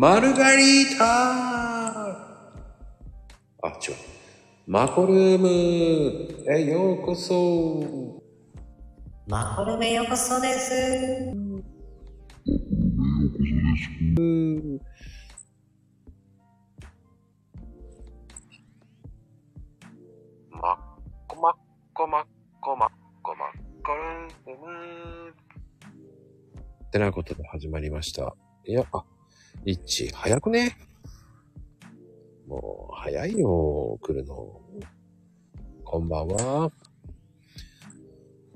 マルガリータあ、違う。マコルームへようこそ。マコルメようこそです。まっこまっこまっこまっこまっこるーむってなことで始まりました。いや、あ、一致、早くねもう、早いよ、来るの。こんばんは。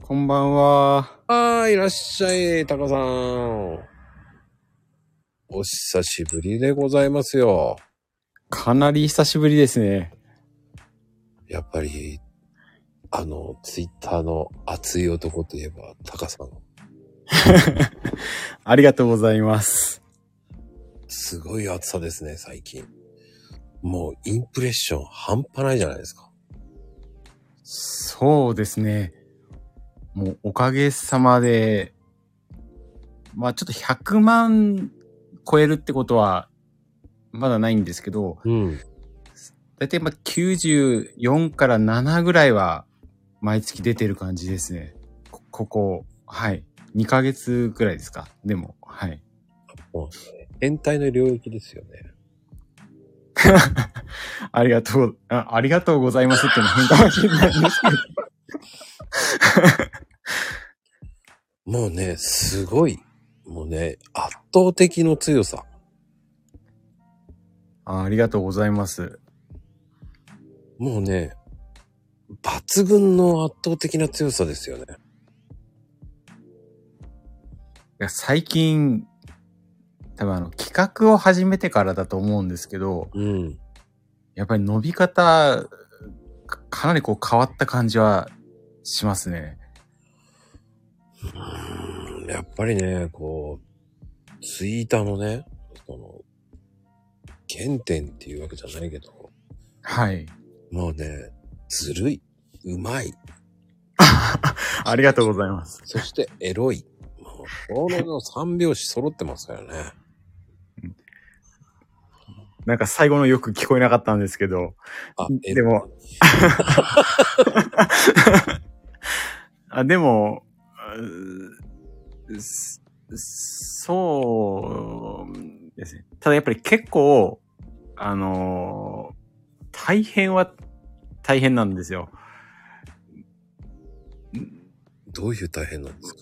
こんばんは。あー、いらっしゃい、タカさん。お久しぶりでございますよ。かなり久しぶりですね。やっぱり、あの、ツイッターの熱い男といえば、タカさん。ありがとうございます。すごい暑さですね、最近。もう、インプレッション半端ないじゃないですか。そうですね。もうおかげさまで、まあちょっと100万超えるってことはまだないんですけど、うん。だいたいまあ94から7ぐらいは毎月出てる感じですね。こここ、はい。2ヶ月ぐらいですか。でも、はい。もう、変態の領域ですよね。ありがとう、あありがとうございますっていうのは変かもしれないんですけど。もうね、すごい。もうね、圧倒的の強さ。あありがとうございます。もうね、抜群の圧倒的な強さですよね。いや最近、多分あの企画を始めてからだと思うんですけど、うん。やっぱり伸び方、かかなりこう変わった感じはしますね。うんやっぱりね、こう、ツイーターのね、その、原点っていうわけじゃないけど、はい。もうね、ずるい、うまい、ありがとうございます。そしてエロい。もう、この三拍子揃ってますからね。なんか最後のよく聞こえなかったんですけど、あ、え でも、あでも、そうですね。ただやっぱり結構、あのー大変は大変なんですよ。どういう大変なんですか？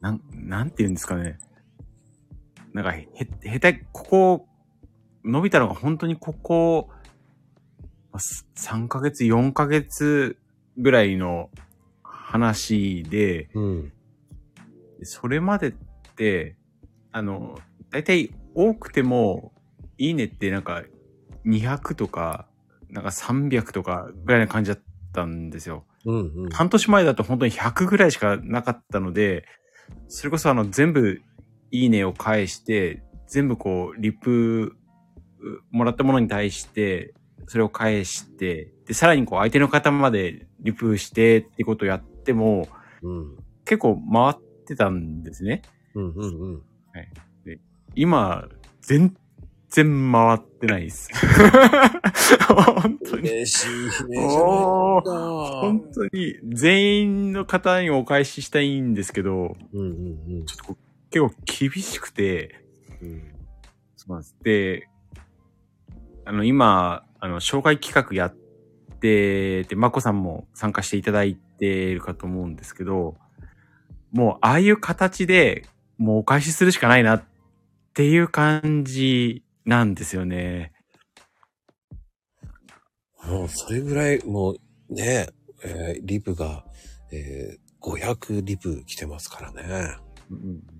なん、なんて言うんですかね。なんか、へ、へた、ここ、伸びたのが本当にここ、まあす3ヶ月、4ヶ月ぐらいの話で、うん。それまでって、あの、だいたい多くても、いいねってなんか、200とか、なんか300とかぐらいな感じだったんですよ。うんうん。半年前だと本当に100ぐらいしかなかったので、それこそあの全部いいねを返して、全部こうリップうもらったものに対して、それを返して、で、さらにこう相手の方までリプしてってことをやっても、うん。結構回ってたんですね。うんうんうん。今、全然回ってないです。本当に。嬉しい悲鳴じゃないんだ。本当に全員の方にお返ししたいんですけど、うんうんうん。ちょっとこう結構厳しくて、うんそうなんです。で、あの、今、あの、紹介企画やってて、まこさんも参加していただいているかと思うんですけど、もう、ああいう形で、もうお返しするしかないなっていう感じなんですよね。もうそれぐらい、もうね、えーリプが、えー500リプ来てますからね。うん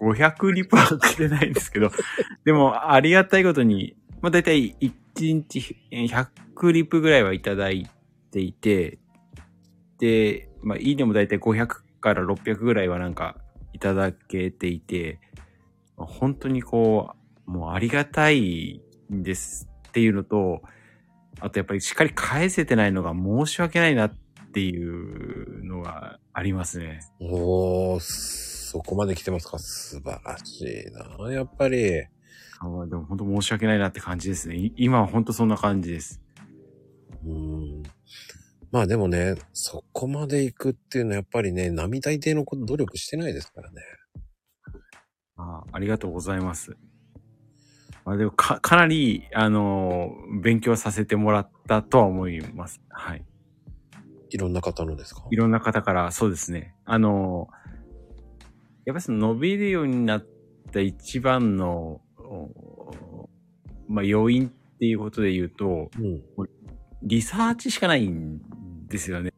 500リプは来てないんですけど、でもありがたいことに、まあ大体1日えー100リプぐらいはいただいていて、で、まあいいねも大体500から600ぐらいはなんかいただけていて、まあ本当にこう、もうありがたいんですっていうのと、あとやっぱりしっかり返せてないのが申し訳ないなっていうのがありますね。おー、そこまで来てますか？素晴らしいな。やっぱり。あまあでも本当申し訳ないなって感じですね。い今は本当そんな感じです。うん。まあでもね、そこまで行くっていうのはやっぱりね、並大抵のこと努力してないですからね。あありがとうございます。まあでもか、かなり、あのー勉強させてもらったとは思います。はい。いろんな方のですか？いろんな方から、そうですね。あのーやっぱりその伸びるようになった一番の、おまあ要因っていうことで言うと、うん。リサーチしかないんですよね。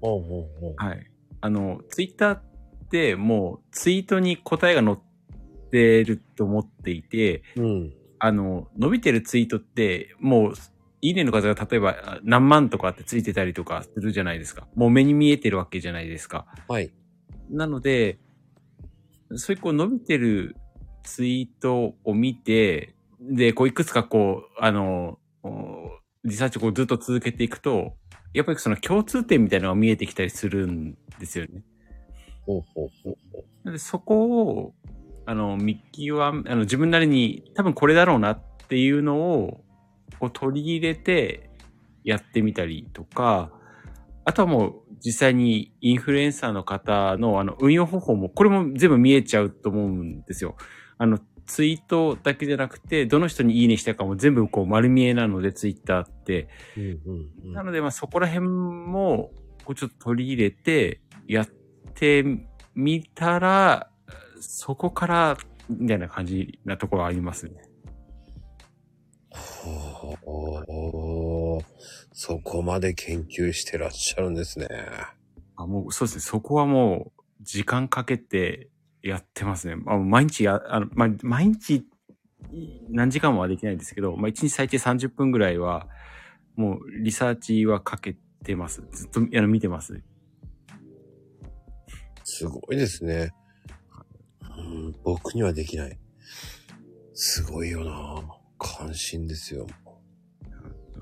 おうおうおうはい。あの、ツイッターってもうツイートに答えが載ってると思っていて、うん。あの、伸びてるツイートって、もう、いいねの数が例えばあ何万とかってついてたりとかするじゃないですか。もう目に見えてるわけじゃないですか。はい。なので、そういうこう伸びてるツイートを見て、で、こういくつかこう、あの、おリサーチをこうずっと続けていくと、やっぱりその共通点みたいなのが見えてきたりするんですよね。ほうほうほうほう。なのでそこを、あの、ミッキーは、あの、自分なりに多分これだろうなっていうのを、こう取り入れてやってみたりとか、あとはもう実際にインフルエンサーの方のあの運用方法も、これも全部見えちゃうと思うんですよ。あの、ツイートだけじゃなくて、どの人にいいねしたかも全部こう丸見えなので、ツイッターって。うんうんうん。なので、まあそこら辺も、こうちょっと取り入れて、やってみたら、そこから、みたいな感じなところありますね。ほうそこまで研究してらっしゃるんですね。あ、もうそうですね。そこはもう、時間かけてやってますね。あ毎日や、あの、まあ、毎日、何時間もはできないんですけど、まあ、1日最低30分ぐらいは、もう、リサーチはかけてます。ずっと、あの、見てます。すごいですね。うん、僕にはできない。すごいよな関心ですよ。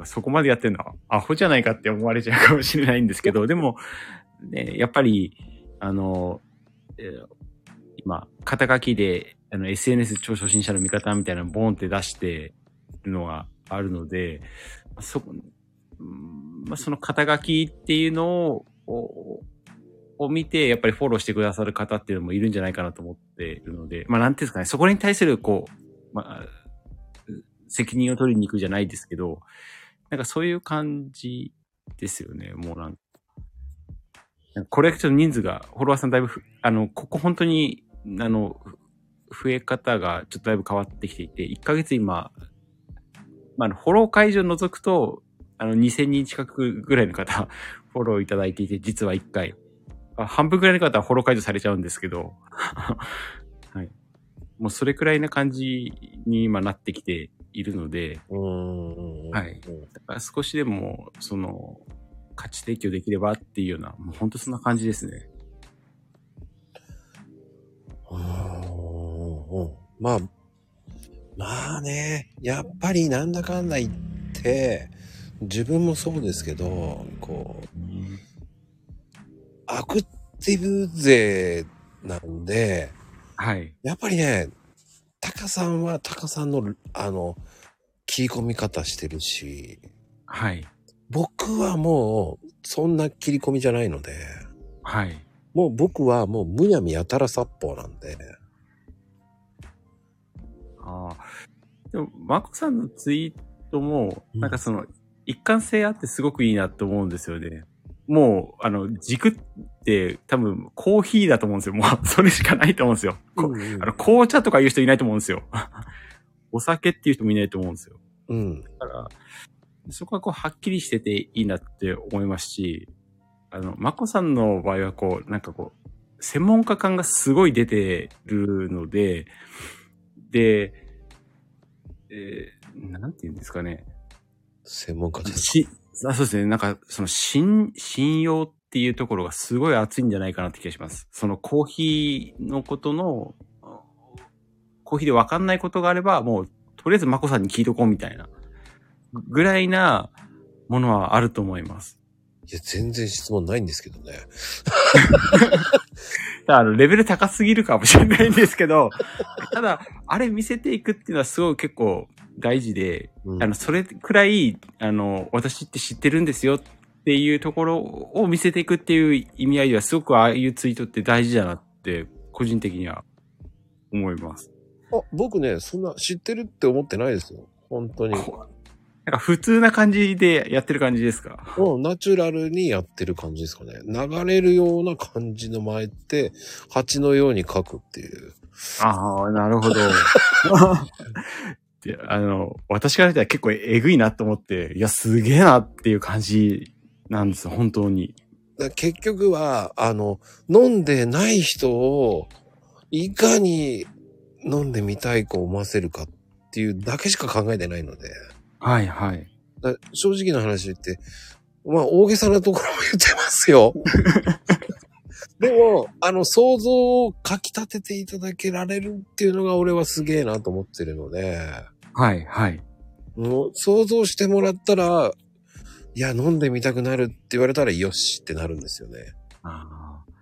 そこまでやってるのはアホじゃないかって思われちゃうかもしれないんですけど、でも、ね、やっぱり、あの、えー今、肩書きで、あの、SNS 超初心者の味方みたいなのボーンって出してるのがあるので、そこ、うんまあ、その肩書きっていうのを、をを見て、やっぱりフォローしてくださる方っていうのもいるんじゃないかなと思っているので、まあ、なんていうんですかね、そこに対する、こう、まあ、責任を取りに行くじゃないですけど、なんかそういう感じですよね、もうなんか。なんかこれちょっと人数が、フォロワーさんだいぶ、あの、ここ本当に、あの、増え方がちょっとだいぶ変わってきていて、1ヶ月今、まあ、フォロー解除を除くと、あの、2000人近くぐらいの方、フォローいただいていて、実は1回。半分ぐらいの方はフォロー解除されちゃうんですけど、はい。もうそれくらいな感じに今なってきているので。はいだから少しでも、その、価値提供できればっていうような、もう本当そんな感じですね。うーんまあ、まあね、やっぱりなんだかんだ言って、自分もそうですけど、こう、アクティブ勢なんで、はい。やっぱりね、タカさんはタカさんの、あの、切り込み方してるし、はい。僕はもう、そんな切り込みじゃないので、はい。もう僕はもうむやみやたら殺法なんで、ああ。でも、マコさんのツイートも、うんなんかその、一貫性あってすごくいいなと思うんですよね。もう、あの、軸って多分コーヒーだと思うんですよ。もう、それしかないと思うんですよ。こうんうんあの、紅茶とか言う人いないと思うんですよ。お酒っていう人もいないと思うんですよ。うん。だから、そこはこう、はっきりしてていいなって思いますし、あの、まこさんの場合はこう、なんかこう、専門家感がすごい出てるので、で、えーなんて言うんですかね。専門家です。し、あそうですね。なんか、その、信、信用っていうところがすごい熱いんじゃないかなって気がします。そのコーヒーのことの、コーヒーでわかんないことがあれば、もう、とりあえずマコさんに聞いとこうみたいな、ぐらいなものはあると思います。いや、全然質問ないんですけどね。あの、レベル高すぎるかもしれないんですけど、ただ、あれ見せていくっていうのはすごい結構大事で、うんあの、それくらい、あの、私って知ってるんですよっていうところを見せていくっていう意味合いでは、すごくああいうツイートって大事だなって、個人的には思います。あ、僕ね、そんな知ってるって思ってないですよ。本当に。なんか普通な感じでやってる感じですか？うん、ナチュラルにやってる感じですかね。流れるような感じの前って、蜂のように書くっていう。ああ、なるほど。であの、私から見たら結構えぐいなと思って、いや、すげえなっていう感じなんですよ、本当に。結局は、あの、飲んでない人を、いかに飲んでみたいか思わせるかっていうだけしか考えてないので。はいはい。だ正直な話言って、まあ大げさなところも言ってますよ。でも、あの、想像をかき立てていただけられるっていうのが俺はすげえなと思ってるので、はいはい。もう想像してもらったら、いや、飲んでみたくなるって言われたらよしってなるんですよね。ああ。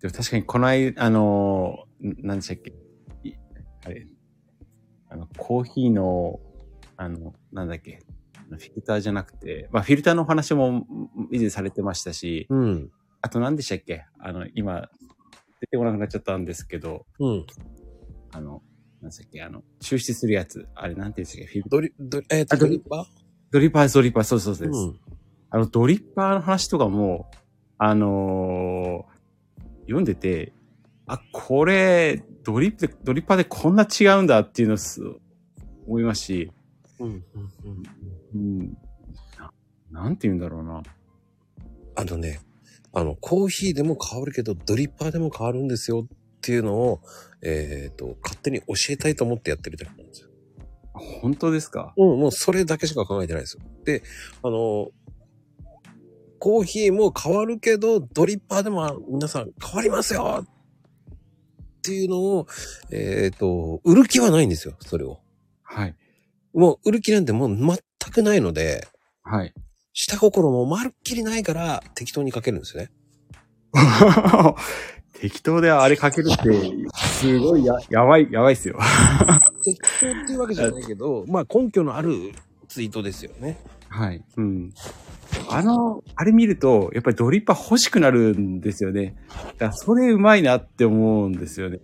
でも確かにこの間、あの、ん何でしたっけ？いあれ、あの、コーヒーの、あの、なんだっけ、フィルターじゃなくて、まあフィルターのお話も以前されてましたし、うん。あと何でしたっけ？あの、今、出てこなくなっちゃったんですけど、うん。あの、なんでしたっけ？あの、抽出するやつ。あれ、なんていうんでしたっけ？フィルドリ、ドリ、えっ、と、あドリッパドリッパードリッパー、そうそうそうーです。あの、ドリッパーの話とかも、あのー読んでて、あ、これ、ドリップで、ドリッパーでこんな違うんだっていうのをす思いますし、うん。うん。うん。うん、ななんて言うんだろうな。あのね、あの、コーヒーでも変わるけど、ドリッパーでも変わるんですよっていうのを、えっ、と、勝手に教えたいと思ってやってるだけなんですよ。本当ですか？うん、もうそれだけしか考えてないですよ。で、あの、コーヒーも変わるけど、ドリッパーでも皆さん変わりますよっていうのを、えっ、と、売る気はないんですよ、それを。はい。もう売る気なんてもう全くないので、はい。下心もまるっきりないから適当にかけるんですよね。適当であれかけるって、すごいや、やばい、やばいっすよ。適当っていうわけじゃないけど、まあ根拠のあるツイートですよね。はい。うん。あの、あれ見ると、やっぱりドリッパー欲しくなるんですよね。だからそれうまいなって思うんですよね。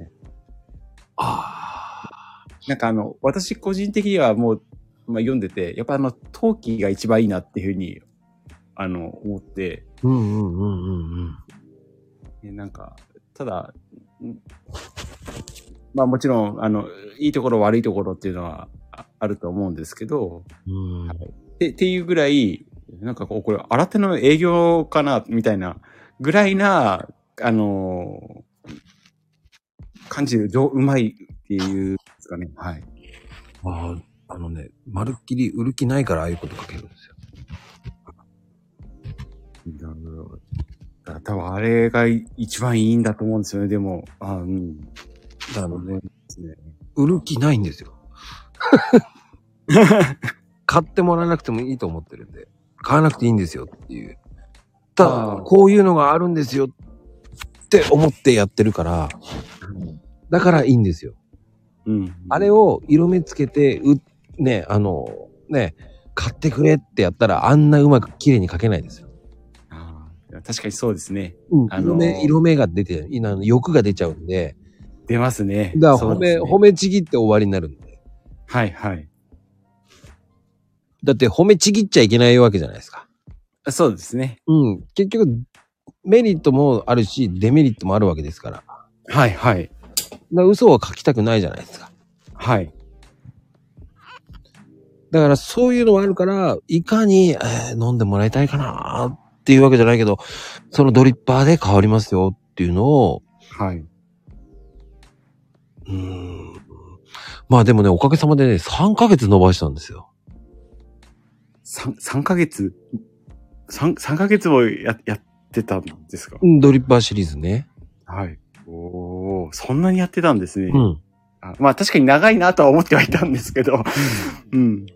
あなんかあの、私個人的にはもう、まあ、読んでて、やっぱあの、陶器が一番いいなっていうふうに、あの、思って、あ。うんうんうんうんうん。ねなんか、ただ、んまあもちろん、あの、いいところ悪いところっていうのはああると思うんですけど、うんでっていうぐらい、なんかこう、これ、新手の営業かな、みたいな、ぐらいな、あの感じる、上うまいっていうんですかね。はい。ああ、あのね、まるっきり売る気ないからああいうことかけるんですよ。なるほど。だから多分あれが一番いいんだと思うんですよね、でも。あうん。だからね。売る気ないんですよ。買ってもらわなくてもいいと思ってるんで、買わなくていいんですよっていう。ただこういうのがあるんですよって思ってやってるから、だからいいんですよ。うん。あれを色目つけて、う、ね、あの、ね、買ってくれってやったらあんなうまく綺麗に描けないですよ。あー確かにそうですね。うん。あのー色目、色目が出て、いな欲が出ちゃうんで、出ますね。だから褒め、ね褒めちぎって終わりになるんで。はいはい。だって褒めちぎっちゃいけないわけじゃないですか。そうですね。うん。結局、メリットもあるし、デメリットもあるわけですから。はいはい。ら嘘は書きたくないじゃないですか。はい。だからそういうのはあるから、いかに、えー飲んでもらいたいかなっていうわけじゃないけど、そのドリッパーで変わりますよっていうのを、はい。うーん。まあでもね、おかげさまでね、3ヶ月伸ばしたんですよ。三、三ヶ月？三、三ヶ月もや、やってたんですか？うんドリッパーシリーズね。はい。おー、そんなにやってたんですね。うん。あまあ確かに長いなとは思ってはいたんですけど。うん。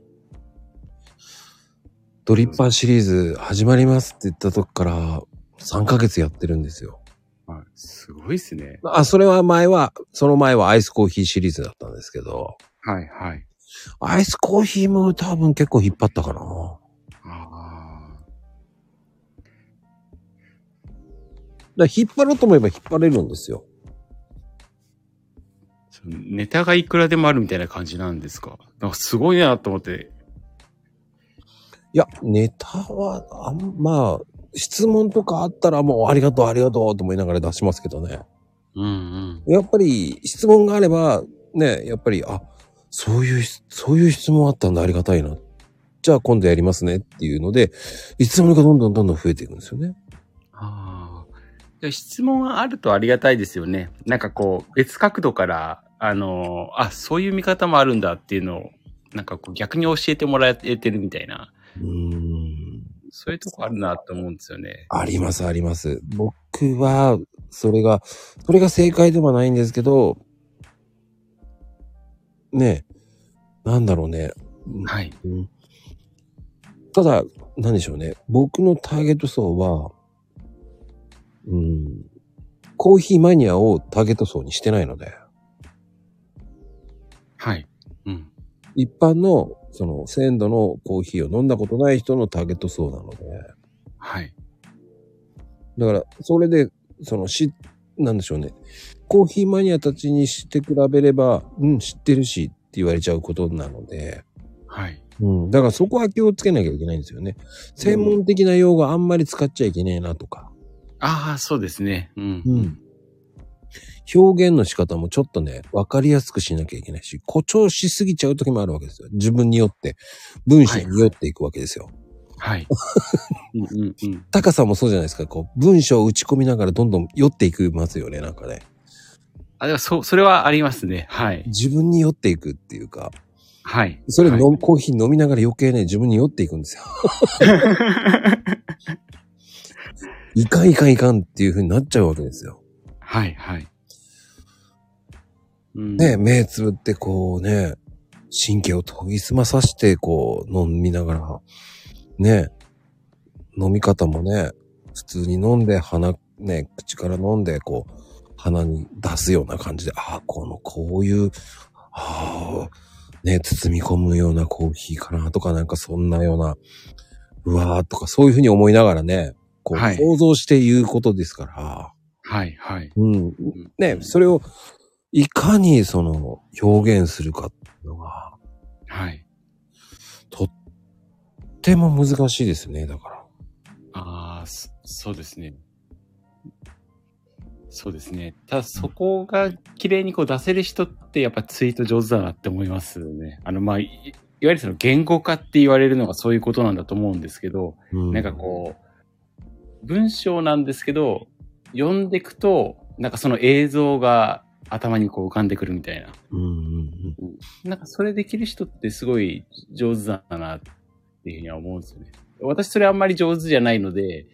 ドリッパーシリーズ始まりますって言った時から3ヶ月やってるんですよ。はいすごいっすね。あ、それは前は、その前はアイスコーヒーシリーズだったんですけど、はいはい。アイスコーヒーも多分結構引っ張ったかな。ああ。だ引っ張ろうと思えば引っ張れるんですよ。ネタがいくらでもあるみたいな感じなんですか？なんかすごいなと思って。いや、ネタは、あんまあ、質問とかあったらもうありがとうありがとうと思いながら出しますけどね。うんうん。やっぱり質問があれば、ね、やっぱり、あ、そういう、そういう質問あったんだ、ありがたいな。じゃあ今度やりますねっていうので、いつの間にかどんどんどんどん増えていくんですよね。ああ。質問はあるとありがたいですよね。なんかこう、別角度から、あの、あ、そういう見方もあるんだっていうのを、なんかこう逆に教えてもらえてるみたいな、うーん。そういうとこあるなと思うんですよね。あります、あります。僕は、それが、それが正解ではないんですけど、ねえ、なんだろうね。はい。うんただ、なんでしょうね。僕のターゲット層は、うん、コーヒーマニアをターゲット層にしてないので、はい。うん。一般の、その、鮮度のコーヒーを飲んだことない人のターゲット層なので、はい。だから、それで、その、し、なんでしょうね。コーヒーマニアたちにして比べれば、うん、知ってるしって言われちゃうことなので、はい。うん。だからそこは気をつけなきゃいけないんですよね。専門的な用語あんまり使っちゃいけねえなとか。ああ、そうですね。うん。うん。表現の仕方もちょっとね、わかりやすくしなきゃいけないし、誇張しすぎちゃう時もあるわけですよ。自分によって、文章によっていくわけですよ。はい。うんうんうん。高さもそうじゃないですか。こう、文章を打ち込みながらどんどん寄っていくますよね、なんかね。あ、でもそう、それはありますね。はい。自分に寄っていくっていうか、はい。それ飲む、はいコーヒー飲みながら余計ね、自分に寄っていくんですよ。いかんいかんいかんっていう風になっちゃうわけですよ。はい、はい。うん。ね、目つぶってこうね、神経を研ぎ澄まさしてこう飲みながら、ね、飲み方もね、普通に飲んで鼻、ね、口から飲んでこう、鼻に出すような感じで、ああ、この、こういう、ああ、ね、包み込むようなコーヒーかなとかなんかそんなような、うわーとかそういうふうに思いながらね、こう、はい。想像して言うことですから、はい、はい。うん。うんね、それをいかにその表現するかっていうのが、はい。とっても難しいですね、だから。ああ、そそうですね。そうですね。ただそこが綺麗にこう出せる人ってやっぱツイート上手だなって思いますね。あの、まあ、いいわゆるその言語化って言われるのがそういうことなんだと思うんですけど、うんなんかこう、文章なんですけど、読んでいくと、なんかその映像が頭にこう浮かんでくるみたいな。うんうんうん。なんかそれできる人ってすごい上手だなっていうふうには思うんですよね。私それあんまり上手じゃないので、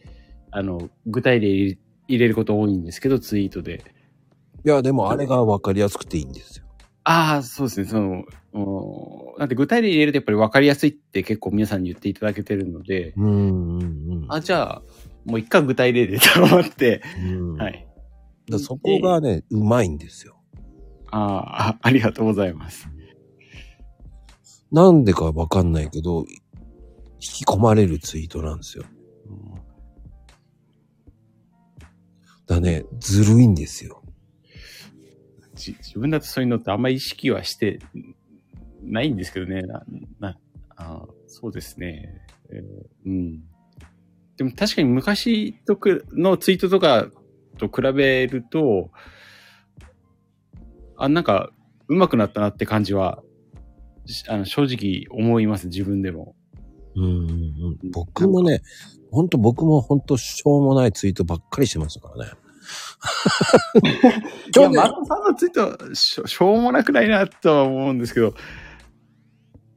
あの、具体例入れること多いんですけど、ツイートで。いや、でもあれが分かりやすくていいんですよ。ああ、そうですね。その、うんなんて具体例入れるとやっぱり分かりやすいって結構皆さんに言っていただけてるので、うんうんうん。あ、じゃあ、もう一回具体例でと思って、はい。らそこがね、うまいんですよ。ああ、あ ありがとうございます。なんでか分かんないけど、引き込まれるツイートなんですよ。うんだね、ずるいんですよ。じ自分だとそういうのってあんまり意識はしてないんですけどね。な、な、あそうですね、えーうん。でも確かに昔とくのツイートとかと比べると、あ、なんか上手くなったなって感じは、しあの正直思います、自分でも。うんうんうん。僕もね、ほんと僕もほんとしょうもないツイートばっかりしてましたからね。いや、マさんのツイートしょ、しょうもなくないなとは思うんですけど、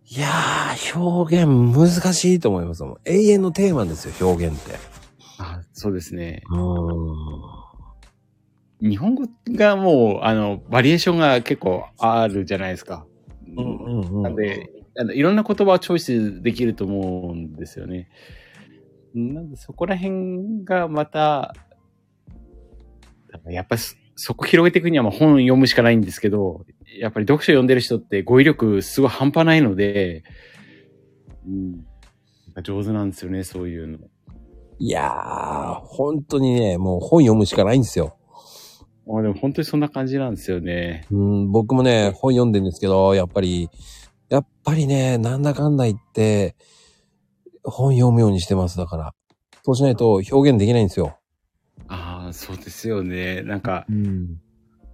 いやー、表現難しいと思いますもん。永遠のテーマですよ、表現って。あそうですね。うーん。日本語がもう、あの、バリエーションが結構あるじゃないですか。うんうんうん。なんで、あのいろんな言葉をチョイスできると思うんですよね。なんで、そこら辺がまた、やっぱりそそこ広げていくにはもう本読むしかないんですけど、やっぱり読書読んでる人って語彙力すごい半端ないので、うん。上手なんですよね、そういうの。いやー、本当にね、もう本読むしかないんですよ。あでも本当にそんな感じなんですよね。うん、僕もね、本読んでるんですけど、やっぱり、やっぱりね、なんだかんだ言って、本読むようにしてます、だから。そうしないと表現できないんですよ。ああ、そうですよね。なんか、うん。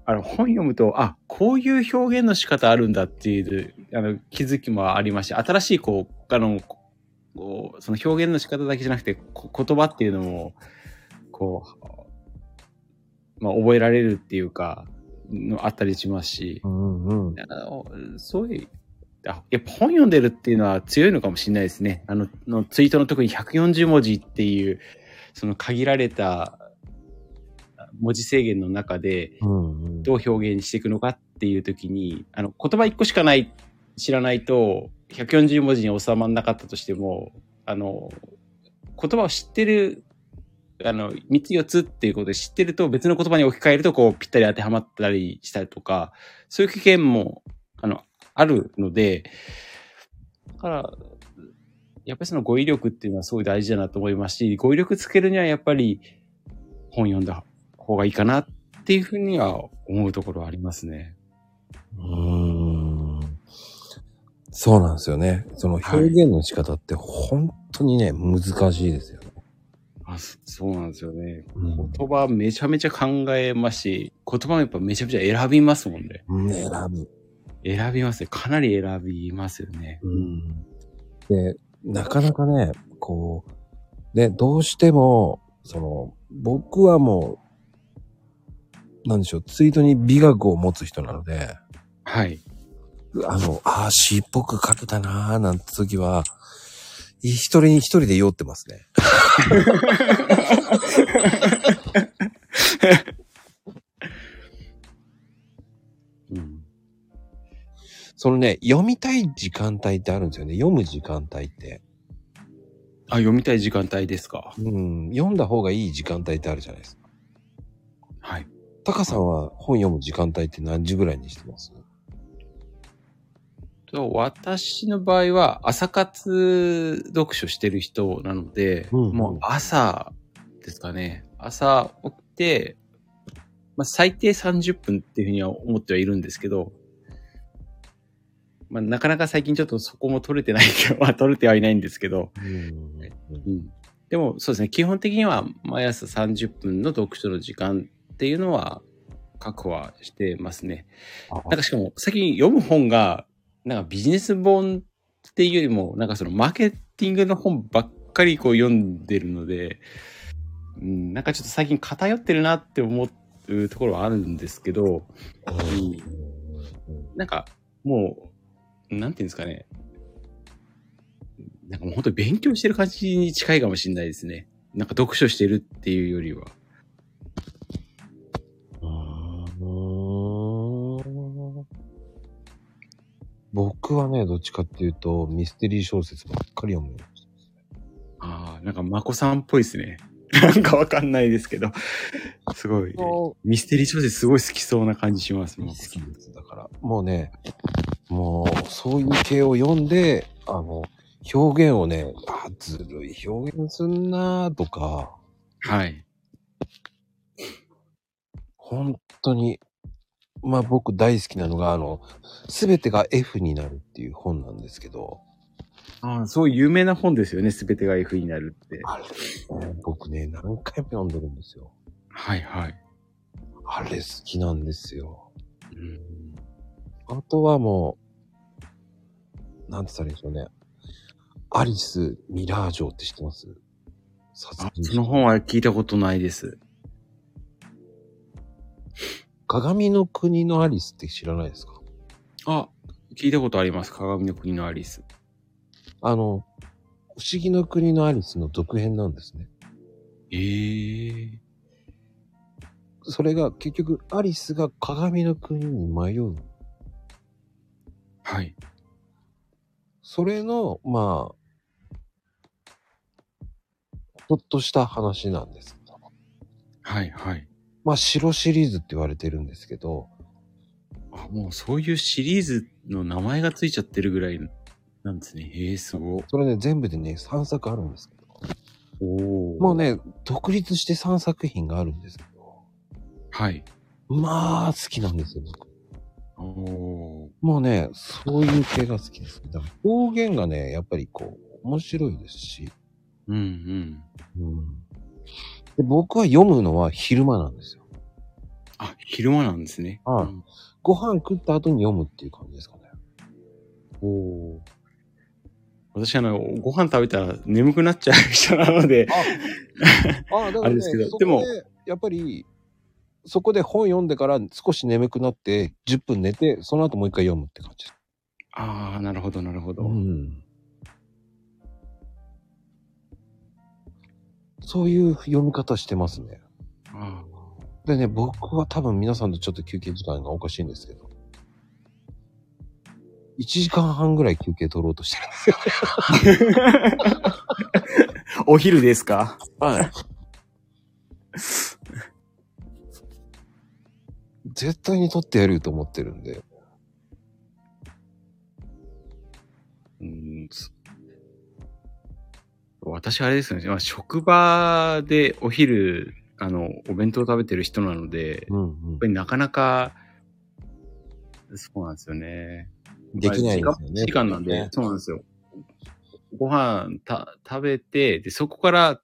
あの、本読むと、あ、こういう表現の仕方あるんだっていう、あの、気づきもありまして、新しい、こう、あの、こう、その表現の仕方だけじゃなくて、こ言葉っていうのも、こう、まあ、覚えられるっていうか、のあったりしますし、うんうん。あのそういう、あやっぱ本読んでるっていうのは強いのかもしれないですね。あの、のツイートの特に140文字っていう、その限られた文字制限の中で。どう表現していくのかっていう時に、あの、言葉一個しかない、知らないと、140文字に収まらなかったとしても、あの、言葉を知ってる、あの、3つ4つっていうことで知ってると別の言葉に置き換えると、こう、ぴったり当てはまったりしたりとか、そういう危険も、あの、あるので、だから、やっぱりその語彙力っていうのはすごい大事だなと思いますし、語彙力つけるにはやっぱり本読んだ方がいいかなっていうふうには思うところはありますね。うーんそうなんですよね。その表現の仕方って本当にね、難しいですよね。あそそうなんですよね。うん言葉めちゃめちゃ考えますし、言葉もやっぱめちゃめちゃ選びますもんね。選ぶ。選びますね。かなり選びますよね。うん。で、なかなかね、こう、ね、どうしても、その、僕はもう、なんでしょう、ツイートに美学を持つ人なので、はい。あの、ああ、詩っぽく書けたなーなんて時は、一人に一人で酔ってますね。うん。そのね、読みたい時間帯ってあるんですよね。読む時間帯って。あ、読みたい時間帯ですか。うん、読んだ方がいい時間帯ってあるじゃないですか。はい。タカさんは本読む時間帯って何時ぐらいにしてます？と私の場合は朝活読書してる人なので、うんうんもう朝ですかね。朝起きて、まあ、最低30分っていうふうには思ってはいるんですけど、まあ、なかなか最近ちょっとそこも取れてないけど、まあ、取れてはいないんですけど、うんうん。でもそうですね、基本的には毎朝30分の読書の時間っていうのは確保はしてますね。なんかしかも最近読む本が、なんかビジネス本っていうよりも、なんかそのマーケティングの本ばっかりこう読んでるので、うん、なんかちょっと最近偏ってるなって思うところはあるんですけど、うんなんかもう、なんていうんですかね。なんかもう本当に勉強してる感じに近いかもしれないですね。なんか読書してるっていうよりは。僕はね、どっちかっていうと、ミステリー小説ばっかり読むようにしてああ、なんかまこさんっぽいですね。なんかわかんないですけど。すごい。ミステリー小説すごい好きそうな感じします。好きです。だから、もうね、もう、そういう系を読んで、あの、表現をね、あ、ずるい表現すんなーとか、はい。本当に、まあ僕大好きなのが、あの、すべてが F になるっていう本なんですけど、ああ、そう有名な本ですよね。すべてが F になるって。あれ、ね僕ね、何回も読んでるんですよ。はいはい。あれ好きなんですよ。うん、あとはもう、なんて言ったらいいんでしょうね。アリス・ミラージョって知ってます？その本は聞いたことないです。鏡の国のアリスって知らないですか？あ、聞いたことあります。鏡の国のアリス。あの、不思議の国のアリスの続編なんですね。ええそれが結局アリスが鏡の国に迷う。はい。それの、まあ、ちょっとした話なんです。はいはい。まあ、白シリーズって言われてるんですけど、あ、もうそういうシリーズの名前がついちゃってるぐらいなんですね。へえ、すごい。それね、全部でね、3作あるんですけど、おもう。ね、独立して3作品があるんですけど、はい。まあ、好きなんですよ、僕。おー。もうね、そういう系が好きです。だから表現がね、やっぱりこう、面白いですし、うんうん。うん。で僕は読むのは昼間なんですよ。あ、昼間なんですね。はいうんご飯食った後に読むっていう感じですかね。おー私あの、ご飯食べたら眠くなっちゃう人なので、ああ、だ あれですけどでもやっぱり、そこで本読んでから少し眠くなって、10分寝て、その後もう一回読むって感じです。ああ、なるほど、なるほど。ん。そういう読み方してますね。あでね、僕は多分皆さんとちょっと休憩時間がおかしいんですけど、1時間半ぐらい休憩取ろうとしてるんですよお昼ですか？はい。絶対に取ってやると思ってるんで。うんそ私あれですよね。まあ職場でお昼、あの、お弁当食べてる人なので、やっうんうんぱ。りなかなか、そうなんですよね。できないですよね。時間なんでね、そうなんですよ。ご飯た食べて、で、そこから、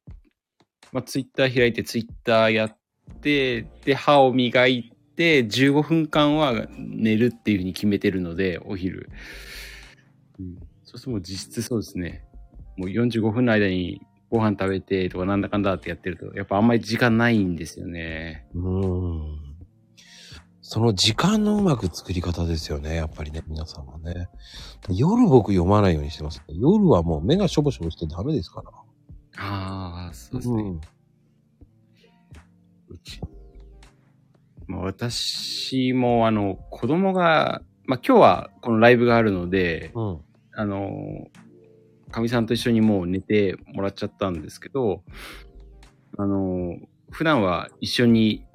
まあ、ツイッター開いて、ツイッターやって、で、歯を磨いて、15分間は寝るっていうふうに決めてるので、お昼。うん、そうするともう実質そうですね。もう45分の間にご飯食べてとかなんだかんだってやってると、やっぱあんまり時間ないんですよね。うん。その時間のうまく作り方ですよね、やっぱりね、皆さんはね。夜僕読まないようにしてます。夜はもう目がしょぼしょぼしてダメですから。ああ、そうですね。ん。うちまあ、私も、あの、子供が、まあ、今日はこのライブがあるので、うん。あの、かみさんと一緒にもう寝てもらっちゃったんですけど、あの、普段は一緒に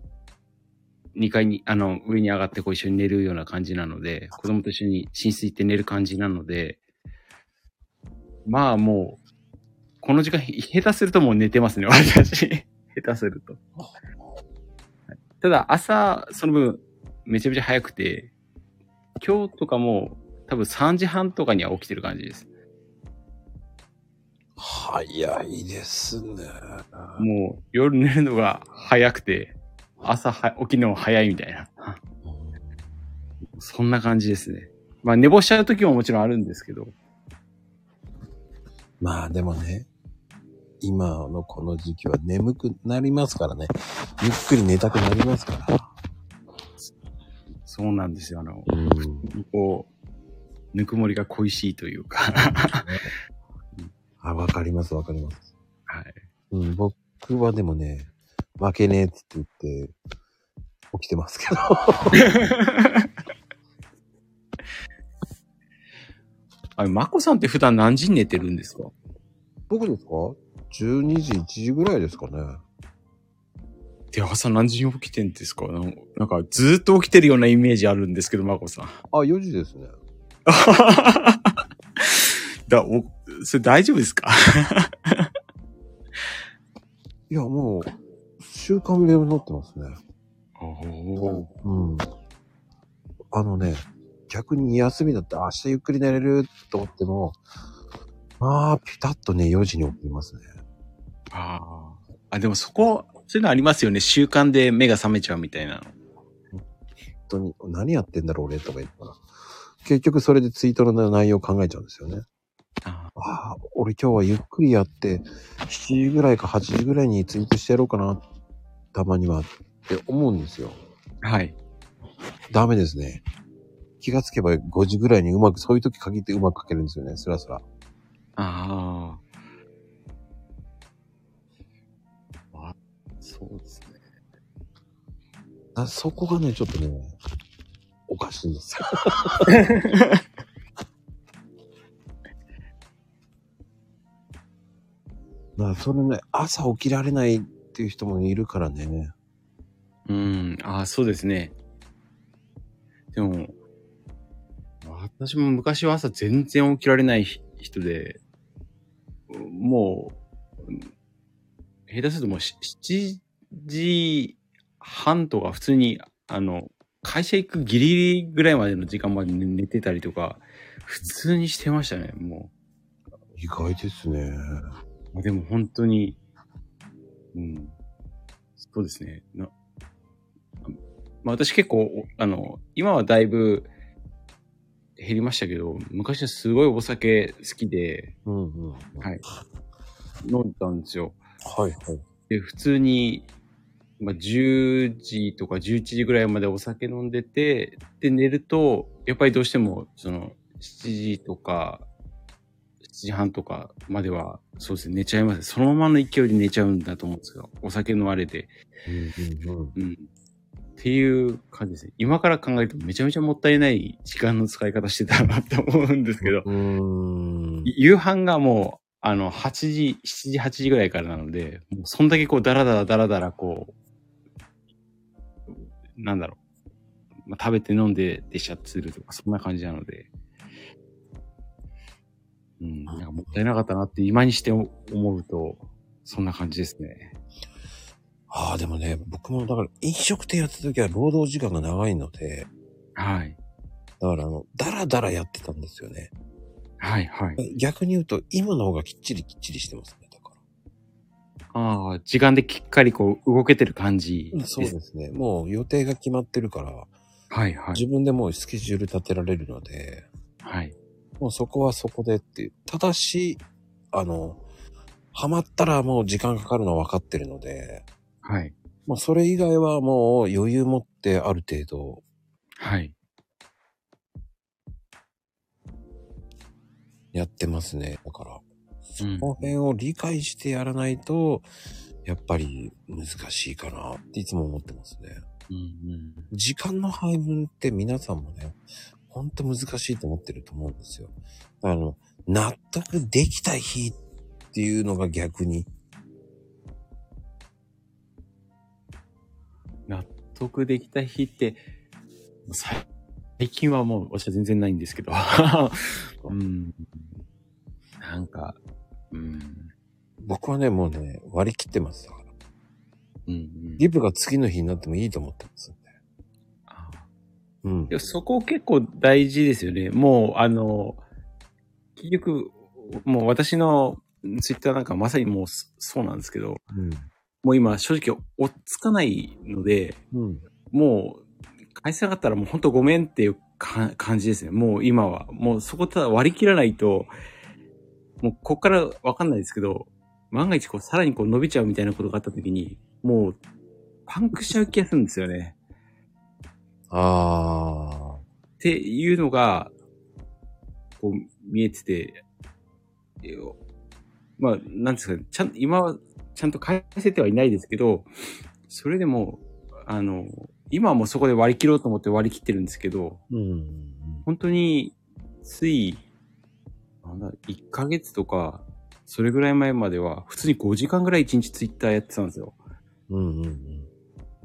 2階に、あの、上に上がってこう一緒に寝るような感じなので、子供と一緒に寝室行って寝る感じなので、まあもう、この時間、下手するともう寝てますね、私。下手すると。ただ、朝、その分、めちゃめちゃ早くて、今日とかも、多分3時半とかには起きてる感じです。早いですね。もう、夜寝るのが早くて、朝は起きるのも早いみたいな。そんな感じですね。まあ、寝坊しちゃう時ももちろんあるんですけど。まあでもね、今のこの時期は眠くなりますからね。ゆっくり寝たくなりますから。そうなんですよ。あの、うん。こう、ぬくもりが恋しいというか。あ、わかりますわかります。はい。うん、僕はでもね、負けねえって言って、起きてますけど。あれ、まこさんって普段何時に寝てるんですか？僕ですか ?12 時、1時ぐらいですかね。で、朝何時に起きてんですか？なんなんか、ずーっと起きてるようなイメージあるんですけど、まこさん。あ、4時ですね。だ、お、それ大丈夫ですか？いや、もう、習慣病になってますね。おお。うん。あのね、逆に休みだって明日ゆっくり寝れると思っても、まあ、ピタッとね、4時に起きますね。ああ。あ、でもそこ、そういうのありますよね。習慣で目が覚めちゃうみたいなの。本当に、何やってんだろう、俺とか言ったら。結局それでツイートの内容を考えちゃうんですよね。あああ、俺今日はゆっくりやって、7時ぐらいか8時ぐらいにツイートしてやろうかな、たまにはって思うんですよ。はい。ダメですね。気がつけば5時ぐらいにうまく、そういう時限ってうまく書けるんですよね、スラスラ。ああ。あ、そうですね。あそこがね、ちょっとね、おかしいんですよ。だからそれね、朝起きられないっていう人もいるからね。うん、ああ、そうですね。でも、私も昔は朝全然起きられないひ人で、もう、下手するともうし7時半とか普通に、あの、会社行くギリギリぐらいまでの時間まで寝寝てたりとか、普通にしてましたね、も意外ですね。う。でも本当に、うん。そうですね。なまあ私結構、おあの、今はだいぶ減りましたけど、昔はすごいお酒好きでうんうん。はい飲んだんですよ。はいはい。で、普通に、まあ、10時とか11時ぐらいまでお酒飲んでて、で、寝ると、やっぱりどうしても、その、7時とか、7時半とかまでは、そうですね、寝ちゃいます。そのままの勢いで寝ちゃうんだと思うんですよ。お酒のあれで。うんうんうん。うん。っていう感じですね。今から考えるとめちゃめちゃもったいない時間の使い方してたなって思うんですけど。夕飯がもう、あの、8時、7時、8時ぐらいからなので、もうそんだけこう、だらだらだらだらこう、なんだろう。まあ、食べて飲んででシャツするとか、そんな感じなので。うん、なんかもったいなかったなって今にして思うと、そんな感じですね。ああ、でもね、僕もだから飲食店やってた時は労働時間が長いので、はい。だからあの、だらだらやってたんですよね。はい、はい。逆に言うと、今の方がきっちりきっちりしてますね。だかああ、時間できっかりこう、動けてる感じら。そうですね。もう予定が決まってるから、はい、はい。自分でもうスケジュール立てられるので、はい。もうそこはそこでっていう。ただし、あの、ハマったらもう時間かかるのは分かってるので、はい。まあそれ以外はもう余裕持ってある程度はい。やってますね。だから、うんこの辺を理解してやらないと、やっぱり難しいかなっていつも思ってますね。うんうん時間の配分って皆さんもね、ほんと難しいと思ってると思うんですよ。あの、納得できた日っていうのが逆に、納得できた日って、さ最近はもう私は全然ないんですけど。うん。なんか、うん。僕はね、もうね、割り切ってます。だから。うん、うん。ギブが次の日になってもいいと思ってますうんそこ結構大事ですよね。もう、あの、結局、もう私のツイッターなんかまさにもうそそうなんですけど、うん。もう今正直追っつかないので、うん。もう、返せなかったらもう本当ごめんっていうか感じですね。もう今は。もうそこただ割り切らないと、もうこっからわかんないですけど、万が一こうさらにこう伸びちゃうみたいなことがあった時に、もうパンクしちゃう気がするんですよね。あっていうのが、こう見えてて、えまあ、なんですかね、ちゃん、今はちゃんと返せてはいないですけど、それでも、あの、今はもうそこで割り切ろうと思って割り切ってるんですけど、ー。うん。本当に、つい、なんだ、1ヶ月とか、それぐらい前までは、普通に5時間ぐらい1日ツイッターやってたんですよ。うんうんうん。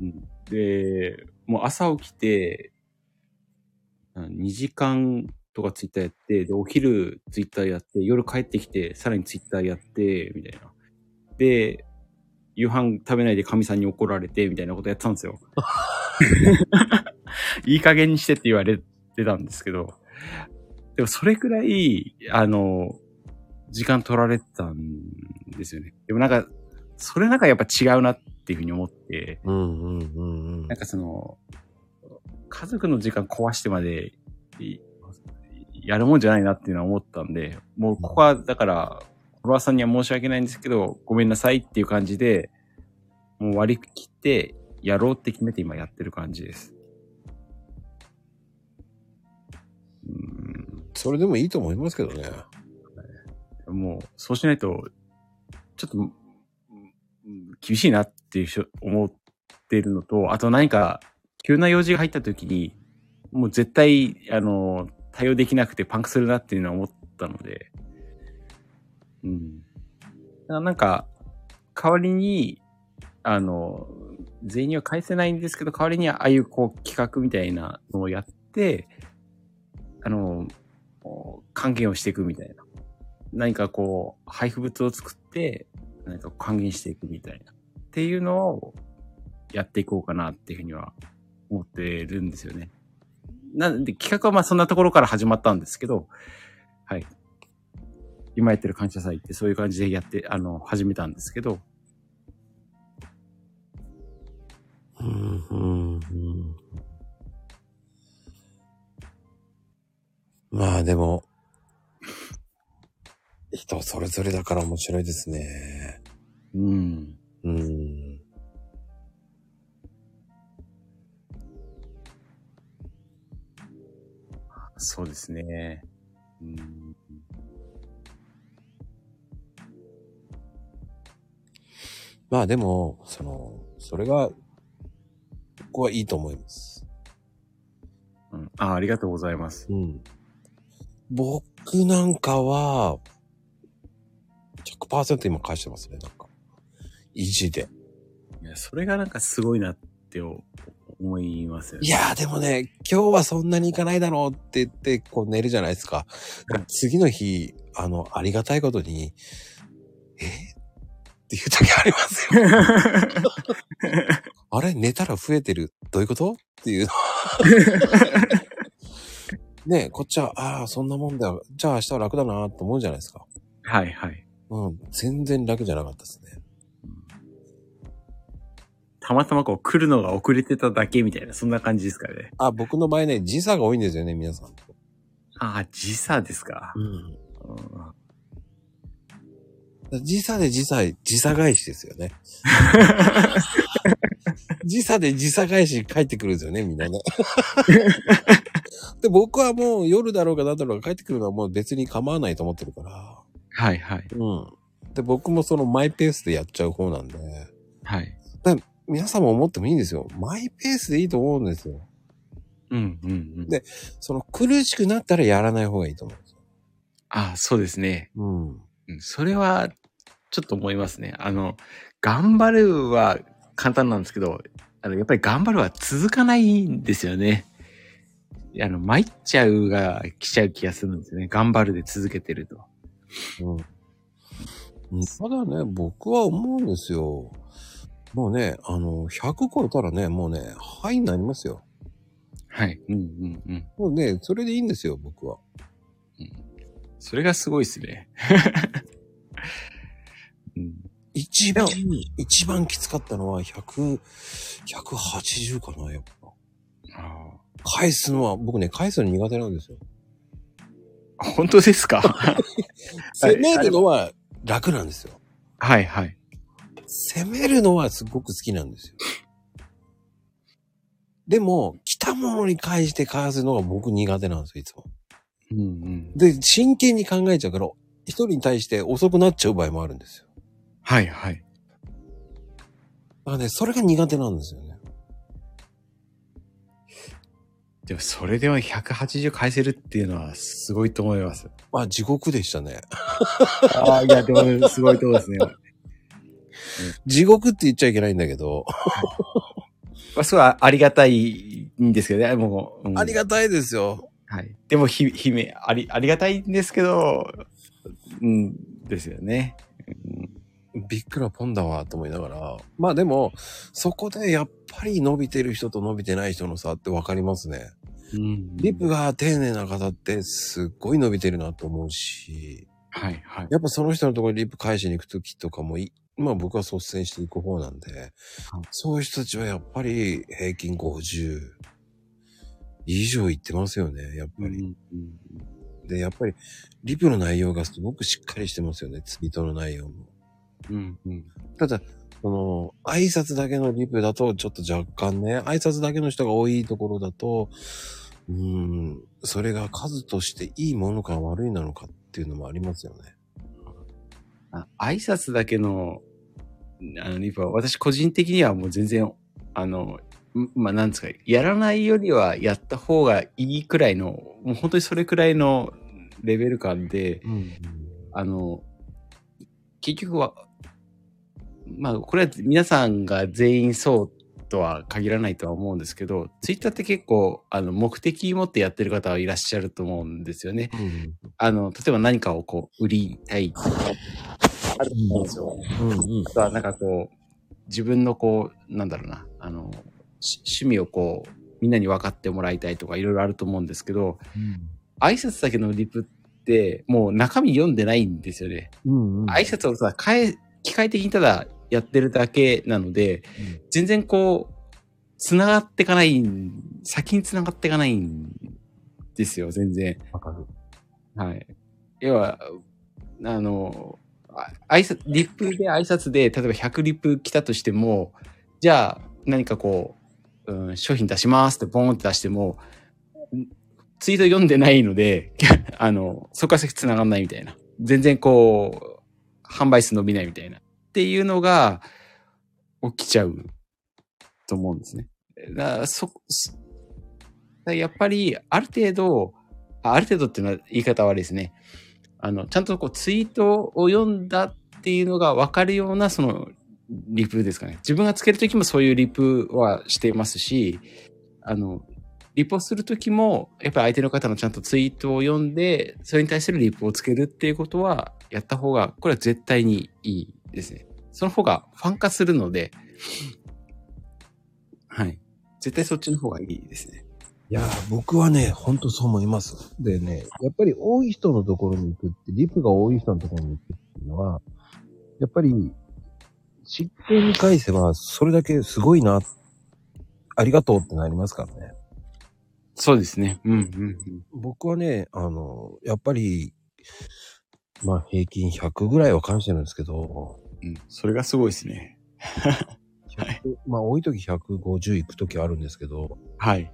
うんで、もう朝起きて、2時間とかツイッターやって、で、お昼ツイッターやって、夜帰ってきて、さらにツイッターやって、みたいな。で、夕飯食べないで神さんに怒られて、みたいなことやってたんですよ。いい加減にしてって言われてたんですけど、でもそれくらい、あの、時間取られてたんですよね。でもなんか、それなんかやっぱ違うなっていうふうに思って、うんうんうんうんなんかその、家族の時間壊してまで、いやるもんじゃないなっていうのは思ったんで、もうここは、だから、フォロワーさんには申し訳ないんですけど、ごめんなさいっていう感じで、もう割り切って、やろうって決めて今やってる感じです。うんそれでもいいと思いますけどね。もう、そうしないと、ちょっと、うん厳しいなっっていう人思ってるのと、あと何か、急な用事が入った時に、もう絶対、あの、対応できなくてパンクするなっていうのは思ったので、うん。なんか、代わりに、あの、全員には返せないんですけど、代わりにああいうこう企画みたいなのをやって、あの、還元をしていくみたいな。何かこう、配布物を作って、何か還元していくみたいな。っていうのをやっていこうかなっていうふうには思ってるんですよね。なんで企画はまあそんなところから始まったんですけど、はい。今やってる感謝祭ってそういう感じでやって、あの、始めたんですけど、うん、うん、うん。まあでも、人それぞれだから面白いですね。うん。うん。そうですね。うん。まあでも、その、それが、僕はいいと思います。うん、あありがとうございます。うん。僕なんかは、100%今返してますね、なん。意地で。いや、それがなんかすごいなって思いますよね。いやーでもね、今日はそんなに行かないだろうって言って、こう寝るじゃないですか。次の日、あの、ありがたいことに、え？っていう時ありますよ。あれ？寝たら増えてる？どういうこと？っていう。ねえ、こっちは、ああ、そんなもんだよ。じゃあ明日は楽だなと思うじゃないですか。はいはい。うん、全然楽じゃなかったですね。たまたまこう来るのが遅れてただけみたいな、そんな感じですかね。あ、僕の場合ね、時差が多いんですよね、皆さん。ああ、時差ですか。うん。うん時差で時差、時差返しですよね。時差で時差返し帰ってくるんですよね、みんなね。で、僕はもう夜だろうが何だろうが帰ってくるのはもう別に構わないと思ってるから。はいはい。うん。で、僕もそのマイペースでやっちゃう方なんで、はい。皆さんも思ってもいいんですよ。マイペースでいいと思うんですよ。うんうんうん。でその苦しくなったらやらない方がいいと思うんですよ。ああ、そうですね。うん。うんそれは、ちょっと思いますね。あの、頑張るは簡単なんですけど、あの、やっぱり頑張るは続かないんですよね。あの、参っちゃうが来ちゃう気がするんですよね。頑張るで続けてると。うん。ただね、僕は思うんですよ。もうね、あの、100超えたらね、もうね、はいになりますよ。はい。うんうんうん。もうね、それでいいんですよ、僕は。それがすごいですね。うん、一番、一番きつかったのは100、180かな、やっぱ。あ返すのは、僕ね、返すの苦手なんですよ。あ本当ですか？攻めるのは楽なんですよ。はいはい。攻めるのはすごく好きなんですよ。でも、来たものに返して返すのが僕苦手なんですよ、いつも。うんうん。で、真剣に考えちゃうから、一人に対して遅くなっちゃう場合もあるんですよ。はいはい。だからね、それが苦手なんですよね。でもそれでは180返せるっていうのはすごいと思います。まあ、地獄でしたね。ああ、いや、でもすごいとこですね。地獄って言っちゃいけないんだけど、まあ、それはありがたいんですけどね、もう。うんありがたいですよ。はい。でも、ひ、ひめ、あり、ありがたいんですけど、うん、ですよね。うん、びっくらぽんだわ、と思いながら。まあでも、そこでやっぱり伸びてる人と伸びてない人の差ってわかりますね。うんリップが丁寧な方ってすっごい伸びてるなと思うし、はい、はい。やっぱその人のところにリップ返しに行くときとかもい、まあ僕は率先していく方なんで、そういう人たちはやっぱり平均50以上いってますよね、やっぱり。うんで、やっぱりリプの内容がすごくしっかりしてますよね、ツイートの内容も。うん、うん。ただ、その、挨拶だけのリプだと、ちょっと若干ね、挨拶だけの人が多いところだと、うーん、それが数としていいものか悪いなのかっていうのもありますよね。あ挨拶だけの、あの、リプは、私個人的にはもう全然、あの、んまあ、なんですか、やらないよりはやった方がいいくらいの、もう本当にそれくらいのレベル感で、うん。あの、結局は、まあ、これは皆さんが全員そうとは限らないとは思うんですけど、ツイッターって結構、あの、目的持ってやってる方はいらっしゃると思うんですよね。うん。あの、例えば何かをこう、売りたいとか、あると思うんですよ。うんうん。あとはなんかこう、自分のこう、なんだろうな、あの、し趣味をこう、みんなに分かってもらいたいとかいろいろあると思うんですけど、挨拶だけのリプって、もう中身読んでないんですよね。うんうん。挨拶をさ、変え、機械的にただやってるだけなので、全然こう、繋がっていかないん、先に繋がっていかないんですよ、全然。わかる。はい。要は、あの、あ挨拶、リップで挨拶で、例えば100リップ来たとしても、じゃあ何かこう、うん、商品出しますってボーンって出しても、ツイート読んでないので、あの、そこから先繋がんないみたいな。全然こう、販売数伸びないみたいな。っていうのが起きちゃうと思うんですね。だそ、やっぱり、ある程度、あある程度っていうのは言い方悪いですね。あの、ちゃんとこうツイートを読んだっていうのが分かるような、その、リプですかね。自分がつけるときもそういうリプはしていますし、あの、リプをするときも、やっぱり相手の方のちゃんとツイートを読んで、それに対するリプをつけるっていうことは、やった方が、これは絶対にいいですね。その方がファン化するので、はい。絶対そっちの方がいいですね。いやー、僕はね、ほんとそう思います。でね、やっぱり多い人のところに行くって、リプが多い人のところに行くっていうのは、やっぱり、失点に返せば、それだけすごいな、ありがとうってなりますからね。そうですね。うん、うん、うん。僕はね、あの、やっぱり、まあ平均100ぐらいは返してるんですけど、うん。それがすごいですね。100まあ多い時150行く時あるんですけど、はい。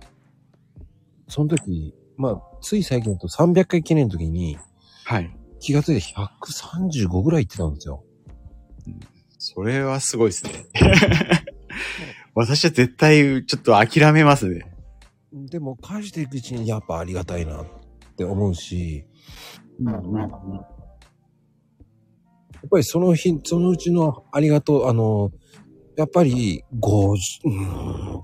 その時、まあつい最近だと300回記念の時にはい。気がついて135ぐらい行ってたんですよ。それはすごいですね。私は絶対ちょっと諦めますね。でも返していくうちにやっぱありがたいなって思うし、やっぱりその日、そのうちのありがとう、あの、やっぱり50、うーん、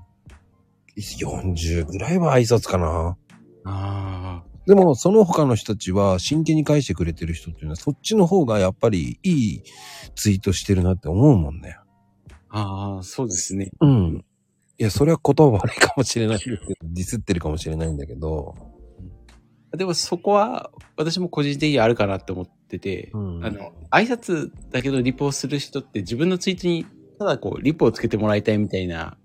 40ぐらいは挨拶かな。あでも、その他の人たちは真剣に返してくれてる人っていうのは、そっちの方がやっぱりいいツイートしてるなって思うもんね。あ、ああ、そうですね。うん。いや、それは言葉悪いかもしれないけど、ディスってるかもしれないんだけど、でもそこは私も個人的にあるかなって思ってて、うんあの、挨拶だけどリプをする人って自分のツイートにただこうリプをつけてもらいたいみたいな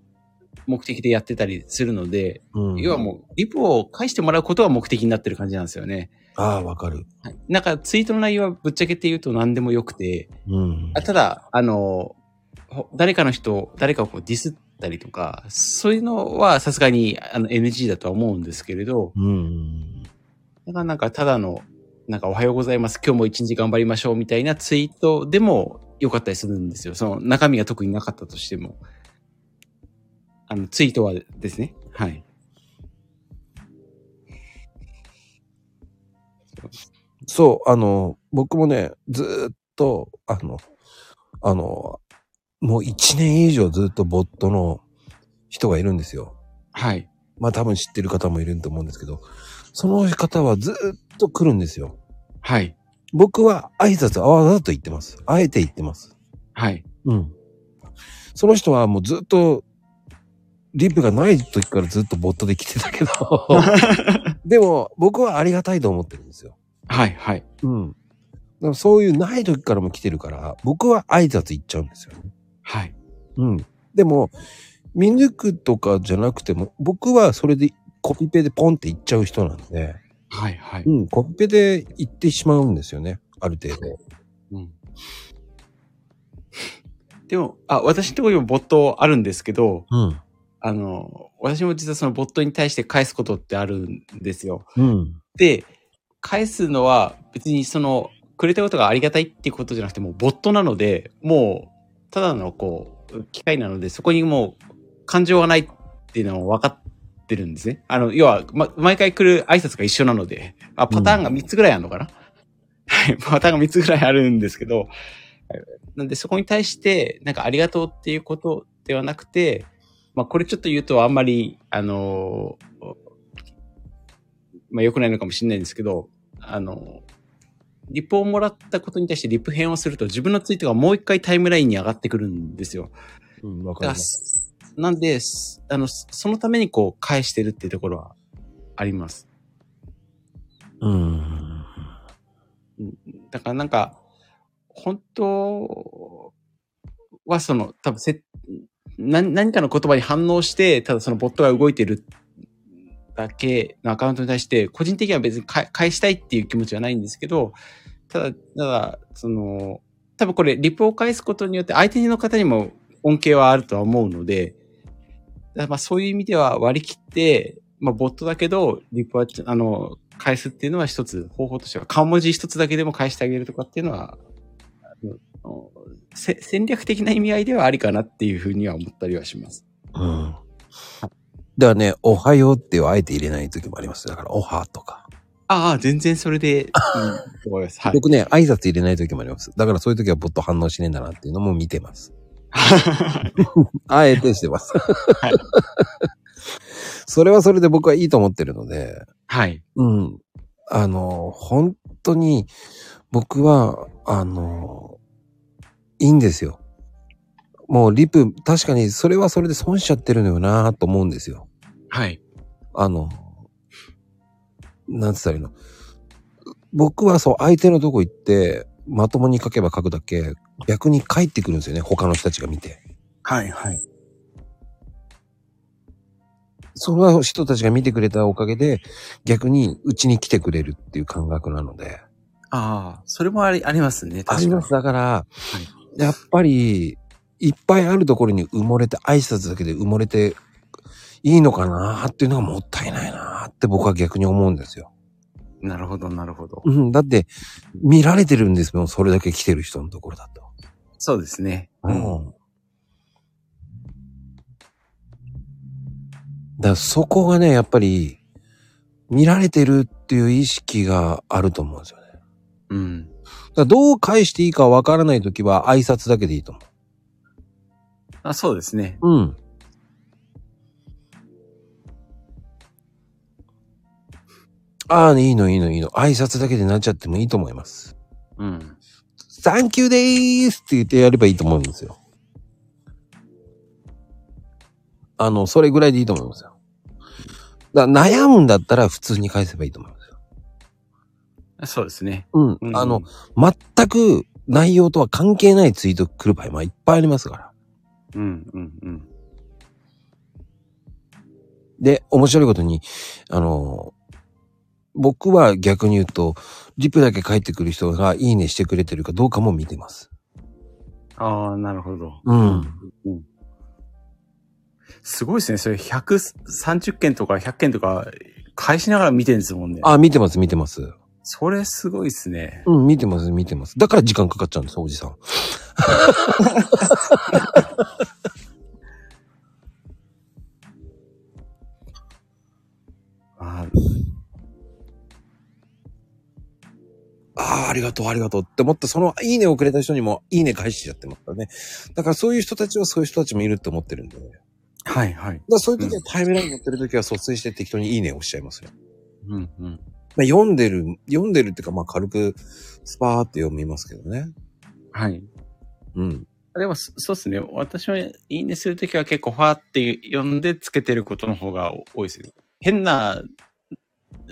目的でやってたりするので、うん。要はもうリプを返してもらうことが目的になってる感じなんですよね。ああ、わかる。はい。なんかツイートの内容はぶっちゃけて言うと何でもよくて、うん。あただ、あの、ほ誰かの人、誰かをこうディスったりとか、そういうのはさすがにあの NG だとは思うんですけれど、うん。だからなんかただの、なんかおはようございます、今日も一日頑張りましょうみたいなツイートでも良かったりするんですよ。その中身が特になかったとしても。あの、ツイートはですね。はい。そう、あの、僕もね、ずーっと、あの、あの、もう一年以上ずっとボットの人がいるんですよ。はい。まあ多分知ってる方もいると思うんですけど、その方はずーっと来るんですよ。はい。僕は挨拶はわざと言ってます。あえて言ってます。はい。うん。その人はもうずっと、リップがない時からずっとボットで来てたけど、でも僕はありがたいと思ってるんですよ。はい。はい。うん。だからそういうない時からも来てるから、僕は挨拶言っちゃうんですよね。はい。うん。でも、見抜くとかじゃなくても、僕はそれでコピペでポンって言っちゃう人なんで、はい。はい。うん、コピペで言ってしまうんですよね。ある程度。うん。でも、あ、私のところにもボットあるんですけど、うん。あの、私も実はそのボットに対して返すことってあるんですよ。うん。で、返すのは別にその、くれたことがありがたいっていうことじゃなくて、もうボットなので、もう、ただのこう、機械なので、そこにもう感情がないっていうのは分かってるんですね。あの、要は、ま、毎回来る挨拶が一緒なので、あ、パターンが3つぐらいあるのかな、はい、パターンが3つぐらいあるんですけど、はいなんでそこに対して、なんかありがとうっていうことではなくて、まあこれちょっと言うとあんまり、あのーまあ良くないのかもしれないんですけど、あのーリプをもらったことに対してリプ編をすると自分のツイートがもう一回タイムラインに上がってくるんですよ。うん、わかります。なんで、すあの、そそのためにこう返してるっていうところはあります。うん。だからなんか、本当はその、多分せ、何何かの言葉に反応して、ただそのボットが動いてるだけのアカウントに対して、個人的には別に返したいっていう気持ちはないんですけど、ただ、ただ、その、多分これ、リプを返すことによって相手の方にも恩恵はあるとは思うので、まあそういう意味では割り切って、まあボットだけど、リプは、あの、返すっていうのは一つ方法としては、漢文字一つだけでも返してあげるとかっていうのは、のせ戦略的な意味合いではありかなっていうふうには思ったりはします。うん。だからね、おはようってあえて入れない時もあります。だから、おはとか。ああ、全然それで、いいと思います。はい。僕ね、挨拶入れない時もあります。だからそういう時はボット反応しねえんだなっていうのも見てます。あえてしてます。いそれはそれで僕はいいと思ってるので、はい。うん。あの、本当に、僕は、あの、いいんですよ。もうリプ、確かにそれはそれで損しちゃってるのよなと思うんですよ。はい。あの、なんつったらいいの？僕はそう、相手のとこ行って、まともに書けば書くだけ、逆に返ってくるんですよね、他の人たちが見て。はい。はい。その人たちが見てくれたおかげで、逆にうちに来てくれるっていう感覚なので。ああ、それもあり、ありますね。あります。だから、やっぱり、いっぱいあるところに埋もれて、挨拶だけで埋もれていいのかなっていうのがもったいないなって僕は逆に思うんですよ。に。なるほど、なるほど。うん、だって、見られてるんですもん、それだけ来てる人のところだと。そうですね。うん。だからそこがね、やっぱり、見られてるっていう意識があると思うんですよね。うん。らどう返していいかわからないときは挨拶だけでいいと思あそうですね。う。うん。ああ、いいのいいのいいの。挨拶だけでなっちゃってもいいと思います。うん。サンキューでーすって言ってやればいいと思うんですよ。あの、それぐらいでいいと思いますよ。だ悩むんだったら普通に返せばいいと思いますよ。そうですね。うん。うんあの、、全く内容とは関係ないツイート来る場合もいっぱいありますから。うん、うん、うん。で、面白いことに、あの、僕は逆に言うと、リプだけ返ってくる人がいいねしてくれてるかどうかも見てます。ああ、なるほど。うん。うん。すごいですね。それ130件とか100件とか返しながら見てるんですもんね。あ、見てます、見てます。それすごいですね。うん、見てます、見てます。だから時間かかっちゃうんです、おじさん。あああ、ありがとう、ありがとうって思って、そのいいねをくれた人にもいいね返しちゃってますからね。だからそういう人たちはそういう人たちもいるって思ってるんで。はい、はい。らそういう時はタイムライン持ってる時は率先して適当にいいねを押しちゃいますよ。うん、うん。まあ読んでる、読んでるっていうかまあ軽くスパーって読みますけどね。はい。うん。でも、そそうですね。私はいいねするときは結構ファーって読んでつけてることの方が多いですよ。変な、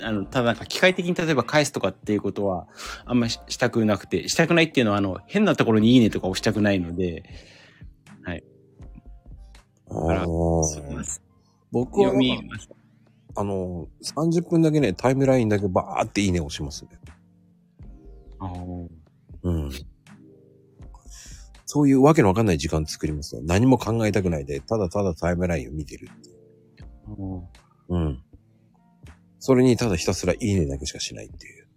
あの、ただなんか機械的に例えば返すとかっていうことはあんまししたくなくて、したくないっていうのはあの、変なところにいいねとか押したくないので、らあー僕は読みます。あの、30分だけね、タイムラインだけバーっていいね押しますね。あーうん。そういうわけのわかんない時間作りますよ。何も考えたくないで、ただただタイムラインを見てるっていう。うん。それにただひたすらいいねだけしかしないっていう。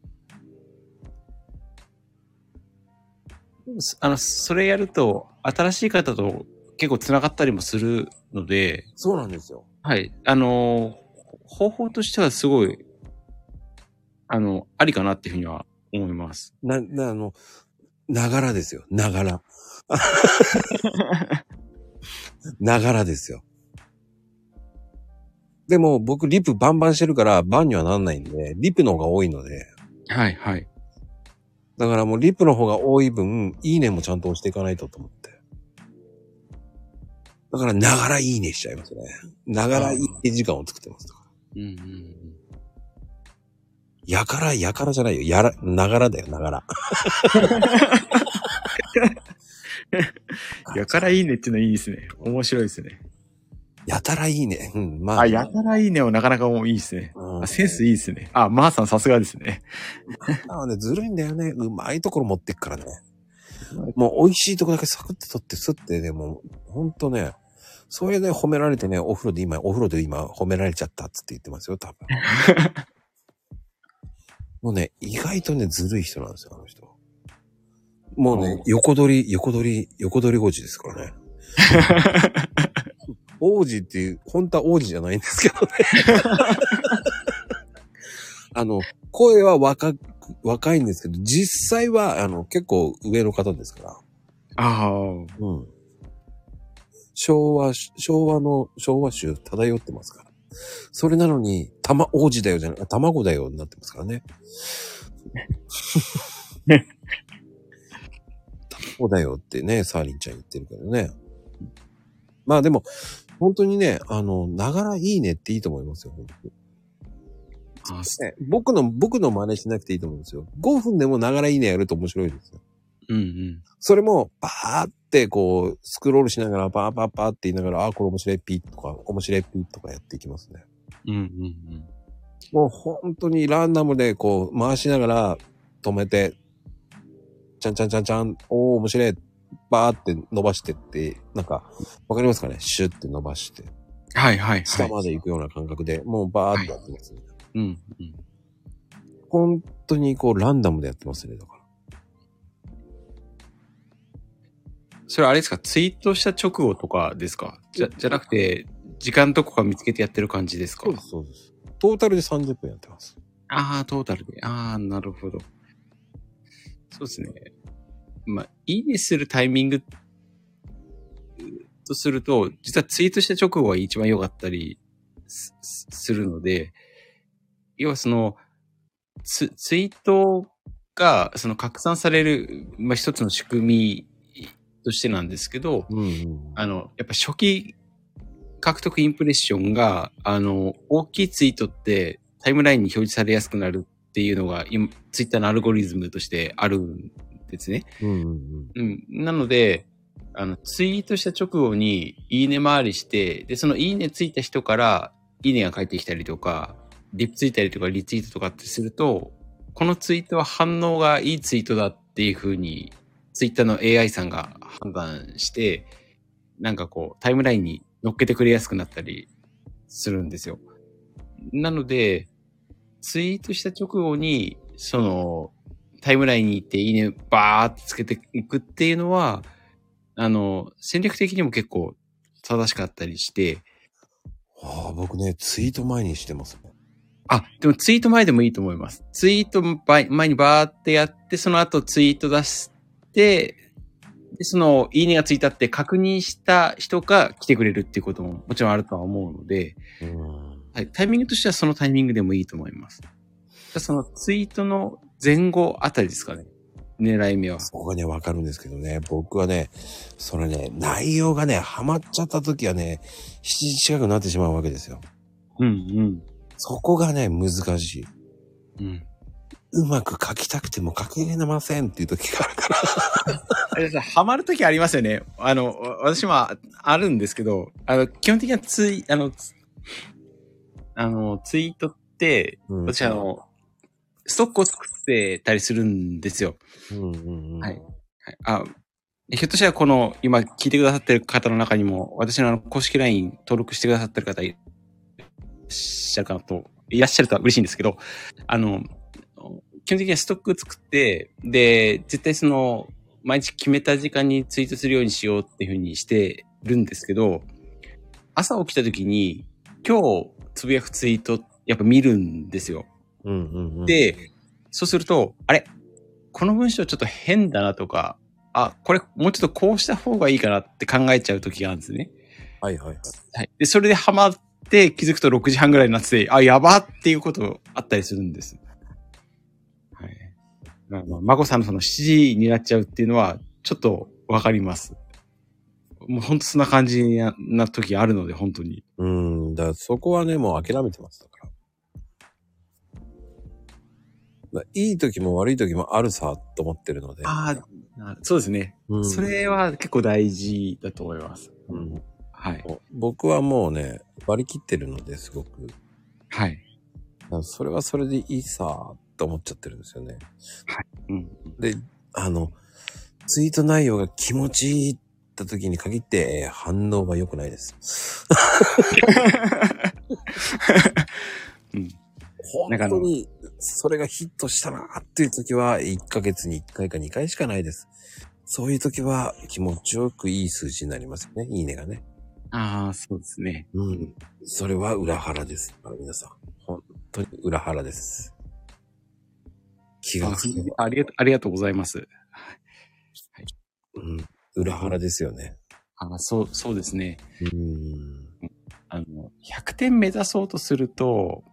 そあの、それやると、新しい方と結構繋がったりもするので、そうなんですよ。はい。あのー方法としてはすごい、あの、ありかなっていうふうには思います。な、な、あの、ながらですよ。ながら。ながらですよ。でも僕リプバンバンしてるからバンにはなんないんで、リプの方が多いので、はいはい。だからもうリプの方が多い分、いいねもちゃんと押していかないとと思って。だから、ながらいいねしちゃいますね。ながらいいね時間を作ってます。うんうんうん。やから、やからじゃないよ。やら、ながらだよ、ながら。やからいいねっていうのはいいですね。面白いですね。やたらいいね。うん、まあ。あ、やたらいいねはなかなかもういいですね。うんあセンスいいですね。あ、まーさんさすがですね。なので、ずるいんだよね。うまいところ持ってくからね。もう、美味しいとこだけサクって取って、スってね、もう、ほんとね、それで褒められてね、お風呂で今、お風呂で今褒められちゃったっつって言ってますよ、多分。もうね、意外とね、ずるい人なんですよ、あの人。もうね、横取り、横取り、横取り王子ですからね。王子っていう、本当は王子じゃないんですけどね。あの、声は若く、若いんですけど、実際は、あの、結構上の方ですから。ああ。うん。昭和、昭和の、昭和種漂ってますから。それなのに、たま、王子だよじゃない、卵だよになってますからね。卵だよってね、サーリンちゃん言ってるけどね。まあでも、本当にね、あの、ながらいいねっていいと思いますよ、本当にあね僕の、僕の真似しなくていいと思うんですよ。5分でもながらいいねやると面白いですよ。うんうん。それも、パーってこう、スクロールしながら、パーパーパーって言いながら、あ、これ面白いピッとか、面白いピッとかやっていきますね。うんうんもう本当にランダムでこう、回しながら止めて、ちゃんちゃんちゃんちゃん、おー、面白い。バーって伸ばしてって、なんか、わかりますかね？シュッて伸ばして、はいはいは下い。まで行くような感覚で、もうバーってやってますね。うんうん。本当にこう、ランダムでやってますね、だから。それあれですか？ツイートした直後とかですか？じゃ、じゃなくて、時間とか見つけてやってる感じですか？そうです、そうです。トータルで30分やってます。ああ、トータルで。ああ、なるほど。そうですね。まあ、いいねするタイミングとすると、実はツイートした直後が一番良かったりすするので、要はその、ツツイートがその拡散される、まあ、一つの仕組みとしてなんですけど、うんうん。あの、やっぱ初期獲得インプレッションが、あの、大きいツイートってタイムラインに表示されやすくなるっていうのが、今、ツイッターのアルゴリズムとしてあるんですね。うんうん。なので、あの、ツイートした直後に、いいね回りして、で、そのいいねついた人から、いいねが返ってきたりとか、リプついたりとか、リツイートとかってすると、このツイートは反応がいいツイートだっていう風に、ツイッターの AI さんが判断して、なんかこう、タイムラインに乗っけてくれやすくなったりするんですよ。なので、ツイートした直後に、その、タイムラインに行っていいねバーってつけていくっていうのは、あの、戦略的にも結構正しかったりして、ああ、僕ね、ツイート前にしてますね。あ、でもツイート前でもいいと思います。ツイート前前にバーってやって、その後ツイート出して、で、その、いいねがついたって確認した人が来てくれるっていうことももちろんあるとは思うので、うん。はい、タイミングとしてはそのタイミングでもいいと思います。そのツイートの前後あたりですかね。狙い目は。そこがね、わかるんですけどね、僕はね、それね、内容がね、ハマっちゃった時はね、7時近くなってしまうわけですよ。うんそこがね、難しい。うん。うまく書きたくても書けれませんっていう時があるから。ハマるときありますよね。あの、私もああるんですけど、あの、基本的にはツイ、あの、ツあの、ツイートって、うん私あの、ストックを作ってたりするんですよ。うんうんうん。はいはい、あ、ひょっとしたらこの、今聞いてくださってる方の中にも、私のあの公式 LINE 登録してくださってる方いらっしゃるかなと、いらっしゃるとは嬉しいんですけど、あの、基本的にはストック作って、で、絶対その、毎日決めた時間にツイートするようにしようっていうふうにしてるんですけど、朝起きた時に、今日つぶやくツイート、やっぱ見るんですよ。うんうんうん。、で、そうすると、あれ？この文章ちょっと変だなとか、あ、これもうちょっとこうした方がいいかなって考えちゃう時があるんですね。はいはいはい。はい。で、それでハマっって気づくと6時半ぐらいになってて、あ、やばっていうことあったりするんです。はい。まあまあ、まこさんのその7時になっちゃうっていうのは、ちょっとわかります。もうほんとそんな感じなな時あるので、本当に。うん。だからそこはね、もう諦めてます。だから。だからいい時も悪い時もあるさ、と思ってるので。ああ、そうですね。うん、それは結構大事だと思います。うん。はい。僕はもうね、割り切ってるので、すごく。はい。それはそれでいいさ、と思っちゃってるんですよね。うん。で、あの、ツイート内容が気持ちいいった時に限って、えー反応が良くないです。うん。本当に、それがヒットしたなっていう時は、1ヶ月に1回か2回しかないです。そういう時は気持ちよくいい数字になりますよね。いいねがね。ああ、そうですね。うん。それは裏腹です。皆さん。本当に裏腹です。気があつけば。ありがとう、ありがとうございます。うん。裏腹ですよね。あそう、そうですね。うん。あの、100点目指そうとすると、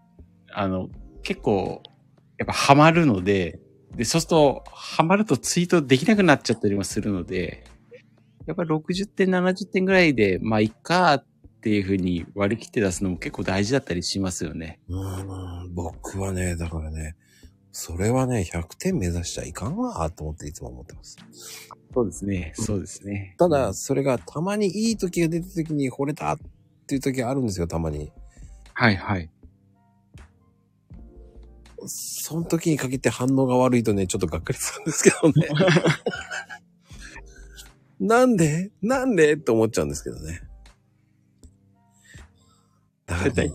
あの、結構、やっぱハマるので、で、そうすると、ハマるとツイートできなくなっちゃったりもするので、やっぱり60点、70点ぐらいで、まあ、いっかっていうふうに割り切って出すのも結構大事だったりしますよね。うん。僕はね、だからね、それはね、100点目指しちゃいかんわ、と思っていつも思ってます。そうですね。そうですね。ただ、それがたまにいい時が出た時に惚れたっていう時があるんですよ、たまに。はいはい。その時に限って反応が悪いとね、ちょっとがっかりするんですけどね。なんで？なんで？って思っちゃうんですけどね。だから、ね、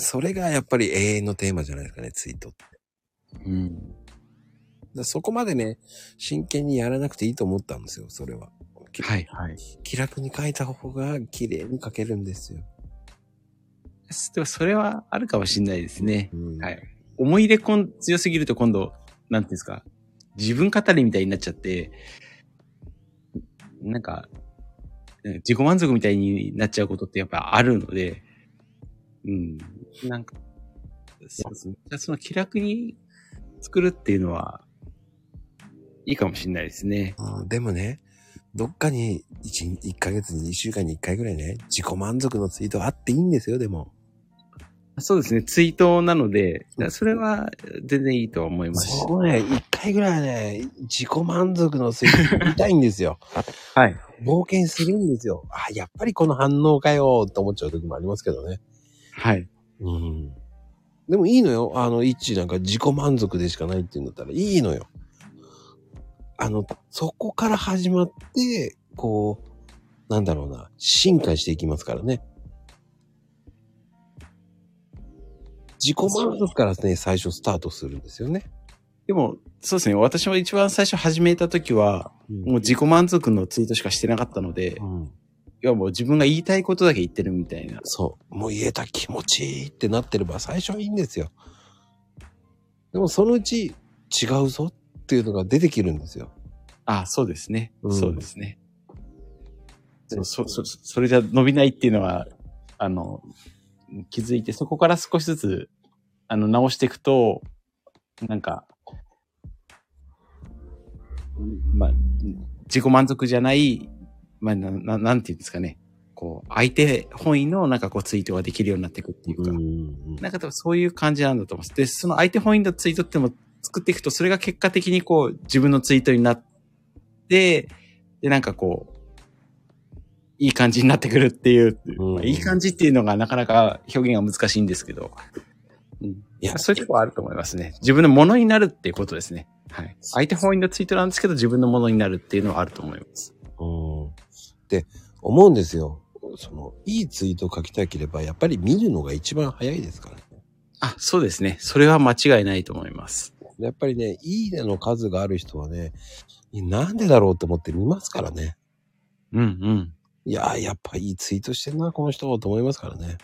それがやっぱり永遠のテーマじゃないですかね、ツイートって。うん。だそこまでね、真剣にやらなくていいと思ったんですよ、それは。きはいはい。気楽に書いた方が綺麗に書けるんですよ。でもそれはあるかもしれないですね。うんはい。思い入れこん強すぎると今度、なんていうんですか、自分語りみたいになっちゃって、なんか、うん自己満足みたいになっちゃうことってやっぱあるので、うん。なんか、そうですね。じゃあその気楽に作るっていうのは、いいかもしれないですね。うんでもね、どっかに1、一ヶ月に2週間に1回ぐらいね、自己満足のツイートあっていいんですよ、でも。そうですね。ツイートなので、それは全然いいとは思いますし。そうね、1回ぐらいはね、自己満足のツイート見たいんですよ。はい。冒険するんですよ。あ、やっぱりこの反応かよって思っちゃう時もありますけどね。はい。うん。でもいいのよ。あの、一致なんか自己満足でしかないっていうんだったらいいのよ。あの、そこから始まって、こう、なんだろうな、進化していきますからね。自己満足からね、最初スタートするんですよね。でも、そうですね。私も一番最初始めた時は、もう自己満足のツイートしかしてなかったので、うん。いやもう自分が言いたいことだけ言ってるみたいな。そう。もう言えた気持ちいいってなってれば最初はいいんですよ。でもそのうち違うぞっていうのが出てきるんですよ。あそうですね。うんそうですね。そうそ、そ、それじゃ伸びないっていうのは、あの、気づいて、そこから少しずつ、あの、直していくと、なんか、まあ、自己満足じゃない、まあ、な、ななんていうんですかね。こう、相手本位のなんかこうツイートができるようになっていくっていうか、ん。なんか多分そういう感じなんだと思います。で、その相手本位のツイートってのも作っていくと、それが結果的にこう、自分のツイートになって、で、なんかこう、いい感じになってくるっていう、うんまあいい感じっていうのがなかなか表現が難しいんですけど、うん、いやそういうとこあると思いますね。自分のものになるっていうことですね。はい。相手本位のツイートなんですけど、自分のものになるっていうのはあると思います。うん。って思うんですよ。その、いいツイートを書きたければ、やっぱり見るのが一番早いですからね。あ、そうですね。それは間違いないと思います。やっぱりね、いいねの数がある人はね、なんでだろうと思って見ますからね。うんうん。いやー、やっぱいいツイートしてんな、この人と思いますからね。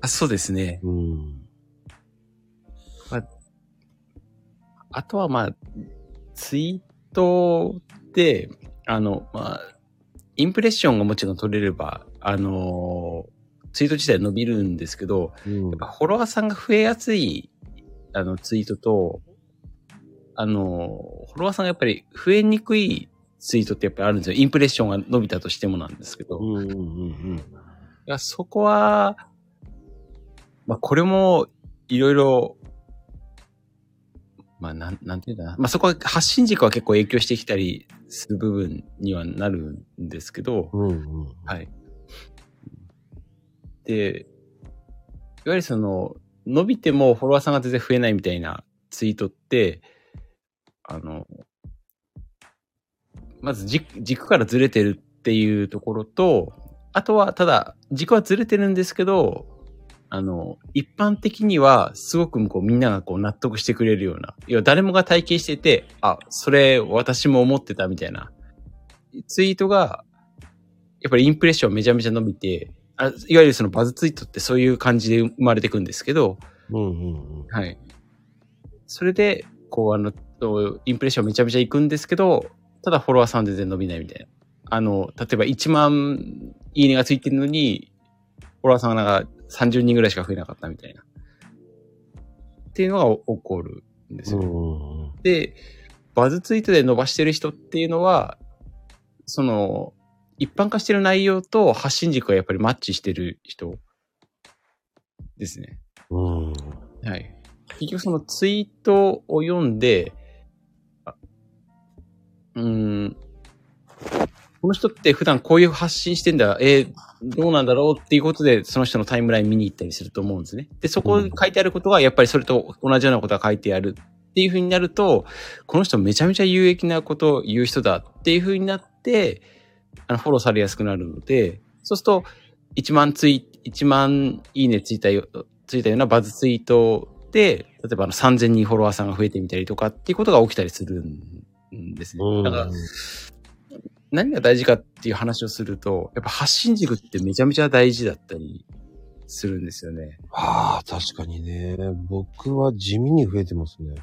あ、そうですね。うん。あとはまあ、ツイートで、あの、まあ、インプレッションがもちろん取れれば、あのーツイート自体伸びるんですけど、うんやっぱフォロワーさんが増えやすい、あの、ツイートと、あの、フォロワーさんがやっぱり増えにくいツイートってやっぱりあるんですよ。インプレッションが伸びたとしてもなんですけど。いうんうんうんや、そこは、まあ、これも、いろいろ、まあ、なん、なんていうんだな。まあ、そこは発信軸は結構影響してきたりする部分にはなるんですけど、うん。うんうん。はい。で、いわゆるその、伸びてもフォロワーさんが全然増えないみたいなツイートって、あの、まず軸軸からずれてるっていうところと、あとはただ軸はずれてるんですけど、あの、一般的にはすごくこうみんながこう納得してくれるような、要は誰もが体験してて、あ、それ私も思ってたみたいなツイートが、やっぱりインプレッションめちゃめちゃ伸びて、あいわゆるそのバズツイートってそういう感じで生まれてくんですけど、うんうんはい。それで、こう、あの、インプレッションめちゃめちゃいくんですけど、ただフォロワーさん全然伸びないみたいな。あの、例えば1万いいねがついてるのに、フォロワーさんがなんか30人ぐらいしか増えなかったみたいな。っていうのが起こるんですうん。よ。で、バズツイートで伸ばしてる人っていうのは、その、一般化してる内容と発信軸がやっぱりマッチしてる人ですね。うん。はい。結局そのツイートを読んで、あうーん、この人って普段こういう発信してんだ、えーどうなんだろうっていうことで、その人のタイムライン見に行ったりすると思うんですね。で、そこに書いてあることが、やっぱりそれと同じようなことが書いてあるっていう風になると、この人めちゃめちゃ有益なことを言う人だっていう風になって、あの、フォローされやすくなるので、そうすると、1万ツイ、1万いいねついたよ、ついたようなバズツイートで、例えばあの3000人フォロワーさんが増えてみたりとかっていうことが起きたりするんですね。うんだから、何が大事かっていう話をすると、やっぱ発信軸ってめちゃめちゃ大事だったりするんですよね。ああ、確かにね。僕は地味に増えてますね。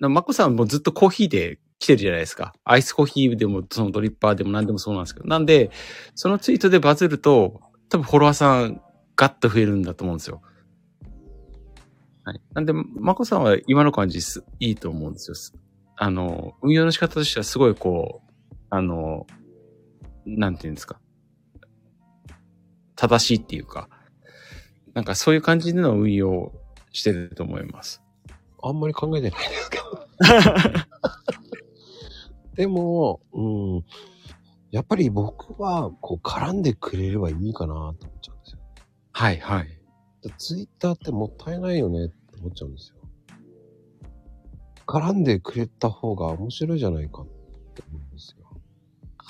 なマコさんもずっとコーヒーで来てるじゃないですか。アイスコーヒーでも、そのドリッパーでも何でもそうなんですけど。なんで、そのツイートでバズると、多分フォロワーさんガッと増えるんだと思うんですよ。はい。なんで、マコさんは今の感じすいいと思うんですよ。あの、運用の仕方としてはすごいこう、あの、なんていうんですか。正しいっていうか、なんかそういう感じでの運用をしてると思います。あんまり考えてないですけど。でも、うん。やっぱり僕は、こう、絡んでくれればいいかなと思っちゃうんですよ。はい、はい。ツイッターってもったいないよねって思っちゃうんですよ。絡んでくれた方が面白いじゃないかって思うんですよ。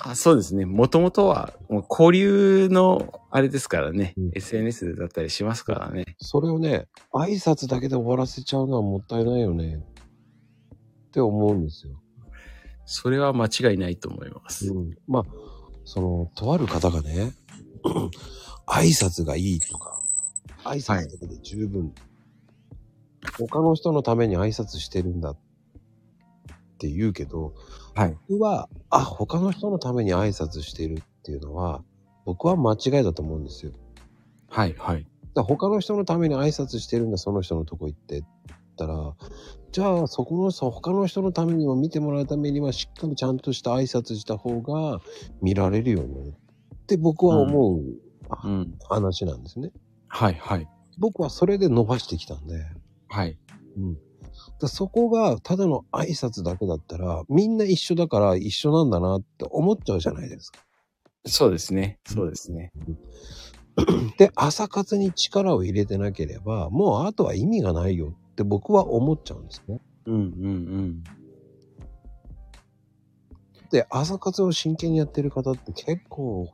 あそうですね。もともとは、もう交流の、あれですからね、うん SNS だったりしますからね。それをね、挨拶だけで終わらせちゃうのはもったいないよねって思うんですよ。それは間違いないと思います。うん。まあ、その、とある方がね、挨拶がいいとか、挨拶だけで十分、他の人のために挨拶してるんだって言うけど、はい。僕は、あ、他の人のために挨拶してるっていうのは、僕は間違いだと思うんですよ。はい、はい。だ他の人のために挨拶してるんだ、その人のとこ行って。ったら、じゃあ、そこの人、他の人のためにも見てもらうためには、しっかりちゃんとした挨拶した方が見られるよね。って僕は思ううん。話なんですね。はい、はい。僕はそれで伸ばしてきたんで。はい。うん。だそこが、ただの挨拶だけだったら、みんな一緒だから一緒なんだなって思っちゃうじゃないですか。そうですね。そうですね。で、朝活に力を入れてなければ、もうあとは意味がないよって僕は思っちゃうんですね。うん、うん、うん。で、朝活を真剣にやってる方って結構、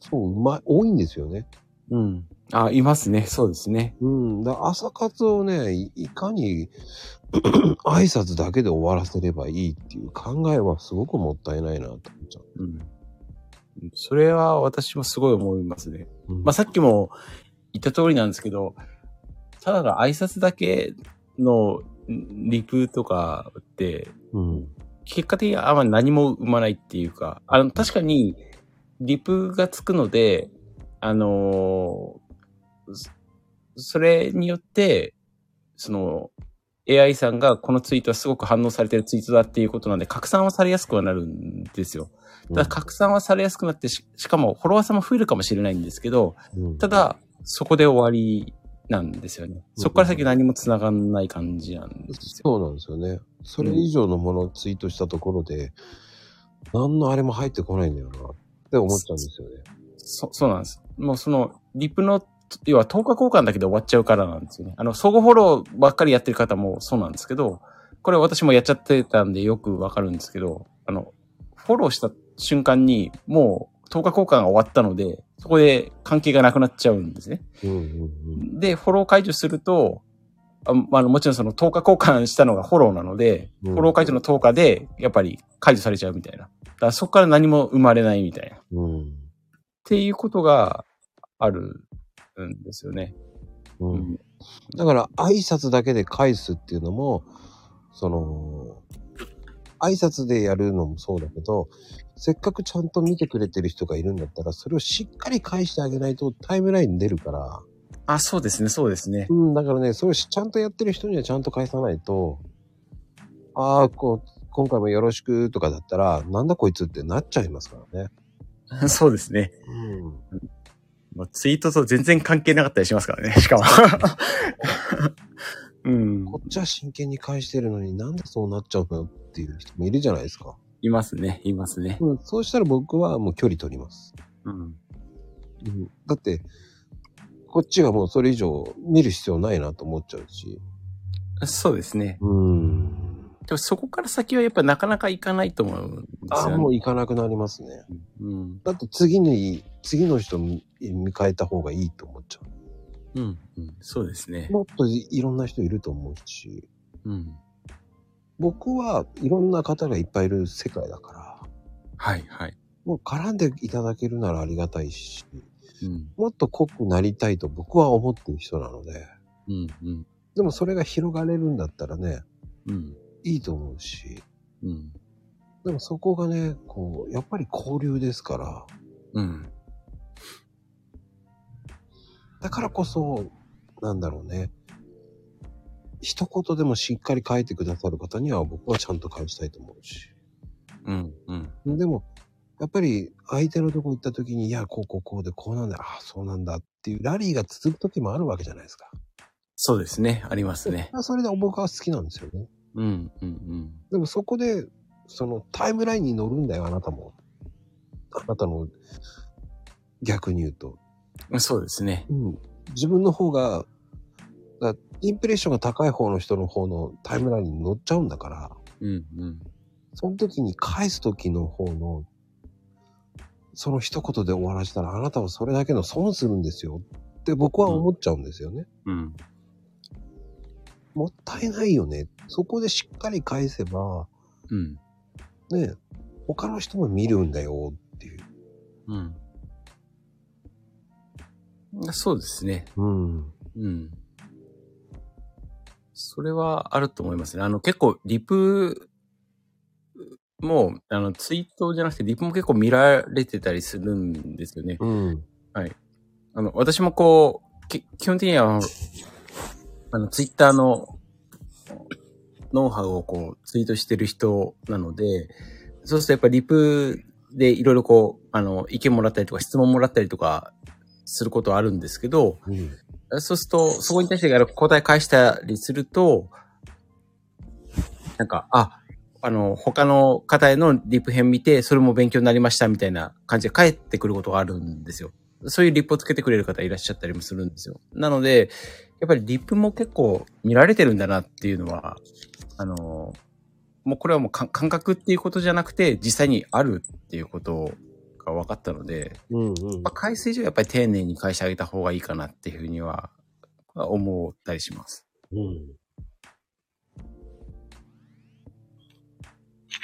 そう、うまい、多いんですよね。うん。あ、いますね。そうですね。うん。だ朝活をね、いいかに挨拶だけで終わらせればいいっていう考えはすごくもったいないなと思っちゃう。うん。それは私もすごい思いますね。うんまあ、さっきも言った通りなんですけど、ただの挨拶だけのリプとかって、うん。結果的にあんまり何も生まないっていうか、あの、確かに、リプがつくので、あのーそそれによって、その、AI さんがこのツイートはすごく反応されてるツイートだっていうことなんで、拡散はされやすくはなるんですよ。ただ拡散はされやすくなってし、しかもフォロワーさんも増えるかもしれないんですけど、うんただ、そこで終わりなんですよね。そこから先何も繋がんない感じなんですよ。そうなんですよね。それ以上のものをツイートしたところで、何のあれも入ってこないんだよなって思っちゃうんですよね。そそうなんです。もうその、リプの、要は10日交換だけで終わっちゃうからなんですよね。あの、相互フォローばっかりやってる方もそうなんですけど、これ私もやっちゃってたんでよくわかるんですけど、あの、フォローした瞬間にもう10日交換が終わったので、そこで関係がなくなっちゃうんですね。うんうんうん。で、フォロー解除すると、あまあもちろんその10日交換したのがフォローなので、うんフォロー解除の10日で、やっぱり解除されちゃうみたいな。だからそこから何も生まれないみたいな。っうん。ていうことがあるんですよね。う。うんだから、挨拶だけで返すっていうのも、その、挨拶でやるのもそうだけど、せっかくちゃんと見てくれてる人がいるんだったら、それをしっかり返してあげないとタイムラインに出るから、あ、そうですね、そうですね。うん、だからね、それをちゃんとやってる人にはちゃんと返さないと、ああ、こう、今回もよろしくとかだったら、なんだこいつってなっちゃいますからね。そうですね。うん。もうツイートと全然関係なかったりしますからね、しかも。うん。こっちは真剣に返してるのになんでそうなっちゃうのっていう人もいるじゃないですか。いますね、いますね。うん、そうしたら僕はもう距離取ります。うん。うん、だって、こっちがもうそれ以上見る必要ないなと思っちゃうし。そうですね。うん。でもそこから先はやっぱなかなか行かないと思うんですああ、よね。もう行かなくなりますね。うん。だって次に、次の人見見変えた方がいいと思っちゃうん。うん。そうですねう。。もっといいろんな人いると思うし、うん。僕はいろんな方がいっぱいいる世界だから、はい、はい。もう絡んでいただけるならありがたいし、うん。もっと濃くなりたいと僕は思ってる人なので、うん。うん。でもそれが広がれるんだったらね、うん。いいと思うし、うん。でもそこがね、こう、やっぱり交流ですから、うん。だからこそ、なんだろうね。一言でもしっかり書いてくださる方には僕はちゃんと返したいと思うし。うん。うん。でも、やっぱり相手のとこ行った時に、いや、こうこうこうでこうなんだ、ああ、そうなんだっていうラリーが続く時もあるわけじゃないですか。そうですね。ありますね。それで僕は好きなんですよね。うん。うん。でもそこで、そのタイムラインに乗るんだよ、あなたも。あなたの、逆に言うと。うん。そうですね。うん。自分の方が、だインプレッションが高い方の人の方のタイムラインに乗っちゃうんだから、うん。うん。その時に返す時の方の、その一言で終わらせたら、あなたはそれだけの損するんですよって僕は思っちゃうんですよね。うん。もったいないよね。そこでしっかり返せば、うん。ね、他の人も見るんだよっていう。うん。そうですね。うん。うん。それはあると思いますね。あの、結構、リプも、あの、ツイートじゃなくて、リプも結構見られてたりするんですよね。うん。あの、私もこう、き基本的には、あの、ツイッターのノウハウをこう、ツイートしてる人なので、そうするとやっぱりリプでいろいろこう、あの、意見もらったりとか質問もらったりとかすることはあるんですけど、うん。そうすると、そこに対して答え返したりすると、なんか、あ、あの、他の方へのリプ編見て、それも勉強になりましたみたいな感じで返ってくることがあるんですよ。そういうリプをつけてくれる方いらっしゃったりもするんですよ。なので、やっぱりリプも結構見られてるんだなっていうのは、あの、もうこれはもうか感覚っていうことじゃなくて、実際にあるっていうことが分かったので、うんうんまあ、回数以上やっぱり丁寧に返してあげた方がいいかなっていうふうには思ったりします。うん。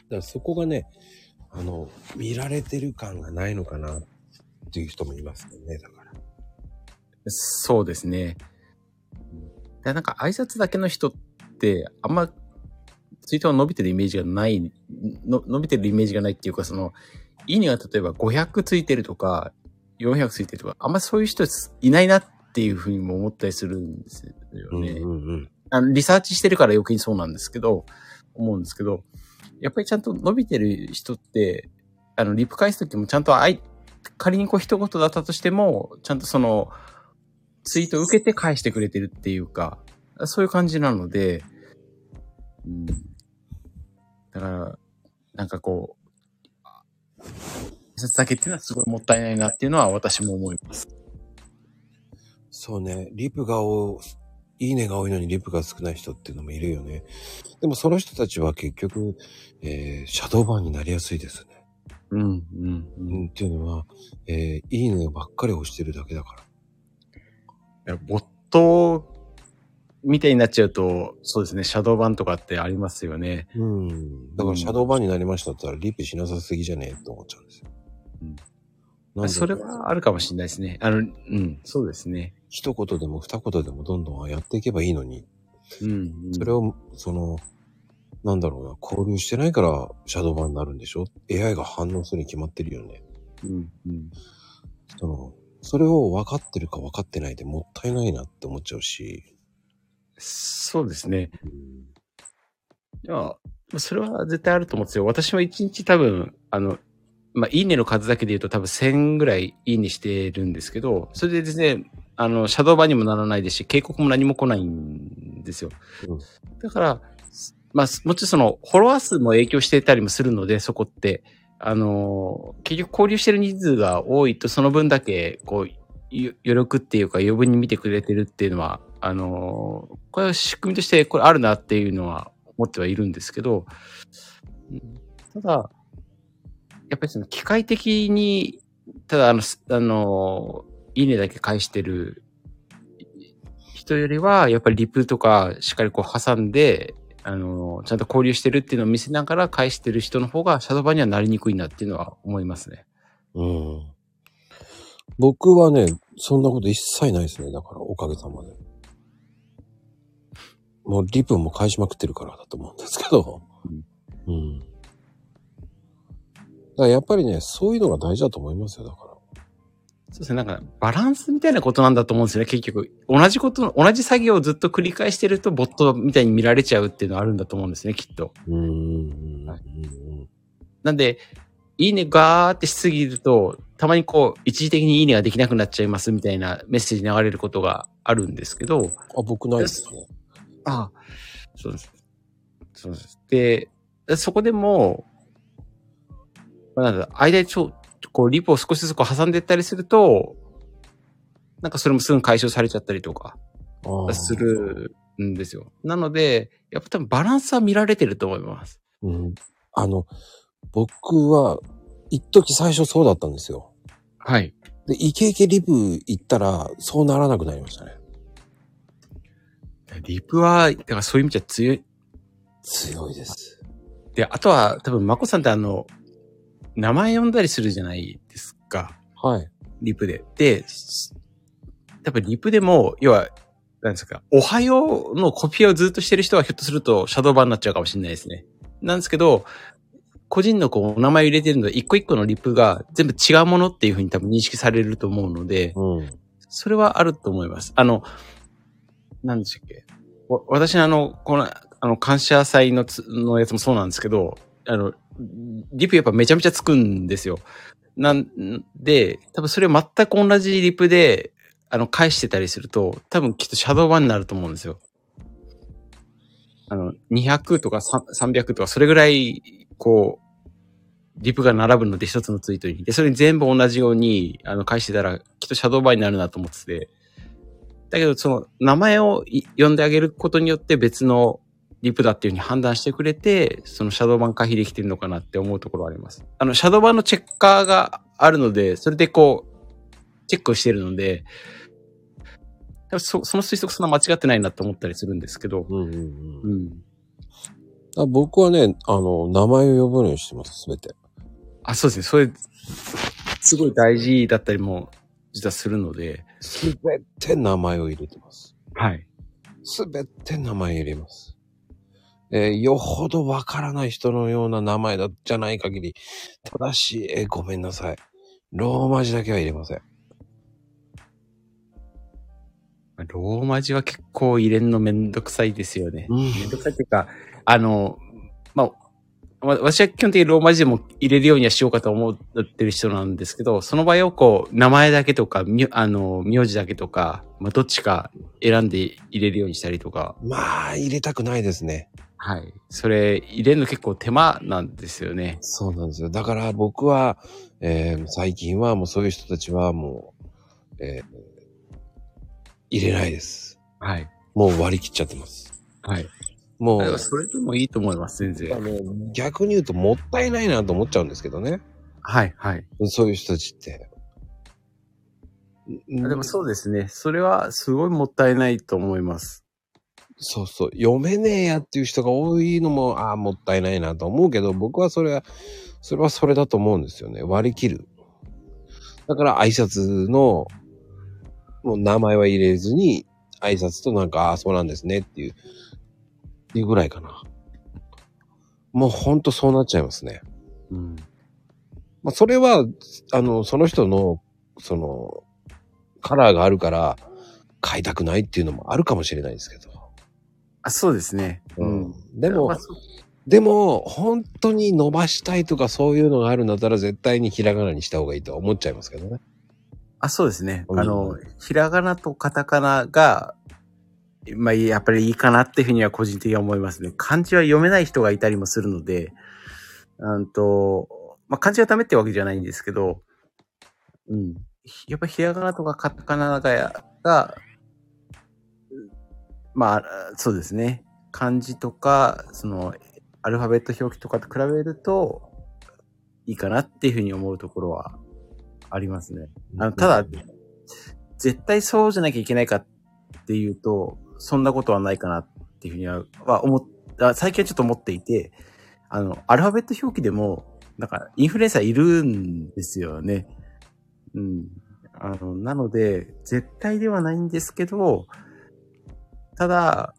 だからそこがね、あの、見られてる感がないのかなっていう人もいますよね、だから。そうですね。でなんか挨拶だけの人ってあんまツイートが伸びてるイメージがない、の伸びてるイメージがないっていうか、その、いいねが例えば500ついてるとか、400ついてるとか、あんまそういう人いないなっていうふうにも思ったりするんですよね。うんうんうん。あの、リサーチしてるから余計にそうなんですけど、思うんですけど、やっぱりちゃんと伸びてる人って、あの、リプ返すときもちゃんとあい、仮にこう一言だったとしても、ちゃんとその、ツイートを受けて返してくれてるっていうか、そういう感じなので、うん。だから、なんかこう、一冊だけっていうのはすごいもったいないなっていうのは私も思います。そうね、リプが多いいねが多いのにリプが少ない人っていうのもいるよね。でもその人たちは結局、えー、シャドーバーになりやすいですね。うん、うん、うん、っていうのは、えー、いいねばっかり押してるだけだから。ボットみたいになっちゃうと、そうですね、シャドー版とかってありますよね。うん。だからシャドーバーになりましたったらリプしなさすぎじゃねえって思っちゃうんですよ。うんそれはあるかもしれないですね。あの、うん、そうですね。一言でも二言でもどんどんやっていけばいいのに、うん、うん。それを、その、なんだろうな、交流してないからシャドーバーになるんでしょ ?AI が反応するに決まってるよね。うん、うん。その、それを分かってるか分かってないでもったいないなって思っちゃうし。そうですね。うんいや、それは絶対あると思うんですよ。私は一日多分、あの、まあ、いいねの数だけで言うと多分1000ぐらいいいねしてるんですけど、それでですね、あの、シャドー版にもならないですし、警告も何も来ないんですよ。うんだから、まあ、もちろんその、フォロワー数も影響していたりもするので、そこって、あの、結局交流してる人数が多いと、その分だけ、こう、余力っていうか余分に見てくれてるっていうのは、あの、これは仕組みとしてこれあるなっていうのは思ってはいるんですけど、ただ、やっぱりその機械的に、ただあの、あの、いいねだけ返してる人よりは、やっぱりリプとかしっかりこう挟んで、あの、ちゃんと交流してるっていうのを見せながら返してる人の方がシャドーバーにはなりにくいなっていうのは思いますね。うん。僕はね、そんなこと一切ないですね。だから、おかげさまで。もうリプも返しまくってるからだと思うんですけど。うん。だからやっぱりね、そういうのが大事だと思いますよ。だから。そうですね。なんか、バランスみたいなことなんだと思うんですよね。結局、同じこと、同じ作業をずっと繰り返してると、ボットみたいに見られちゃうっていうのはあるんだと思うんですね、きっと。うーん。はいうんなんで、いいねガーってしすぎると、たまにこう、一時的にいいねができなくなっちゃいますみたいなメッセージ流れることがあるんですけど、あ、僕ないですね。ああ、そうです。そうです。で、そこでも、まあなんだ、間にちょ、こう、リポを少しずつこう挟んでいったりすると、なんかそれもすぐ解消されちゃったりとかす。るんですよ。なので、やっぱ多分バランスは見られてると思います。うん。あの、僕は、一時最初そうだったんですよ。はい。で、イケイケリプ行ったら、そうならなくなりましたね。リプは、だからそういう意味じゃ強い。強いです。でで、あとは多分、マコさんってあの、名前呼んだりするじゃないですか。はい。リプで。で、多分リプでも、要は、なんですか、おはようのコピーをずっとしてる人はひょっとするとシャドーバーになっちゃうかもしれないですね。なんですけど、個人のこう、お名前を入れてるので、一個一個のリプが全部違うものっていうふうに多分認識されると思うので、うん。それはあると思います。あの、何でしたっけわ私のあの、この、あの、感謝祭のつのやつもそうなんですけど、あの、リプやっぱめちゃめちゃつくんですよ。なんで、多分それ全く同じリプで、あの、返してたりすると、多分きっとシャドー版になると思うんですよ。あの、200とか300とか、それぐらい、こう、リプが並ぶので一つのツイートに。で、それに全部同じように、あの、返してたら、きっとシャドーバーになるなと思ってて。だけど、その、名前を呼んであげることによって別のリプだっていうふうに判断してくれて、そのシャドーバン回避できてるのかなって思うところはあります。あの、シャドーバンのチェッカーがあるので、それでこう、チェックをしてるので、そその推測そんな間違ってないなと思ったりするんですけど、うんうんうん。うん。あ僕はね、あの、名前を呼ぶようにしてます、すべて。あ、そうですね。それ、すごい大事だったりも、実はするので、すべて名前を入れてます。はい。すべて名前入れます。えーよほどわからない人のような名前だじゃない限り、正しい、えーごめんなさい。ローマ字だけは入れません。ローマ字は結構入れんのめんどくさいですよね。うんめんどくさいっていうか、あの、まあ、わ私は基本的にローマ字でも入れるようにはしようかと思ってる人なんですけど、その場合をこう、名前だけとか、みあの、名字だけとか、まあ、どっちか選んで入れるようにしたりとか、まあ、入れたくないですね。はい。それ、入れるの結構手間なんですよね。そうなんですよ。だから僕は、えー最近はもうそういう人たちはもう、えー入れないです。はい。もう割り切っちゃってます。はい。もう、それでもいいと思います、全あ然。の逆に言うともったいないなと思っちゃうんですけどね。はい、はい。そういう人たちって。んでもそうですね。それはすごいもったいないと思います。そうそう。読めねえやっていう人が多いのも、ああ、もったいないなと思うけど、僕はそれは、それはそれだと思うんですよね。割り切る。だから挨拶の、もう名前は入れずに、挨拶となんか、ああ、そうなんですねっていう、っていうぐらいかな。もうほんとそうなっちゃいますね。うん。まあ、それは、あの、その人の、その、カラーがあるから、変えたくないっていうのもあるかもしれないですけど。あ、そうですね。うん。でもまあ、そうでも、本当に伸ばしたいとかそういうのがあるんだったら絶対にひらがなにした方がいいとは思っちゃいますけどね。あ、そうですね。うんあの、ひらがなとカタカナが、まあ、やっぱりいいかなっていうふうには個人的には思いますね。漢字は読めない人がいたりもするので、うんと、まあ、漢字がダメってわけじゃないんですけど、うん。やっぱりひらがなとかカタカナが、が、まあ、そうですね。漢字とか、その、アルファベット表記とかと比べると、いいかなっていうふうに思うところはありますね。あの、ただ、絶対そうじゃなきゃいけないかっていうと、そんなことはないかなっていうふうには、は思った、最近はちょっと思っていて、あの、アルファベット表記でも、なんか、インフルエンサーいるんですよね。うん。あの、なので、絶対ではないんですけど、ただ、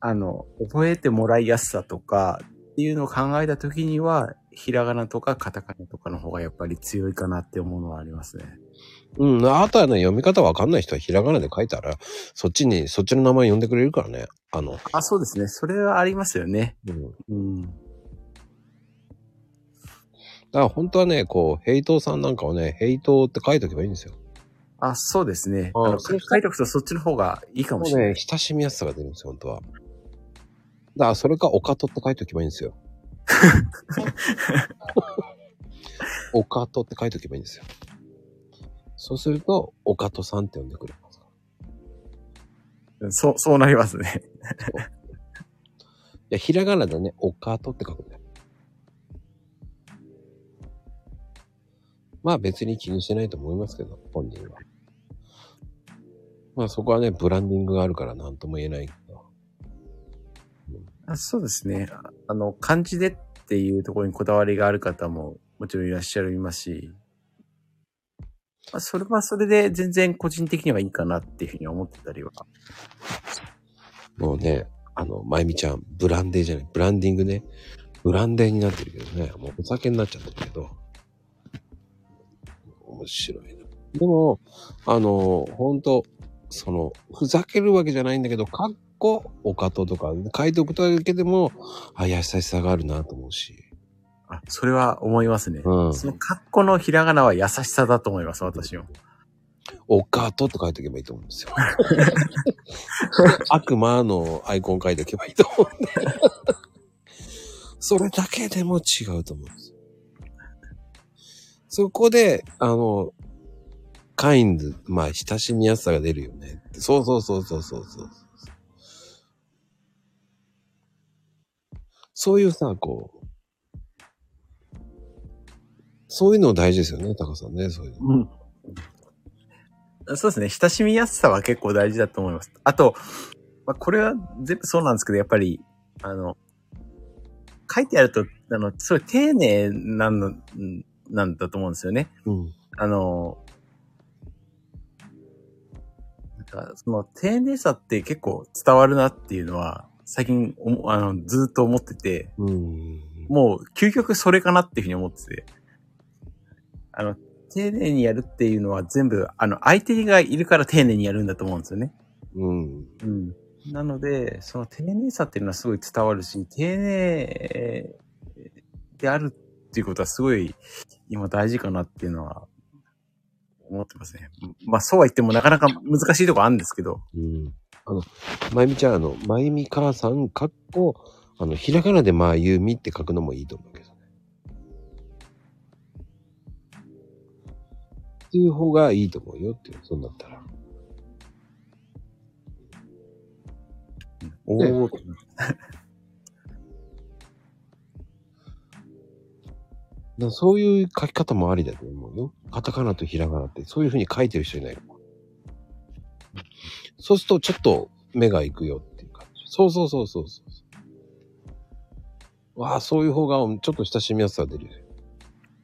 あの、覚えてもらいやすさとかっていうのを考えたときには、ひらがなとかカタカナとかの方がやっぱり強いかなって思うのはありますね。うん。あとはね、読み方わかんない人はひらがなで書いたら、そっちに、そっちの名前呼んでくれるからね。あの、あ、そうですね。それはありますよね。うん。うん。だから本当はね、こう、ヘイトーさんなんかはね、ヘイトーって書いとけばいいんですよ。あ、そうですね。あの、書いておくとそっちの方がいいかもしれない。ね、親しみやすさが出るんですよ、本当は。だからそれか、オカトって書いとけばいいんですよ。オカトって書いとけばいいんですよ。そうすると、オカトさんって呼んでくれますかそう、そうなりますね。や、ひらがなでね、オカトって書くんだよ。まあ別に気にしてないと思いますけど、本人は。まあそこはね、ブランディングがあるから何とも言えないけど。あそうですね。ああの、漢字でっていうところにこだわりがある方ももちろんいらっしゃいますし、まあ、それはそれで全然個人的にはいいかなっていうふうに思ってたりは。もうね、あの、まゆみちゃん、ブランデーじゃない、ブランディングね。ブランデーになってるけどね、もうお酒になっちゃってるけど。面白いな。でも、あの、ほんと、その、ふざけるわけじゃないんだけど、かっこ、おかととか書いておくだけでも、あ、優しさがあるなと思うし。あ、それは思いますね。うんそのカッコのひらがなは優しさだと思います、私も。おかとって書いておけばいいと思うんですよ。悪魔のアイコン書いておけばいいと思うんで。それだけでも違うと思うんですよ。そこで、あの、カインド、まあ、親しみやすさが出るよね。そうそうそうそうそうそう。そういうさ、こう、そういうの大事ですよね、タカさんね、そういうの。うん。そうですね。親しみやすさは結構大事だと思います。あと、まあ、これは全部そうなんですけど、やっぱり、あの、書いてあると、あの、すごい丁寧なの、んなんだと思うんですよね。うん。あの、なんか、その丁寧さって結構伝わるなっていうのは、最近おも、あの、ずっと思ってて、うん。もう究極それかなっていうふうに思ってて。あの、丁寧にやるっていうのは全部、あの、相手がいるから丁寧にやるんだと思うんですよね。うん。うん。なので、その丁寧さっていうのはすごい伝わるし、丁寧であるっていうことはすごい今大事かなっていうのは思ってますね。まあそうは言ってもなかなか難しいとこあるんですけど。うん。あの、まゆみちゃん、あの、まゆみ母さん、かっこ、あの、ひらがなでまゆみって書くのもいいと思うけどね。っていう方がいいと思うよっていう、そんだったら。おねお、だそういう書き方もありだと思うよ。カタカナとひらがなって、そういう風に書いてる人いないの。そうすると、ちょっと目が行くよっていう感じ。そうそうそうそうそう。わあ、そういう方が、ちょっと親しみやすさ出るよ。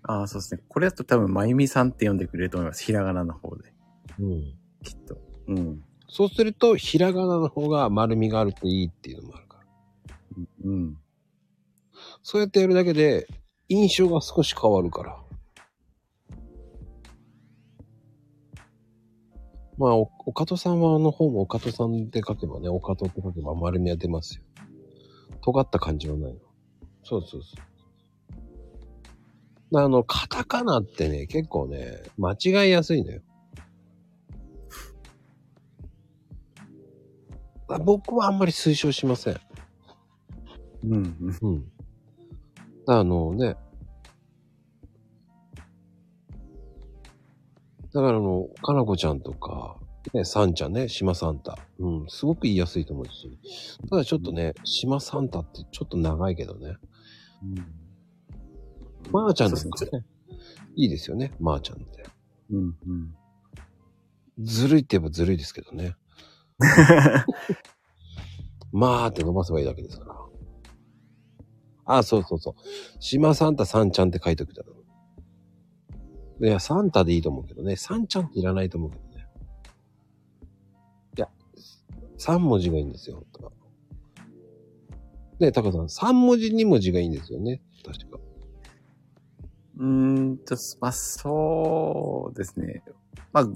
ああ、そうですね。これだと多分、まゆみさんって呼んでくれると思います。ひらがなの方で。うん。きっと。うん。そうすると、ひらがなの方が丸みがあるといいっていうのもあるから。うん。そうやってやるだけで、印象が少し変わるから。まあ、お、おかとさんはの方もおかとさんって書けばね、おかとって書けば丸みは出ますよ。尖った感じはないの。そうそうそう。あの、カタカナってね、結構ね、間違いやすいのよ。あ僕はあんまり推奨しません。うん。うん。あのね。だからあの、かなこちゃんとか、ね、サンちゃんね、島サンタ。うん、すごく言いやすいと思うし。ただちょっとね、島サンタってちょっと長いけどね。まー、ちゃんですかね。いいですよね、まー、ちゃんって。うん。うん。ずるいって言えばずるいですけどね。まーって伸ばせばいいだけですから。あ、そうそうそう。島サンタさんちゃんって書いとくだろう。いや、サンタでいいと思うけどね。サンちゃんっていらないと思うけどね。いや、3文字がいいんですよ、本当は。ねタカさん、3文字2文字がいいんですよね。確か。うーんと、まあ、そうですね。まあ、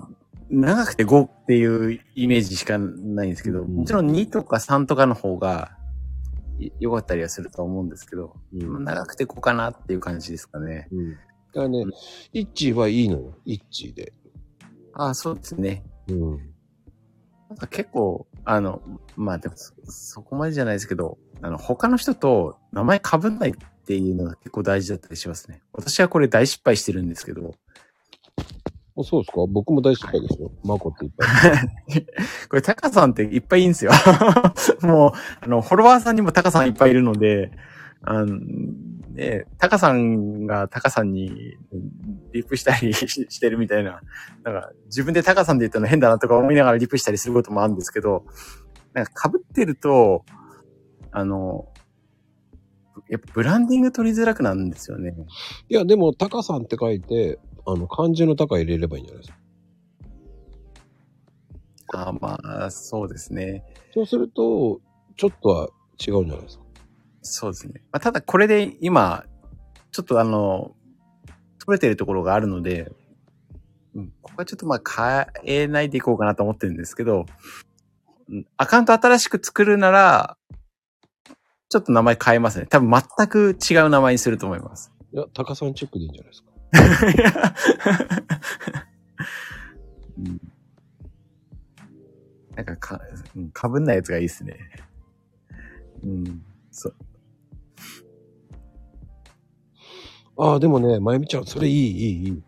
長くて5っていうイメージしかないんですけど、うんもちろん2とか3とかの方がい良かったりはすると思うんですけど、うんまあ長くて5かなっていう感じですかね。うん。だからね、イッチーはいいのよ。イッチーで。ああ、そうですね。うん。なんか結構、あの、まあでもそ、そこまでじゃないですけど、あの、他の人と名前被んないっていうのが結構大事だったりしますね。私はこれ大失敗してるんですけど、あそうですか？僕も大失敗ですよ。マコっていっぱい。これタカさんっていっぱいいいんですよ。もう、あの、フォロワーさんにもタカさんいっぱいいるので、あの、ね、タカさんがタカさんにリプしたり ししてるみたいな、なんか自分でタカさんで言ったの変だなとか思いながらリプしたりすることもあるんですけど、なんか被ってると、あの、やっぱブランディング取りづらくなるんですよね。いや、でも、タカさんって書いて、あの、漢字のタカ入れればいいんじゃないですか？あーまあ、そうですね。そうすると、ちょっとは違うんじゃないですか？そうですね。まあ、ただこれで今、ちょっとあの、取れてるところがあるので、うん、ここはちょっとまあ変えないでいこうかなと思ってるんですけど、うんアカウント新しく作るなら、ちょっと名前変えますね。多分全く違う名前にすると思います。いや、タカさんチェックでいいんじゃないですか？うんなんかか、かぶんないやつがいいですね。うん。そう。ああ、でもね、まゆみちゃん、それいい、いい、いい。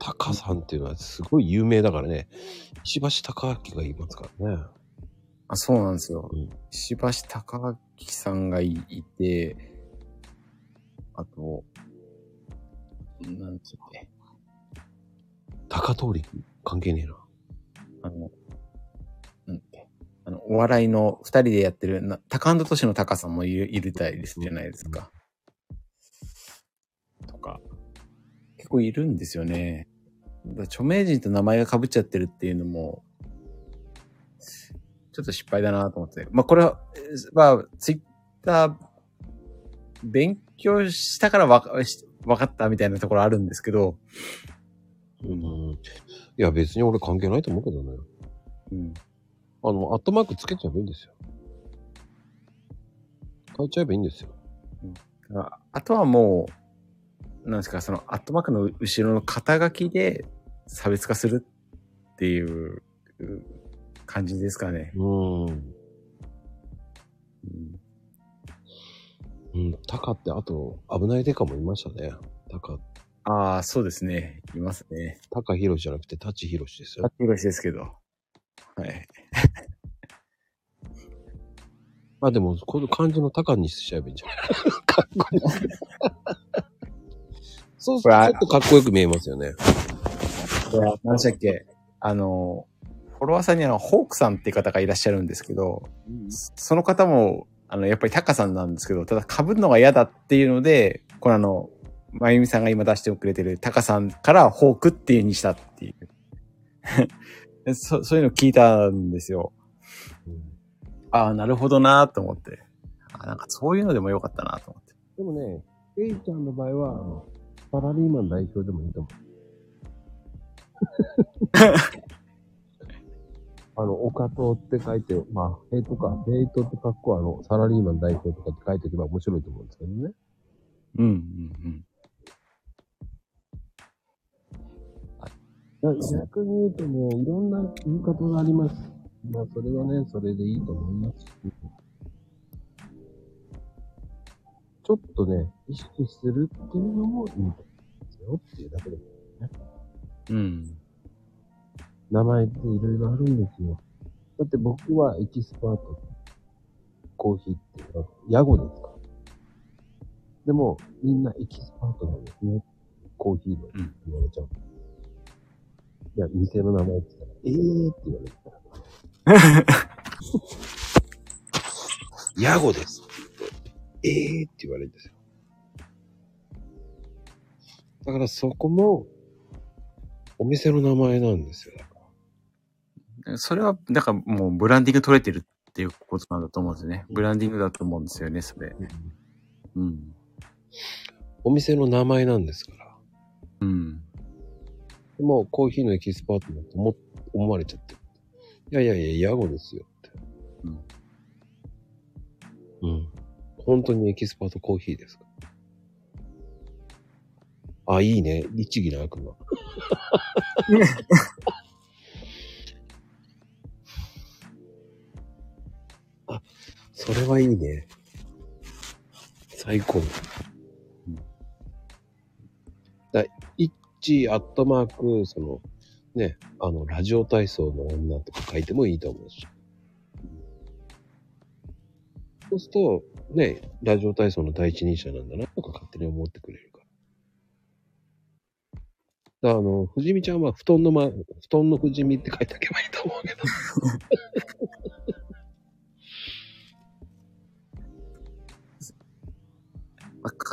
タカさんっていうのはすごい有名だからね。石橋貴明がいますからね。あ、そうなんですよ。うん石橋貴明さんがいいて、あと、なんつって、高通り関係ねえな。あの、なんだっけ、あの、お笑いの二人でやってる、なタカアンドトシのタカさんもいる、いるたいですじゃないですか。とか、結構いるんですよね。著名人と名前が被っちゃってるっていうのも、ちょっと失敗だなと思って。まあこれは、えーまあ、ツイッター、勉強したからわかしわかったみたいなところあるんですけど、うん。いや、別に俺関係ないと思うけどね。うん。あの、アットマークつけちゃえばいいんですよ。変えちゃえばいいんですよ。ああとはもう、なんですか、そのアットマークの後ろの肩書きで差別化するっていうう感じですかね。うん。うんうん、タカって、あと、危ないデカもいましたね。タカ、ああ、そうですね。いますね。タカヒロシじゃなくて、タチヒロシですよ。あ広しですけど。はい。まあでも、この漢字のタカにしちゃえばいいんじゃない？かっこいい。そうすると、ちょっとかっこよく見えますよね。これ何でしたっけ？あの、フォロワーさんにあの、ホークさんって方がいらっしゃるんですけど、その方も、あの、やっぱりタカさんなんですけど、ただ被るのが嫌だっていうので、これあの、まゆみさんが今出してくれてるタカさんからホークっていうにしたっていう。そそういうの聞いたんですよ。うんああ、なるほどなと思って。あなんかそういうのでもよかったなと思って。でもね、エイちゃんの場合は、あの、サラリーマン代表でもいいと思う。あの、オカトって書いて、まあ、ヘイトか、ヘイトって格好は、あの、サラリーマン代表とかって書いておけば面白いと思うんですけどね。うん、うん、逆に言うとね、いろんな言い方があります。まあ、それはね、それでいいと思いますし。ちょっとね、意識するっていうのもいいと思うんですよっていうだけで。うん。うん。名前っていろいろあるんですよ。だって僕はエキスパート。コーヒーっていうの、ヤゴですかでも、みんなエキスパートなんですね。コーヒーのうん言われちゃう。いや、店の名前って言ったら、えーって言われたら。ヤゴですって言って、えーって言われるんですよ。だからそこも、お店の名前なんですよ。それは、だからもうブランディング取れてるっていうことなんだと思うんですよね。ブランディングだと思うんですよね、それ。うん。お店の名前なんですから。うん。でも、コーヒーのエキスパートだと思思われちゃってる。いやいやいや、ヤゴですよって。うん。うん。本当にエキスパートコーヒーですか？あ、いいね。律儀な悪魔。それはいいね。最高。だ、イッチアットマーク、その、ね、あの、ラジオ体操の女とか書いてもいいと思うし。そうすると、ね、ラジオ体操の第一人者なんだなとか勝手に思ってくれるから。だあの、藤見ちゃんは布団のま、布団の藤見って書いておけばいいと思うけど。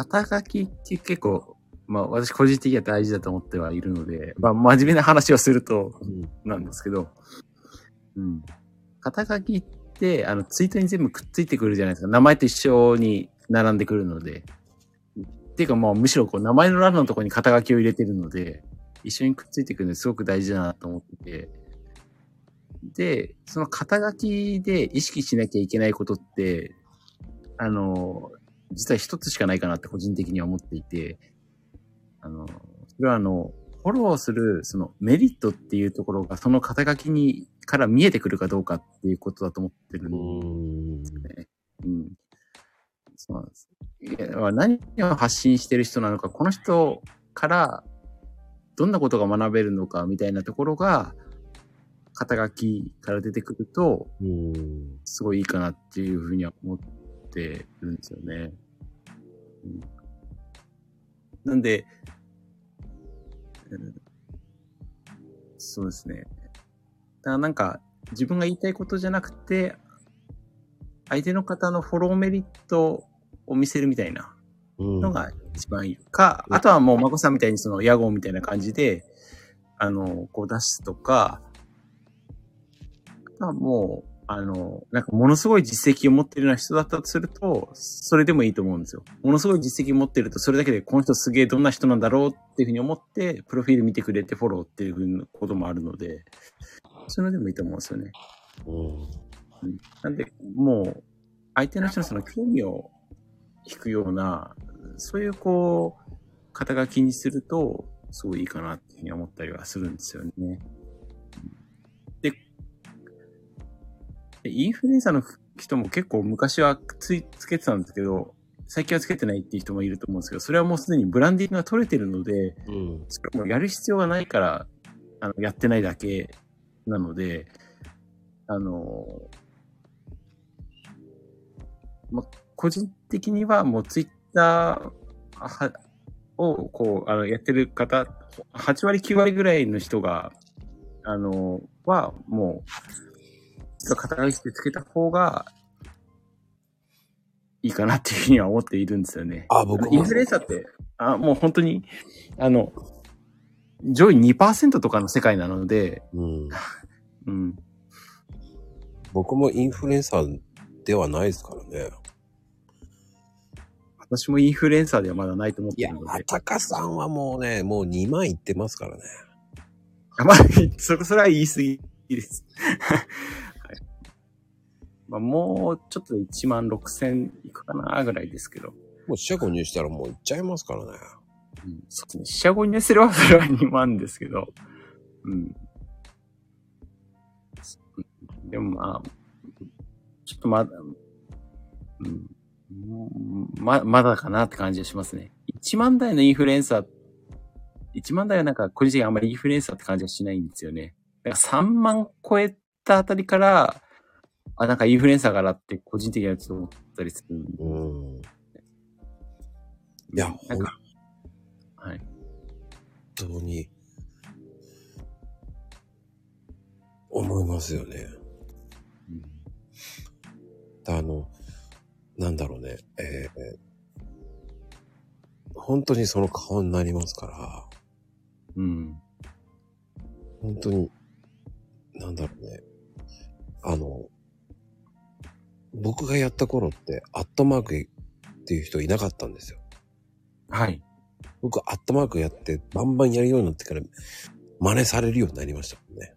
肩書きって結構、まあ私個人的には大事だと思ってはいるので、まあ真面目な話をするとうん。なんですけど、うん。肩書きって、あの、ツイートに全部くっついてくるじゃないですか。名前と一緒に並んでくるので。っていうかもうむしろこう名前の欄のところに肩書きを入れてるので、一緒にくっついてくるのですごく大事だなと思ってて。で、その肩書きで意識しなきゃいけないことって、あの、実は一つしかないかなって個人的には思っていて、あの、それはあの、フォローするそのメリットっていうところがその肩書きにから見えてくるかどうかっていうことだと思ってるうーん。ね。うん。そうなんです。いや何を発信してる人なのか、この人からどんなことが学べるのかみたいなところが、肩書きから出てくると、うーん。すごいいいかなっていうふうには思ってるんですよね。うん、なんで、うんそうですね。だからなんか、自分が言いたいことじゃなくて、相手の方のフォローメリットを見せるみたいなうん。のが一番いいか、あとはもう、まこさんみたいにその、屋号みたいな感じで、あの、こう出すとか、あとはもう、あの、なんかものすごい実績を持ってるような人だったとすると、それでもいいと思うんですよ。ものすごい実績を持ってると、それだけでこの人すげえどんな人なんだろうっていうふうに思って、プロフィール見てくれてフォローっていうふうなこともあるので、それでもいいと思うんですよね。うん。うんなんで、もう、相手の人のその興味を引くような、そういうこう、肩書きにすると、すごいいいかなっていうふうに思ったりはするんですよね。インフルエンサーの人も結構昔はついつけてたんですけど、最近はつけてないっていう人もいると思うんですけど、それはもうすでにブランディングが取れてるので、うん。それもうやる必要がないから、あの、やってないだけなので、あの、ま、個人的にはもうツイッターはを、こう、あの、やってる方、8割9割ぐらいの人が、あの、は、もう、肩書きつけた方が、いいかなっていうふうには思っているんですよね。あ、僕もインフルエンサーって、あもう本当に、あの、上位2%とかの世界なので、うん。うん。僕もインフルエンサーではないですからね。私もインフルエンサーではまだないと思っいやてるの、で。タカさんはもうね、もう2万いってますからね。あまあ、そ、それは言い過ぎです。はい。まあ、もうちょっとで1万6千いくかなぐらいですけど。もう四捨五入したらもういっちゃいますからね。うん、そうですね。四捨五入すればそれは2万ですけど。うん。でもまあ、ちょっとまだ、うん。ま、まだかなって感じがしますね。1万台のインフルエンサー、1万台はなんか個人的にあんまりインフルエンサーって感じはしないんですよね。だから3万超えたあたりから、あ、なんかインフルエンサーからって個人的にはちょっと思ったりするんで。うん。いや、本なんか、はい。当に、思いますよね。あの、なんだろうね、えー本当にその顔になりますから、うん。本当に、なんだろうね。あの、僕がやった頃って、アットマークっていう人いなかったんですよ。はい。僕、アットマークやって、バンバンやるようになってから、真似されるようになりましたもんね。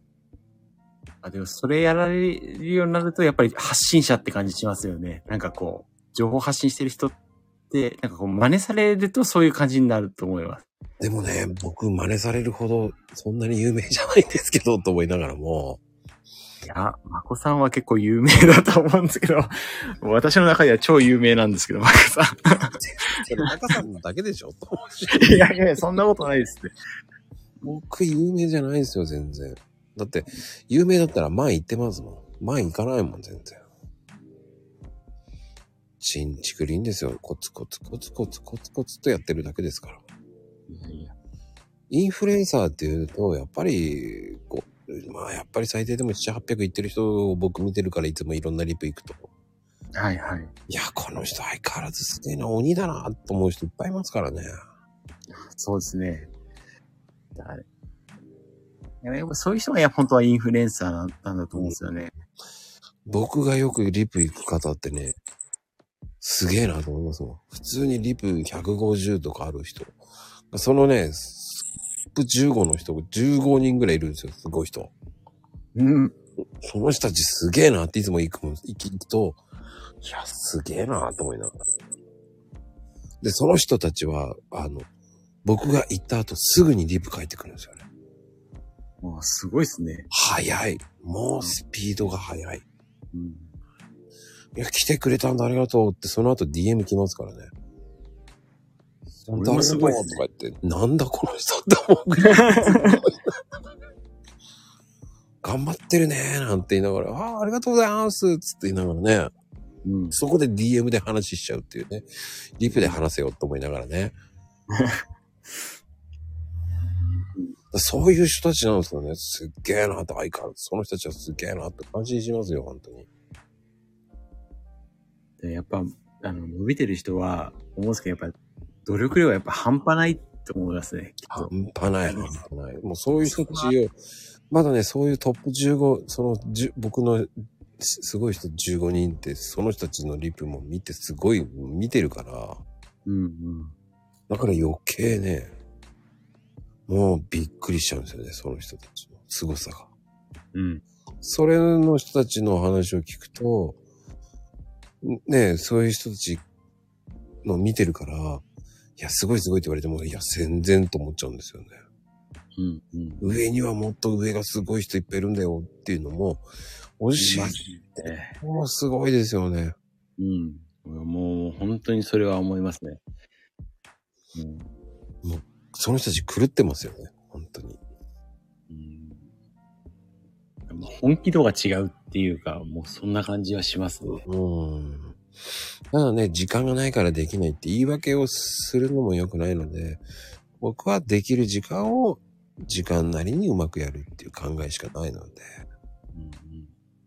あ、でもそれやられるようになると、やっぱり発信者って感じしますよね。なんかこう、情報発信してる人って、なんかこう、真似されるとそういう感じになると思います。でもね、僕、真似されるほど、そんなに有名じゃないんですけど、と思いながらも、いや、まこさんは結構有名だと思うんですけど、私の中では超有名なんですけど、まこさそれ、中さんだけでしょ？いやいや、そんなことないですって。僕、有名じゃないですよ、全然。だって、有名だったら前行ってますもん。前行かないもん、全然。ちんちくりんですよ。コツコツコツコツコツコツとやってるだけですから。いやいや。インフルエンサーっていうと、やっぱり、こう、まあ、やっぱり最低でも7、800行ってる人を僕見てるからいつもいろんなリプ行くと。はいはい。いや、この人相変わらずすげえな、鬼だな、と思う人いっぱいいますからね。そうですね。だいややっぱそういう人がいや本当はインフルエンサーなんだと思うんですよね。僕がよくリプ行く方ってね、すげえなと思いますもん。普通にリプ150とかある人。そのね、プ15の人、15人ぐらいいるんですよ、すごい人。うん。その人たちすげえなっていつも行くもん、行くと、いや、すげえなと思いながら。で、その人たちは、あの、僕が行った後すぐにリプ書いてくるんですよね。もうすごいですね。早い。もうスピードが速い。うん。いや、来てくれたんだ、ありがとうって、その後 DM 来ますからね。本当ありがとうとすごいですか言って、なんだこの人って思うぐらい。頑張ってるねーなんて言いながら、ああ、ありがとうございますつって言いながらね、うん。そこで DM で話しちゃうっていうね。リプで話せよと思いながらね。そういう人たちなんですよね。すっげえなって、相変わらずその人たちはすっげえなって感じしますよ、本当に。でやっぱ、あの、伸びてる人は、思うんですけど、やっぱ、努力量がやっぱ半端ないと思いますね。半端ない、半端ない。もうそういう人たちを、まだね、そういうトップ15、その、僕のすすごい人15人って、その人たちのリプも見て、すごい見てるから、うんうん。だから余計ね、もうびっくりしちゃうんですよね、その人たちの凄さが。うん。それの人たちの話を聞くと、ねえ、そういう人たちの見てるから、いや、すごいすごいって言われても、いや、全然と思っちゃうんですよね。うんうん。上にはもっと上がすごい人いっぱいいるんだよっていうのも、教えて、ねもうすごいですよね。うん。もう本当にそれは思いますね。うん。その人たち狂ってますよね。本当に。うんまあ本気度が違うっていうか、もうそんな感じはしますね。うん。ただね、時間がないからできないって言い訳をするのも良くないので、僕はできる時間を時間なりにうまくやるっていう考えしかないので、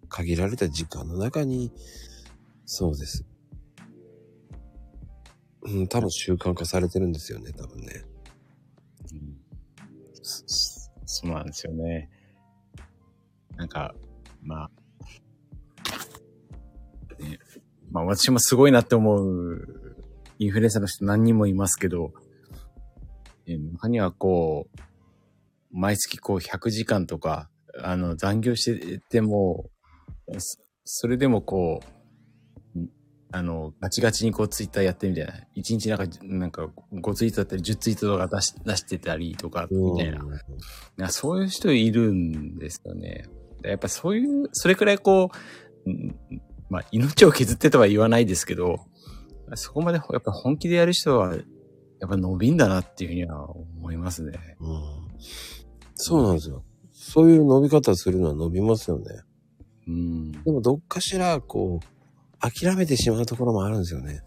限られた時間の中に、そうです。うん、多分習慣化されてるんですよね、多分ね。うんそうなんですよね。なんか、まあ、まあ私もすごいなって思うインフルエンサーの人何人もいますけど、え中にはこう、毎月こう100時間とか、あの、残業してても、そそれでもこう、んあの、ガチガチにこうツイッターやってみたいな。1日なんか、なんか5ツイートだったり10ツイートとか出し出してたりとか、みたいな。うんなそういう人いるんですよね。やっぱそういう、それくらいこう、うんまあ命を削ってとは言わないですけど、そこまでやっぱ本気でやる人は、やっぱ伸びんだなっていうふうには思いますね。うんそうなんですよ。そういう伸び方するのは伸びますよね。うん。でもどっかしら、こう、諦めてしまうところもあるんですよね。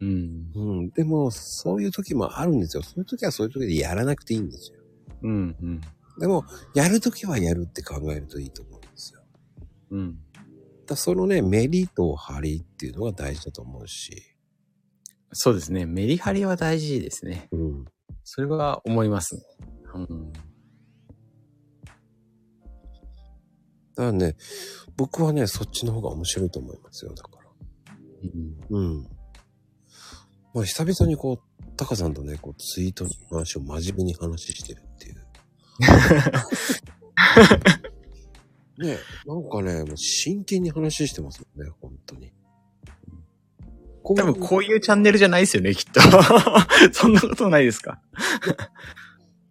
うん。うん。でも、そういう時もあるんですよ。そういう時はそういう時でやらなくていいんですよ。うん。うん。でも、やる時はやるって考えるといいと思うんですよ。うん。だそのね、メリと張りっていうのが大事だと思うし。そうですね。メリハリは大事ですね。うん。それは思いますね。うん。だからね、僕はね、そっちの方が面白いと思いますよ。だから。うん。まあ、久々にこう、タカさんとね、こう、ツイートの話を真面目に話してるっていう。ねなんかね、もう真剣に話してますもんね、本当に。多分こういうチャンネルじゃないですよね、きっと。そんなことないですか？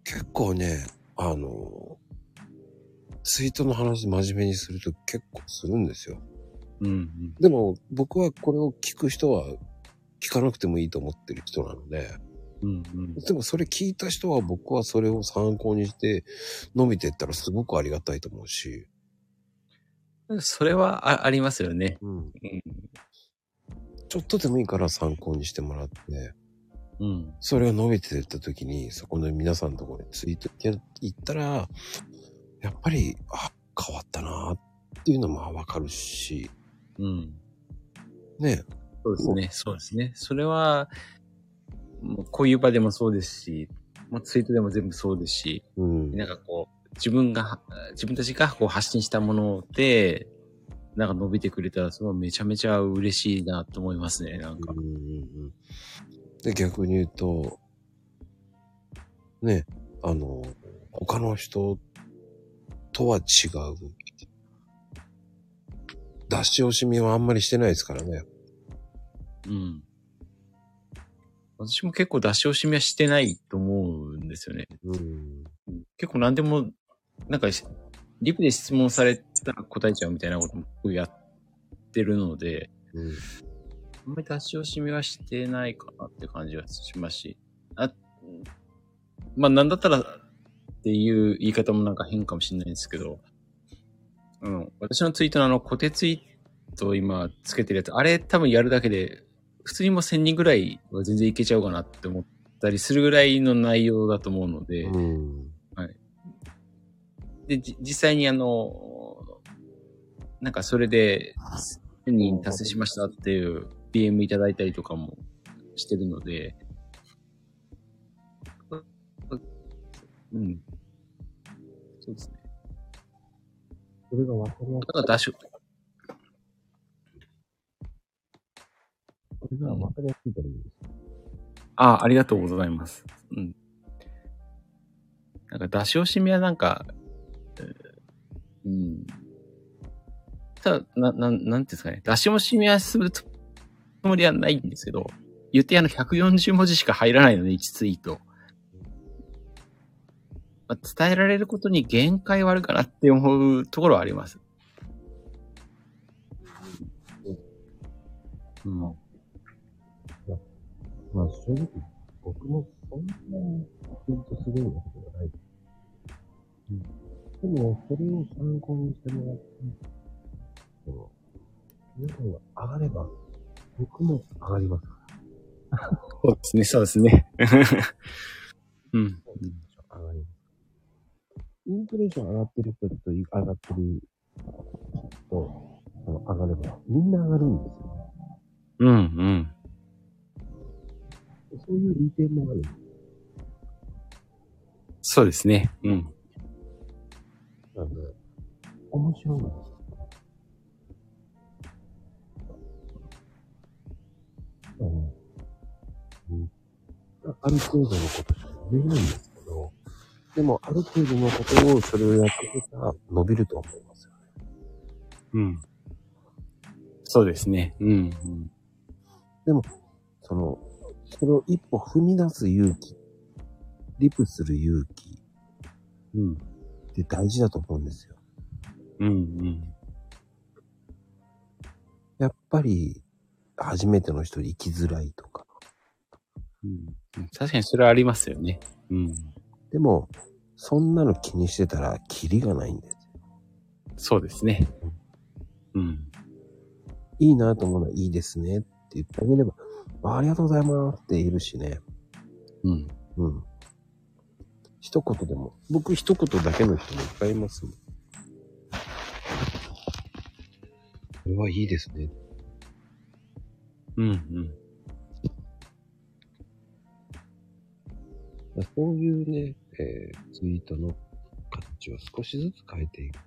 結構ね、あの、ツイートの話真面目にすると結構するんですよ。うん。でも、僕はこれを聞く人は聞かなくてもいいと思ってる人なので、うん。うん。でもそれ聞いた人は僕はそれを参考にして伸びていったらすごくありがたいと思うし。それはあありますよね。うん。うん。ちょっとでもいいから参考にしてもらって、うん。それが伸びていった時に、そこの皆さんのところにツイート行ったら、やっぱり、あ、変わったなっていうのもわかるし、うん。ね。そうですね。そうですね。それは、もうこういう場でもそうですし、もうツイートでも全部そうですし、うん。なんかこう、自分が、自分たちがこう発信したもので、なんか伸びてくれたら、それはめちゃめちゃ嬉しいなと思いますね、なんか。うんうんうんで、逆に言うと、ね、あの、他の人とは違う。出し惜しみはあんまりしてないですからね。うん。私も結構出し惜しみはしてないと思うんですよね。うん。結構何でも、なんか、リプで質問されたら答えちゃうみたいなこともやってるので、うん。あんまり出し惜しみはしてないかなって感じはしますし。あ、まあなんだったらっていう言い方もなんか変かもしれないんですけど、うん、私のツイートのあの固定ツイートを今つけてるやつ、あれ多分やるだけで、普通にもう1000人ぐらいは全然いけちゃうかなって思ったりするぐらいの内容だと思うので、うん。で、実際にあの、なんかそれで、1000人達成しましたっていう DM いただいたりとかもしてるので、うん。そうですね。それが分かりやすい。だから出それが分かりやすいからいいです。ああ、ありがとうございます。うん。なんか出し惜しみはなんか、うん。ただ、な、なん、なんていうんですかね。出し惜しみはするつもりはないんですけど、言ってあの140文字しか入らないので、1ツイート。まあ、伝えられることに限界はあるかなって思うところはあります。うん。まあ正直、僕もそんなにイベントすごいわけではない。うん。でも、それを参考にしてもらって、その、皆さんが上がれば、僕も上がりますから。そうですね、そうですね。うん。上がり。インプレッション上がってる人と上がってると、あの上がれば、みんな上がるんですよ。うん、うん。そういう利点もある。そうですね。うん。なん。で、面白い。んですよ。あの、うん、ある程度のことしか言えない。んですけど、でも、ある程度のことを、それをやってい。けたら伸びると思い。ますよね。うん。そうですね。うん。うん。でもその、それを一歩踏み出す勇気、リプする勇気うん。って大事だと思うんですよ。うん。うん。やっぱり、初めての人に生きづらいとか。うん。確かにそれはありますよね。うん。でも、そんなの気にしてたら、キリがないんですよ。そうですね。うん。いいなと思うのはいいですねって言ってあげれば、あありがとうございますって言えるしね。うん。うん。一言でも。僕一言だけの人もいっぱいいますもん。これはいいですね。うん。うん。そういうね、えーツイートの形を少しずつ変えていく。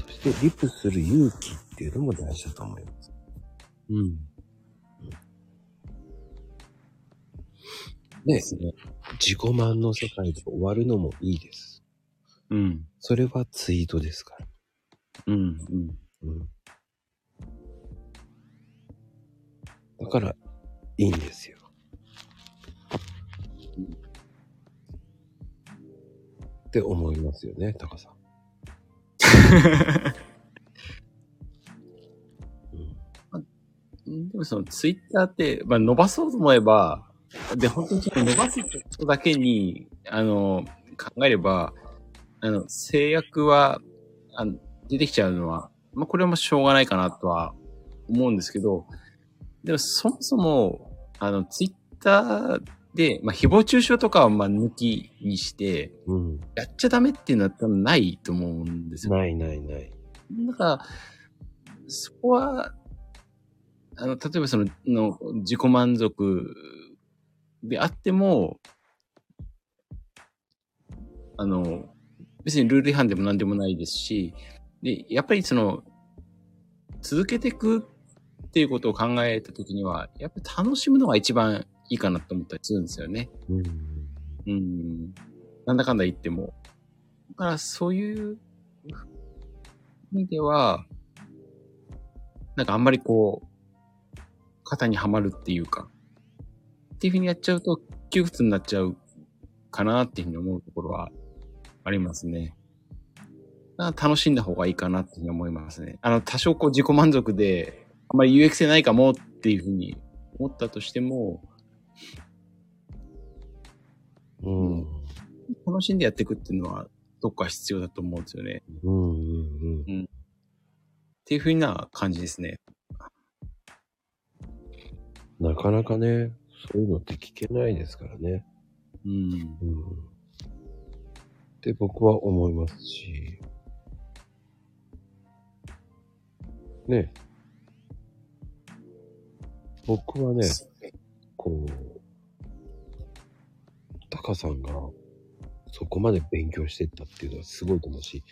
そして、リプする勇気っていうのも大事だと思います。うん。ね、ですね。自己満の世界で終わるのもいいです。うん。それはツイートですから。うん。うん。うん。だから、いいんですよ。って思いますよね、タカさん。でもそのツイッターって、まあ伸ばそうと思えば、で、本当にその伸ばすことだけに、あの、考えれば、あの、制約は、あの、出てきちゃうのは、まあこれはもうしょうがないかなとは思うんですけど、でもそもそも、あの、ツイッターで、まあ誹謗中傷とかはまあ抜きにして、うん。やっちゃダメっていうのは多分ないと思うんですよ。ないないない。だから、そこは、あの、例えばその、の自己満足であっても、あの、別にルール違反でも何でもないですし、で、やっぱりその、続けていくっていうことを考えたときには、やっぱり楽しむのが一番いいかなと思ったりするんですよね。うん。うん。なんだかんだ言っても。だからそういう意味では、なんかあんまりこう、肩にはまるっていうか、っていうふうにやっちゃうと窮屈になっちゃうかなっていうふうに思うところはありますね。楽しんだ方がいいかなっていうふうに思いますね。あの、多少こう自己満足で、あんまり有益性ないかもっていうふうに思ったとしても、うん。楽しんでやっていくっていうのはどっか必要だと思うんですよね。うん。うん。っていうふうな感じですね。なかなかね、そういうのって聞けないですからね。うん。うん。って僕は思いますし。ね。僕はね、こう、タカさんがそこまで勉強してったっていうのはすごいと思うし、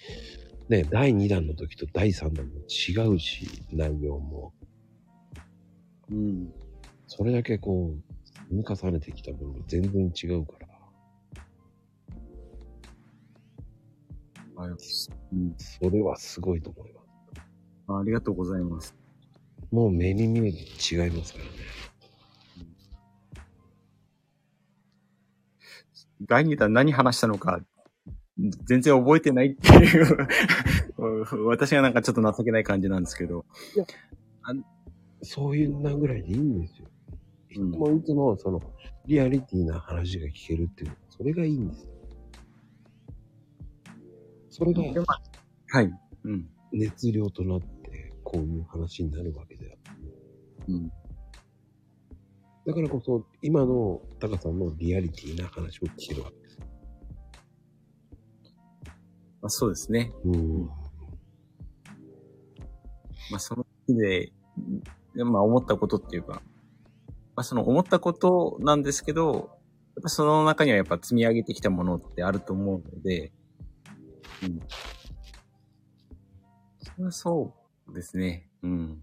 ね、第2弾の時と第3弾も違うし、内容も。うん。それだけこう、積み重ねてきたものが全然違うから、あうん、それはすごいと思います。ありがとうございます。もう目に見えて違いますからね。第2弾何話したのか、全然覚えてないっていう、私がなんかちょっと情けない感じなんですけど。そういうなぐらいでいいんですよ。いつうんもいつもその、リアリティな話が聞けるっていうそれがいいんですよ。それがはい。うん。熱量となって、こういう話になるわけであって。うん。だからこそ、今のタカさんのリアリティな話を聞けるわけです。まあ、そうですね。うん。まあ、その時で、でまあ、思ったことっていうか、まあ、その思ったことなんですけど、やっぱその中にはやっぱ積み上げてきたものってあると思うので、うん。それはそうですね。うん。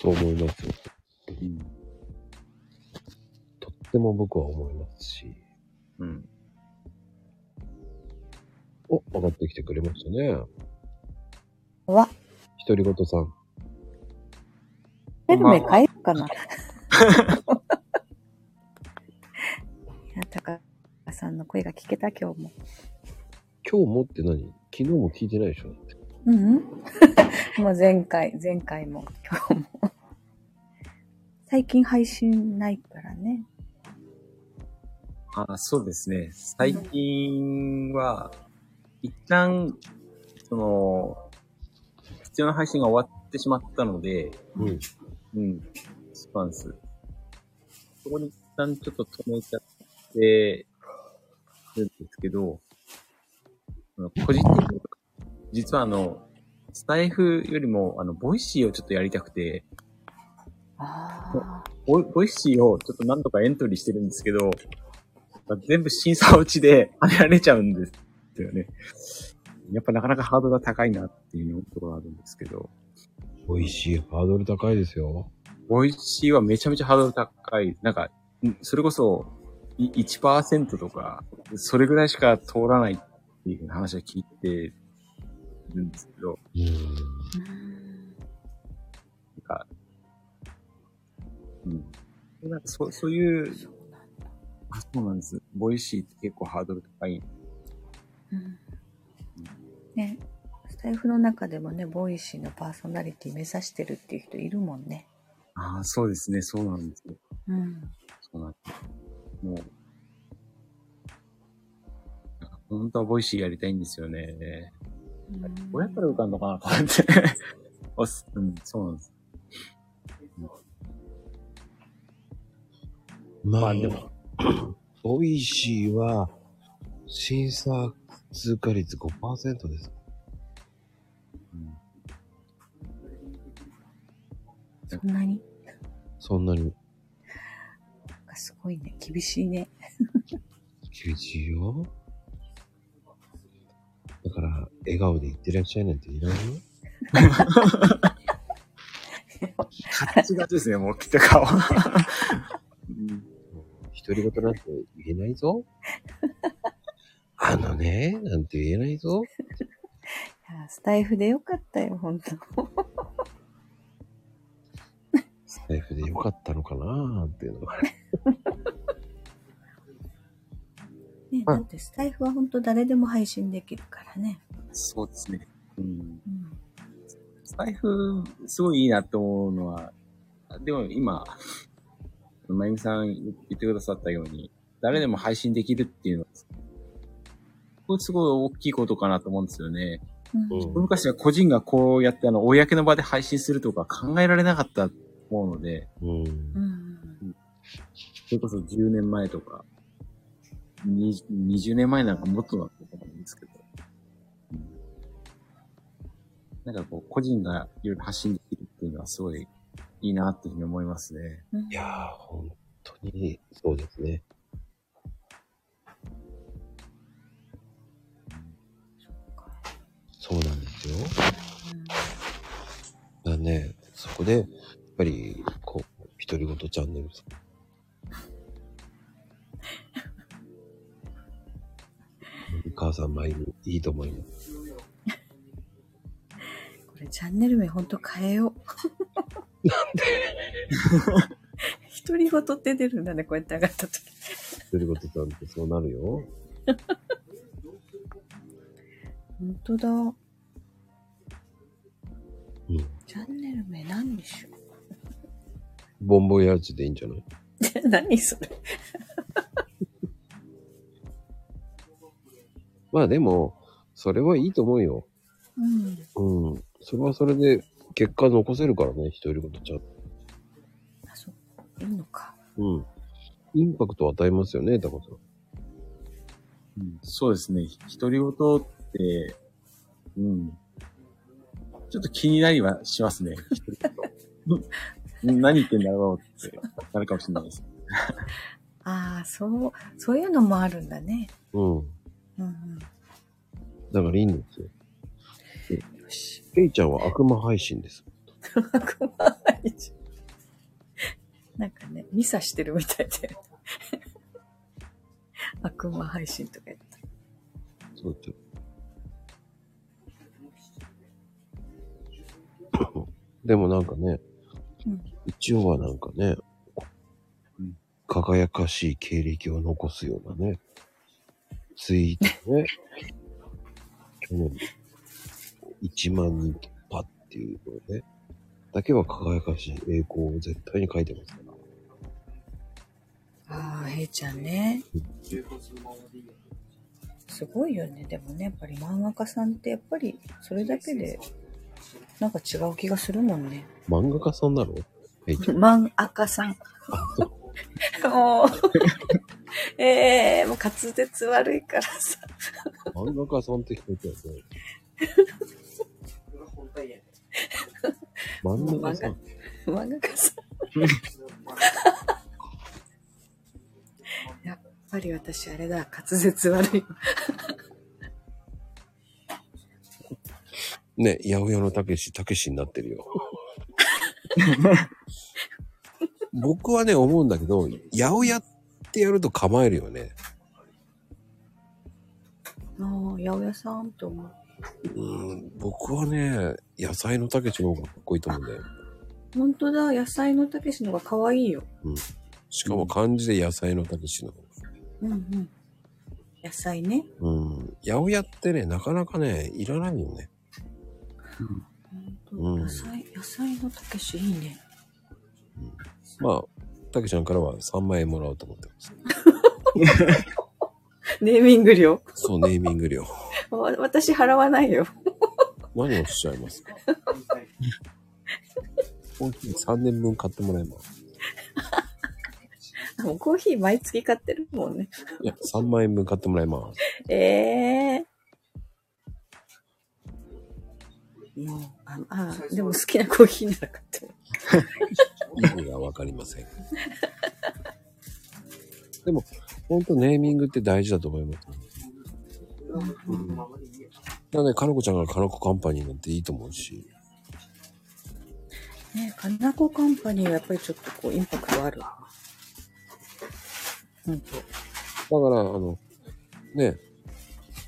そう思いますよ。うん。とっても僕は思いますし。うん。お、上がってきてくれましたね。わ、独り言さん。ヘルメ変えようかな。いや、高さんの声が聞けた今日も。今日もって何？昨日も聞いてないでしょうん、うん、もう前回、前回も今日も。最近配信ないからね。あそうですね。最近は、一旦、その、必要な配信が終わってしまったので、うん。うん。そうなんです。そこに一旦ちょっと止めちゃってるんですけど、あの個人的に、実はあの、スタイフよりも、あの、ボイシーをちょっとやりたくて。ボイボイシーをちょっと何度かエントリーしてるんですけど、全部審査落ちで跳ねられちゃうんですよね。やっぱなかなかハードルが高いなっていうところがあるんですけど、美味しい。ハードル高いですよ。ボイシーはめちゃめちゃハードル高い。なんか、んそれこそい1%とか、それぐらいしか通らないっていう話は聞いてるんですけど、うん。うんなんか、うん。なんかそう、そういう、そうなんだ。あ、そうなんです。ボイシーって結構ハードル高い。うんね、スタイフの中でもね、ボイシーのパーソナリティ目指してるっていう人いるもんね。ああ、そうですね。そうなんですよ。うん。そうなんです。もう、本当はボイシーやりたいんですよね。どうやったら受かんのかなと思って。おすうん、そうなんです。まあまあでも、ボイシーは、審査通過率5%です。そんなに？そんなになんかすごいね。厳しいね。厳しいよ。だから、笑顔で言ってらっしゃいなんていらんよ。ガチガチですね、もう来た顔。うん独り言なんて言えないぞ。あのね、なんて言えないぞ。いやスタイフでよかったよ、本当スタイフでよかったのかなーっていうのが。ね、だってスタイフは本当誰でも配信できるからね。そうですね。うん。うん。スタイフ、すごいいいなと思うのは、でも今、まゆみさん言ってくださったように、誰でも配信できるっていうのは、これすごい大きいことかなと思うんですよね。うんうん昔は個人がこうやってあの、公の場で配信するとか考えられなかったと思うので、うん。うん。それこそ10年前とか、に20年前なんかもっとだったと思うんですけど、うんなんかこう、個人がいろいろ発信できるっていうのはすごいいいなっていうふうに思いますね。うんいやー、本当に、そうですね。そうなんですよ。だね、そこで、ぱり、こう、独り言チャンネルさん。お母さんマイル、いいと思います。これチャンネル名ほんと変えよう。独り言って出るんだね、こうやって上がった時。独り言さんってそうなるよ。ほんとだ。うん。チャンネル名何でしょボンボヤージュでいいんじゃない？う 何それ。まあでも、それはいいと思うよ。うん。うん。それはそれで結果残せるからね、独り言ちゃん。あ、そう。いいのか。うん。インパクトを与えますよね、タコさん。うんそうですね。独り言って、うん。ちょっと気になりはしますね。うん何言ってんだろうってなるかもしれないです。ああ、そう、そういうのもあるんだね。うん。うんうん。だからいいんですよ。よし。ケイちゃんは悪魔配信です。悪魔配信なんかね、ミサしてるみたいで。悪魔配信とか言った。そうですよ。でもなんかね、うん一応はなんかね、うん輝かしい経歴を残すようなね、ツイートね、去年、1万人突破っていうのね、だけは輝かしい栄光を絶対に書いてますから。ああ、へいちゃんね。すごいよね。でもね、やっぱり漫画家さんってやっぱりそれだけでなんか違う気がするもんね。漫画家さんなのえいちゃん。漫画家さん。もう、ええもう滑舌悪いからさ。漫画家さんって聞こえたよね。漫画家さん。漫画家さん。やっぱり私あれだ、滑舌悪い。ね、八百屋のたけし、たけしになってるよ。僕はね、思うんだけど、八百屋ってやると構えるよね。ああ、八百屋さんと思う。うん、僕はね、野菜のたけしの方がかっこいいと思うんだよ。本当だ、野菜のたけしのが可愛いよ。しかも漢字で野菜のたけしの方が。うんうん。野菜ね。うん。八百屋ってね、なかなかね、いらないよね。本当うん野菜、野菜のたけしいいね。まあ、たけちゃんからは3万円もらおうと思ってます。ネーミング料。そう、ネーミング料。わ私払わないよ。何をしちゃいますか？コーヒー3年分買ってもらえます。もうコーヒー毎月買ってるもんね。いや、3万円分買ってもらいます。ええもう、あ、あ、でも好きなコーヒーなら買っても。意味がわかりません。でも、ほんとネーミングって大事だと思います。なので、かのこちゃんがかのこカンパニーなんていいと思うし。ね、かなこカンパニーはやっぱりちょっとこう、インパクトある。ほんと。だから、あの、ね、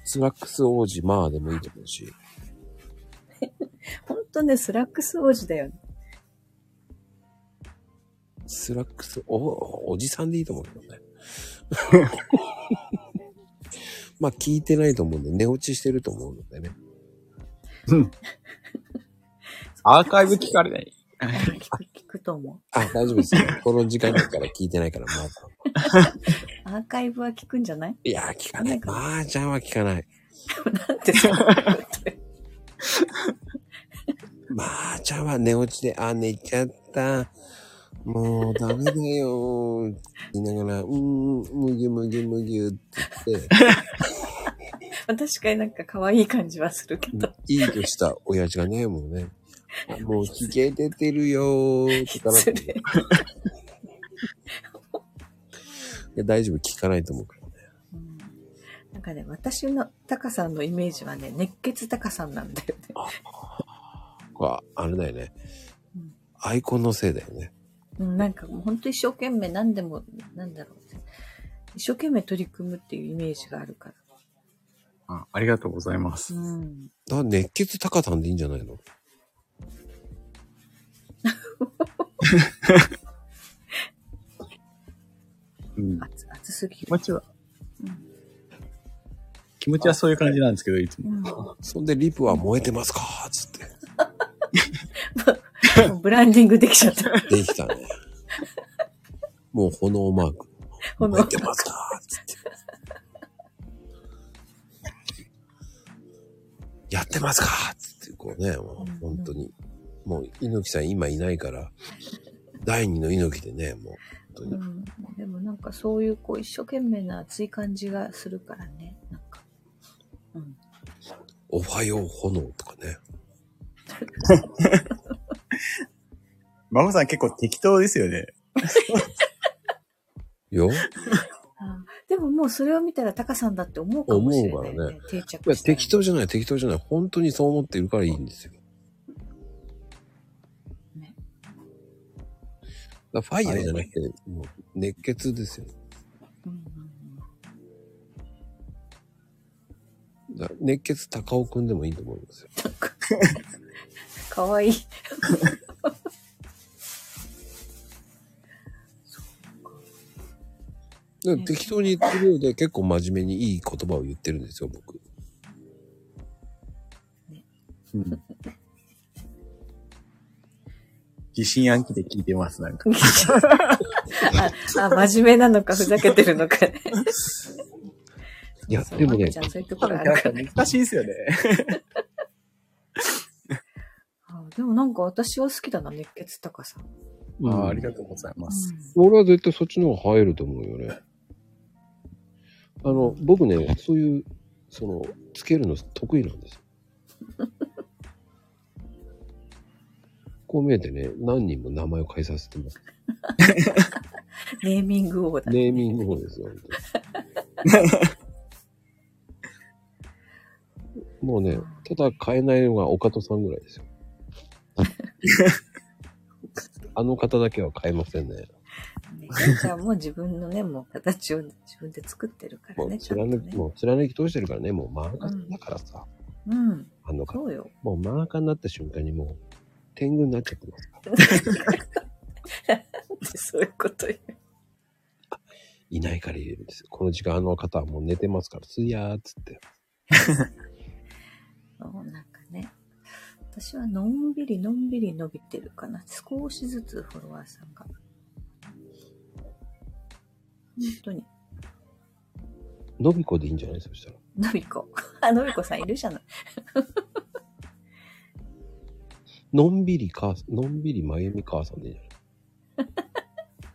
スラックス王子まあでもいいと思うし。ほんとね、スラックス王子だよね。スラックス、お、おじさんでいいと思うけどね。まあ聞いてないと思うんで、寝落ちしてると思うのでね。アーカイブ聞かれない。聞く、聞くと思う。あ、大丈夫ですよ。この時間だから聞いてないから、まあ。アーカイブは聞くんじゃない？いや、聞かない。まあちゃんは聞かない。なんてさ、まあちゃんは寝落ちで、あ、寝ちゃった。もうダメだよ。って言いながら、うーん、むぎゅむぎゅむぎゅって言って、確かになんか可愛い感じはするけど。いいとした親父がね、もうね、あもうひげ出てるよーって言ったら、失礼 いや大丈夫、聞かないと思うからね。うんなんかね、私のタカさんのイメージはね、熱血タカさんなんだよね。これあれだよねうん。アイコンのせいだよね。うん、なんかもう本当一生懸命何でも、なんだろう。一生懸命取り組むっていうイメージがあるから。あありがとうございます。うん。だ熱血高さんでいいんじゃないの？うん。熱、熱すぎる。気持ちは、うん気持ちはそういう感じなんですけど、いつも。うんそんでリプは燃えてますか？つって。ブランディングできちゃった。できたね。もう炎マーク。炎燃えてますかつって。やってますかつって、こうね、もう本当に。もう猪木さん今いないから、第二の猪木でね、もう。うん、でもなんかそういうこう一生懸命な熱い感じがするからね。なんか。うん。おはよう炎とかね。ママさん結構適当ですよね。よ。あでももうそれを見たらタカさんだって思うかもしれない、ね。思うからね定着いや、適当じゃない、適当じゃない。本当にそう思っているからいいんですよ。ねだファイヤーじゃなくて、もう熱血ですよ。だ熱血高尾くんでもいいと思いますよ。うん。かわいい。適当に言ってるようで結構真面目にいい言葉を言ってるんですよ、僕。うん。疑心暗鬼で聞いてます、なんか。あ、あ真面目なのか、ふざけてるのかね。いや、でもねちゃ、んそういうところあるから。難しいですよね。あでもなんか私は好きだな、熱血高さ。うんああありがとうございます。俺は絶対そっちの方が入ると思うよね。あの、僕ね、そういう、その、つけるの得意なんですよ。こう見えてね、何人も名前を変えさせてます。ネーミング王だ。ネーミング方ですよ、本当に もうね、ただ変えないのが岡戸さんぐらいですよ。あの方だけは変えませんね。ねじゃあもう自分のね、もう形を自分で作ってるからもうね、ちゃん貫き、とね。もう貫き通してるからね、もうマーカーだからさ、うん、あの方。そうよ。もうマーカーになった瞬間にもう天狗になっちゃってますから。そういうことよ。いないから入れるんですよ。この時間あの方はもう寝てますから、すいやーっつって。そうなんかね。私はのんびりのんびり伸びてるかな。少しずつフォロワーさんが。本当に。のびこでいいんじゃない？そしたら。のびこ。あ、のびこさんいるじゃない。のんびり母さん、のんびりまゆみ母さんでいいんじゃない？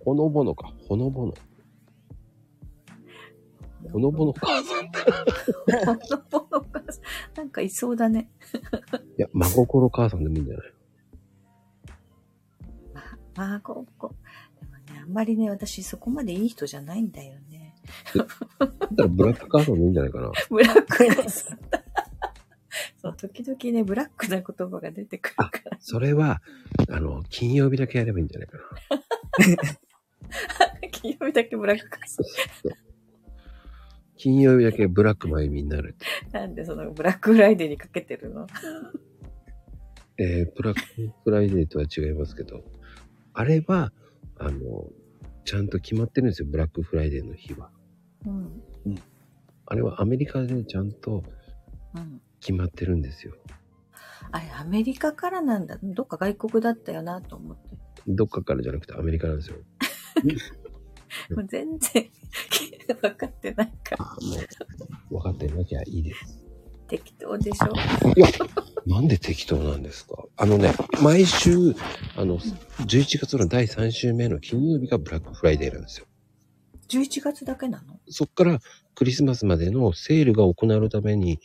ほのぼのか、ほのぼの。ほのぼの母さん。いほのぼの母さん。なんかいそうだね。や、真心母さんでもいいんじゃない？まあ、まあ、ここ。でもね、あんまりね、私そこまでいい人じゃないんだよね。だったらブラック母さんでいいんじゃないかな？ブラックなさ。そう、時々ね、ブラックな言葉が出てくるから。それは、あの、金曜日だけやればいいんじゃないかな？金曜日だけブラックか。金曜日だけブラックまゆみになる。なんでそのブラックフライデーにかけてるの？えー、ブラックフライデーとは違いますけど、あれは、あの、ちゃんと決まってるんですよ、ブラックフライデーの日は。うん。あれはアメリカでちゃんとうん。決まってるんですよ。あれ、アメリカからなんだ？どっか外国だったよなと思って。どっかからじゃなくてアメリカなんですよ。もう全然 分かってないから。あもう、分かってなきゃいいです。適当でしょ。なんで適当なんですか？あのね、毎週、あの、11月の第3週目の金曜日がブラックフライデーなんですよ。11月だけなの？そっからクリスマスまでのセールが行われるために、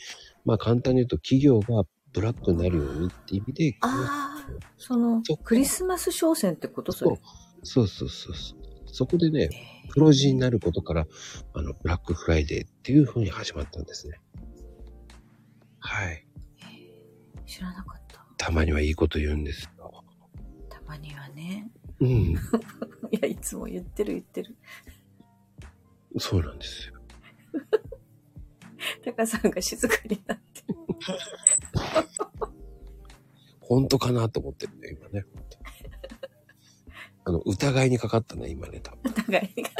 まあ簡単に言うと企業がブラックになるようにって意味で、ああ、そのそクリスマス商戦ってこと？それ。そうそうそうそう。そこでね、黒字になることから、あの、ブラックフライデーっていう風に始まったんですね。はい。知らなかった。たまにはいいこと言うんですよ。たまにはね。うん。いや、いつも言ってる言ってる。そうなんですよ。タカさんが静かになって。本当かなと思ってるね、今ね。あの、疑いにかかったね、今ね、多分。お互いが。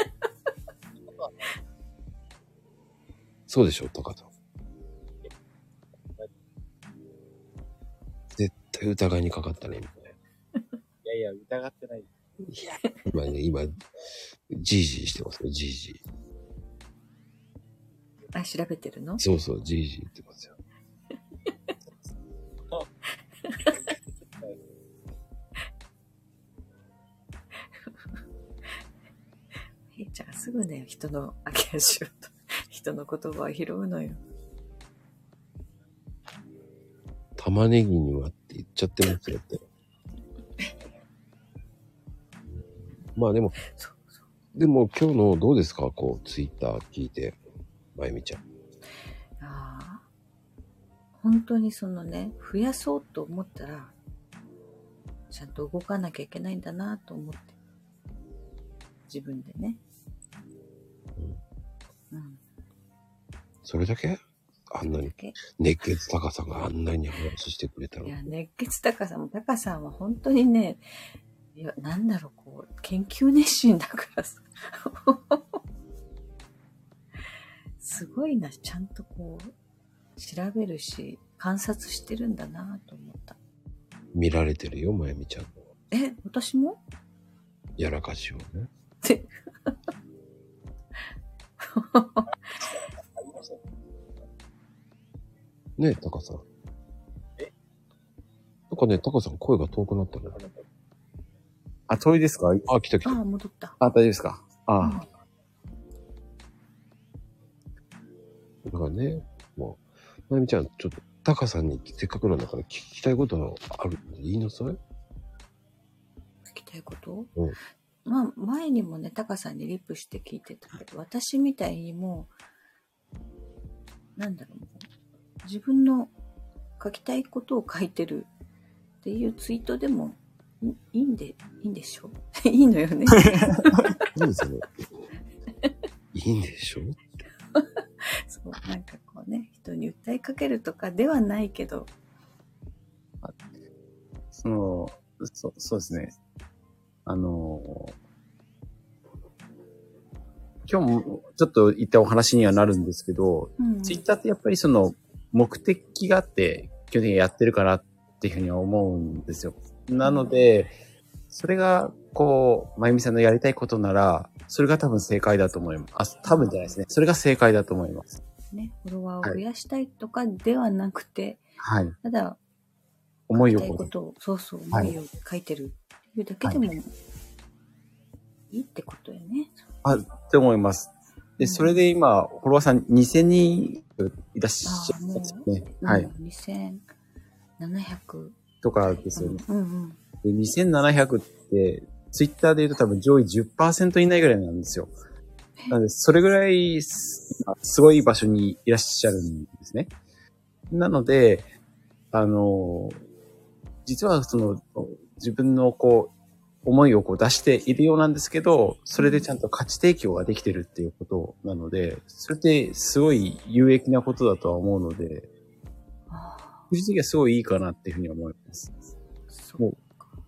そうでしょ、タカさん。絶対疑いにかかったね、今ね。いやいや、疑ってない。今ね、今、じいじいしてますよ、じいじい。あ、調べてるの？そうそう、じいじい言ってますよ。へいちゃんすぐね、人の明け足を、人の言葉を拾うのよ。玉ねぎにはって言っちゃってますよって。まあでも、そうそう。でも今日のどうですか？こう、ツイッター聞いて、まゆみちゃん。ああ。本当にそのね、増やそうと思ったら、ちゃんと動かなきゃいけないんだなと思って。自分でね。うん。それだけ？あんなに熱血高さがあんなに話してくれたの？い。や、熱血高さんも、高さんは本当にね、いや、なんだろう、こう、研究熱心だからさ。すごいな、ちゃんとこう、調べるし、観察してるんだなと思った。見られてるよ、まゆみちゃんのえ、私も？やらかしをね。ねえ、タカさん。え？なんかね、タカさん声が遠くなったね。あ、遠いですか？あ、来た来た。ああ、戻った。あ、大丈夫ですか？あうんだからね、もう、まゆみちゃん、ちょっと、タカさんにせっかくなんだから聞きたいことあるんで言いなさい。聞きたいこと、うんまあ、前にもね、タカさんにリップして聞いてたけど、私みたいにもう、なんだろう、自分の書きたいことを書いてるっていうツイートでもいいいんで、いいんでしょ？いいのよね。何それ？いいんでしょ？そう、なんかこうね、人に訴えかけるとかではないけど、その、そそうですね。あの今日もちょっと言ったお話にはなるんですけど、うん、ツイッターってやっぱりその目的があって、基本的にやってるかなっていうふうには思うんですよ。なので、それが、こう、まゆみさんのやりたいことなら、それが多分正解だと思います。あ、多分じゃないですね。それが正解だと思います。ね、フォロワーを増やしたいとかではなくて、はい。ただ、思いをそうそう、はい思いを書いてるいうだけでも、いいってことよね。あ、って思います。で、それで今、フォロワーさん2000人いらっしゃいますよね。はい。うん、2700。とかですよね。うんうん。で2700って、ツイッターで言うと多分上位10%以内ぐらいなんですよ。なので、それぐらいす、すごい場所にいらっしゃるんですね。なので、あの、実はその、自分のこう、思いをこう出しているようなんですけど、それでちゃんと価値提供ができてるっていうことなので、それってすごい有益なことだとは思うので、個人的にはすごいいいかなっていうふうに思います。そう。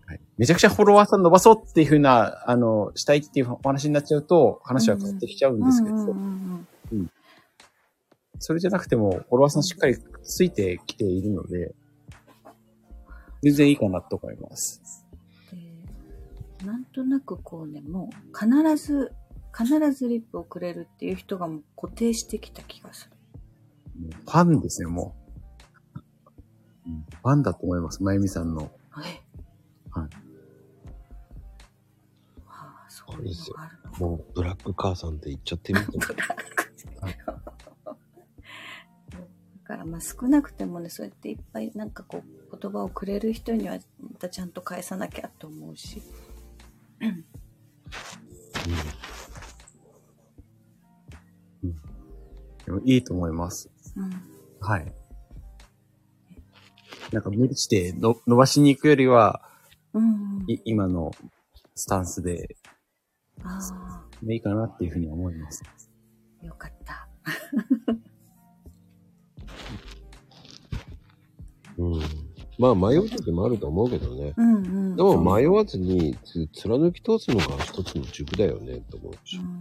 はい。めちゃくちゃフォロワーさん伸ばそうっていうふうな、あの、したいっていうお話になっちゃうと、話は変わってきちゃうんですけど、それじゃなくても、フォロワーさんしっかりついてきているので、全然いいかなと思います。でなんとなくこうね、もう必ず、必ずリップをくれるっていう人がもう固定してきた気がする。ファンですね、もう。うんファンだと思います、まゆみさんの。えはい。ああ、そういうのがあるのか。もう、ブラック母さんって言っちゃってみて。ブラックだからまあ少なくてもね、そうやっていっぱいなんかこう言葉をくれる人にはまたちゃんと返さなきゃと思うし。でもいいと思います。うん。はい。なんか無理しての伸ばしに行くよりは、うん。い今のスタンスであいいかなっていうふうに思います。あ、よかった。うん。まあ迷う時もあると思うけどね。うんうん。でも迷わずにつ貫き通すのが一つの軸だよね、と思うしう。ん。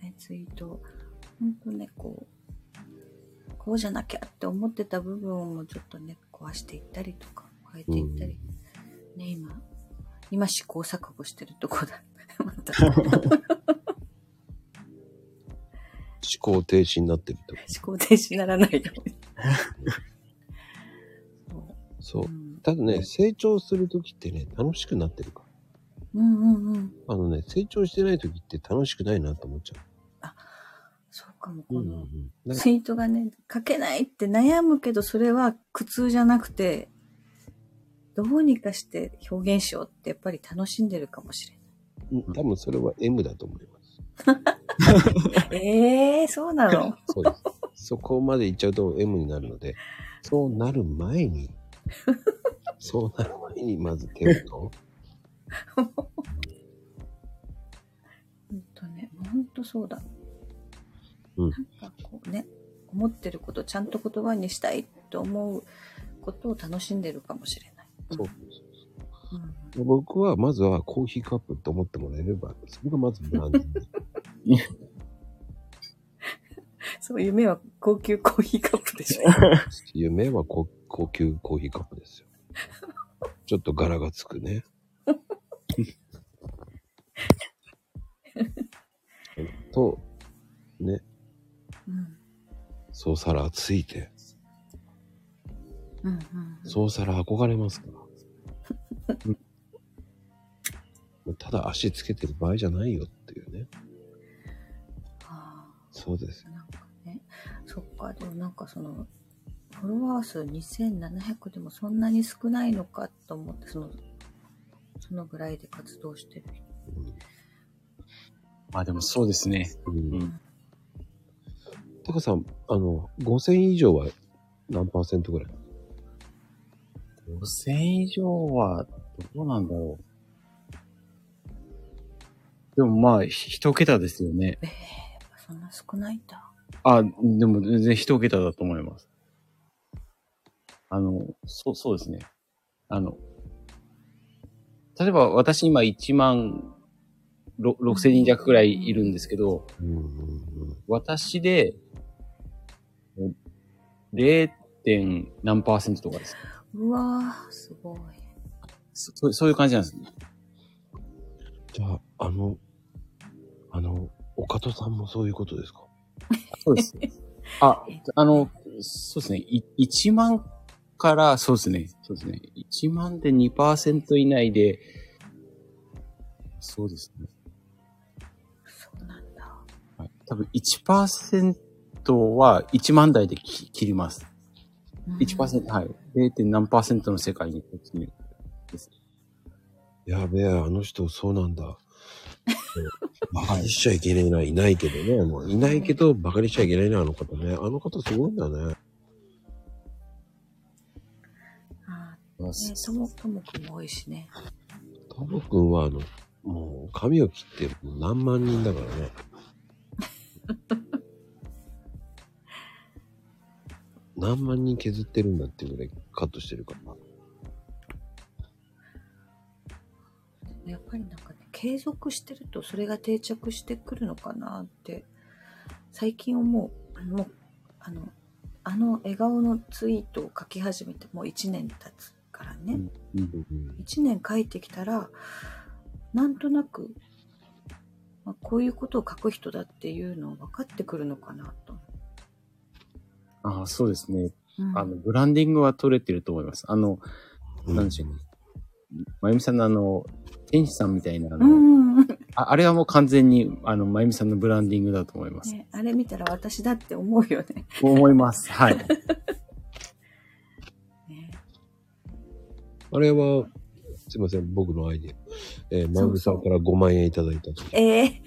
ね、ツイート、ほんとね、こう、こうじゃなきゃって思ってた部分もちょっとね、壊していったりとか、変えていったり。ね、今、今試行錯誤してるとこだ。また 思考停止になってると。思考停止にならないように。そうう。んただね、成長する時ってね、楽しくなってるから。うんうんうん。あのね、成長してない時って楽しくないなと思っちゃそうかも、う。この、なんかツイートがね、書けないって悩むけど、それは苦痛じゃなくて、どうにかして表現しようってやっぱり楽しんでるかもしれうん多分それは M だと思います。ない。ええー、そうなの？そうです。そこまで行っちゃうと M になるので、そうなる前に、そうなる前にまず手をと。ほんとね、ほんとそうだ。うんなんかこうね、思ってることちゃんと言葉にしたいと思うことを楽しんでるかもしれない。そううん僕はまずはコーヒーカップと思ってもらえれば、それがまずブランディング。そう、夢は高級コーヒーカップでしょ。夢は高高級コーヒーカップですよ。ちょっと柄がつくね。と、ね、うん。そう皿ついて、うんうんうん。そう皿憧れますから。うんただ足つけてる場合じゃないよっていうね。あそうですあ、なんかね、そっか、でもなんかその、フォロワー数2700でもそんなに少ないのかと思って、その、そのぐらいで活動してる人。まあでもそうですね。うん。ううんん。タカさん、あの、5000以上は何パーセントぐらい？5000以上は、どうなんだろう。でもまあ、ひ一桁ですよね。ええやっぱそんな少ないんだ。あ、でも全然一桁だと思います。あの、そう、そうですね。あの、例えば私今1万ろ6000人弱くらいいるんですけど。私で、え 0. 点何パーセントとかです。うわぁ、すごい。そそうそういう感じなんですね。じゃあ、あの、あの、岡戸さんもそういうことですか？そうです。あ、あの、そうですね。い1万から、そうですね。そうですね。1万で2%以内で、そうですね。そうなんだ。はい、多分1%は1万台でき切ります。うん1%、はい。0. 点何パーセントの世界に突入です。やべえ、あの人そうなんだ。バカにしちゃいけねえな、いないけどね。もういないけど、バカにしちゃいけないな、あの方ね。あの方すごいんだね。あーね、とも、ともくんも多いしね。タモ君は、あの、もう、髪を切って何万人だからね。何万人削ってるんだっていうぐらいカットしてるから。やっぱりなんかね、継続してるとそれが定着してくるのかなって、最近思う。もう、あの、あの笑顔のツイートを書き始めてもう1年経つからね。うんうん1年書いてきたら、なんとなく、まあ、こういうことを書く人だっていうのを分かってくるのかなと。ああ、そうですね。うんあの、ブランディングは取れてると思います。あの、うん。なんでしょうね。まゆみさんのあの、天使さんみたいなあの、うんうんうんああれはもう完全に、あの、まゆみさんのブランディングだと思います。ね、あれ見たら私だって思うよね。思います。はい。あれは、すいません、僕のアイディア。えー、マグさんから5万円いただいたと。ええ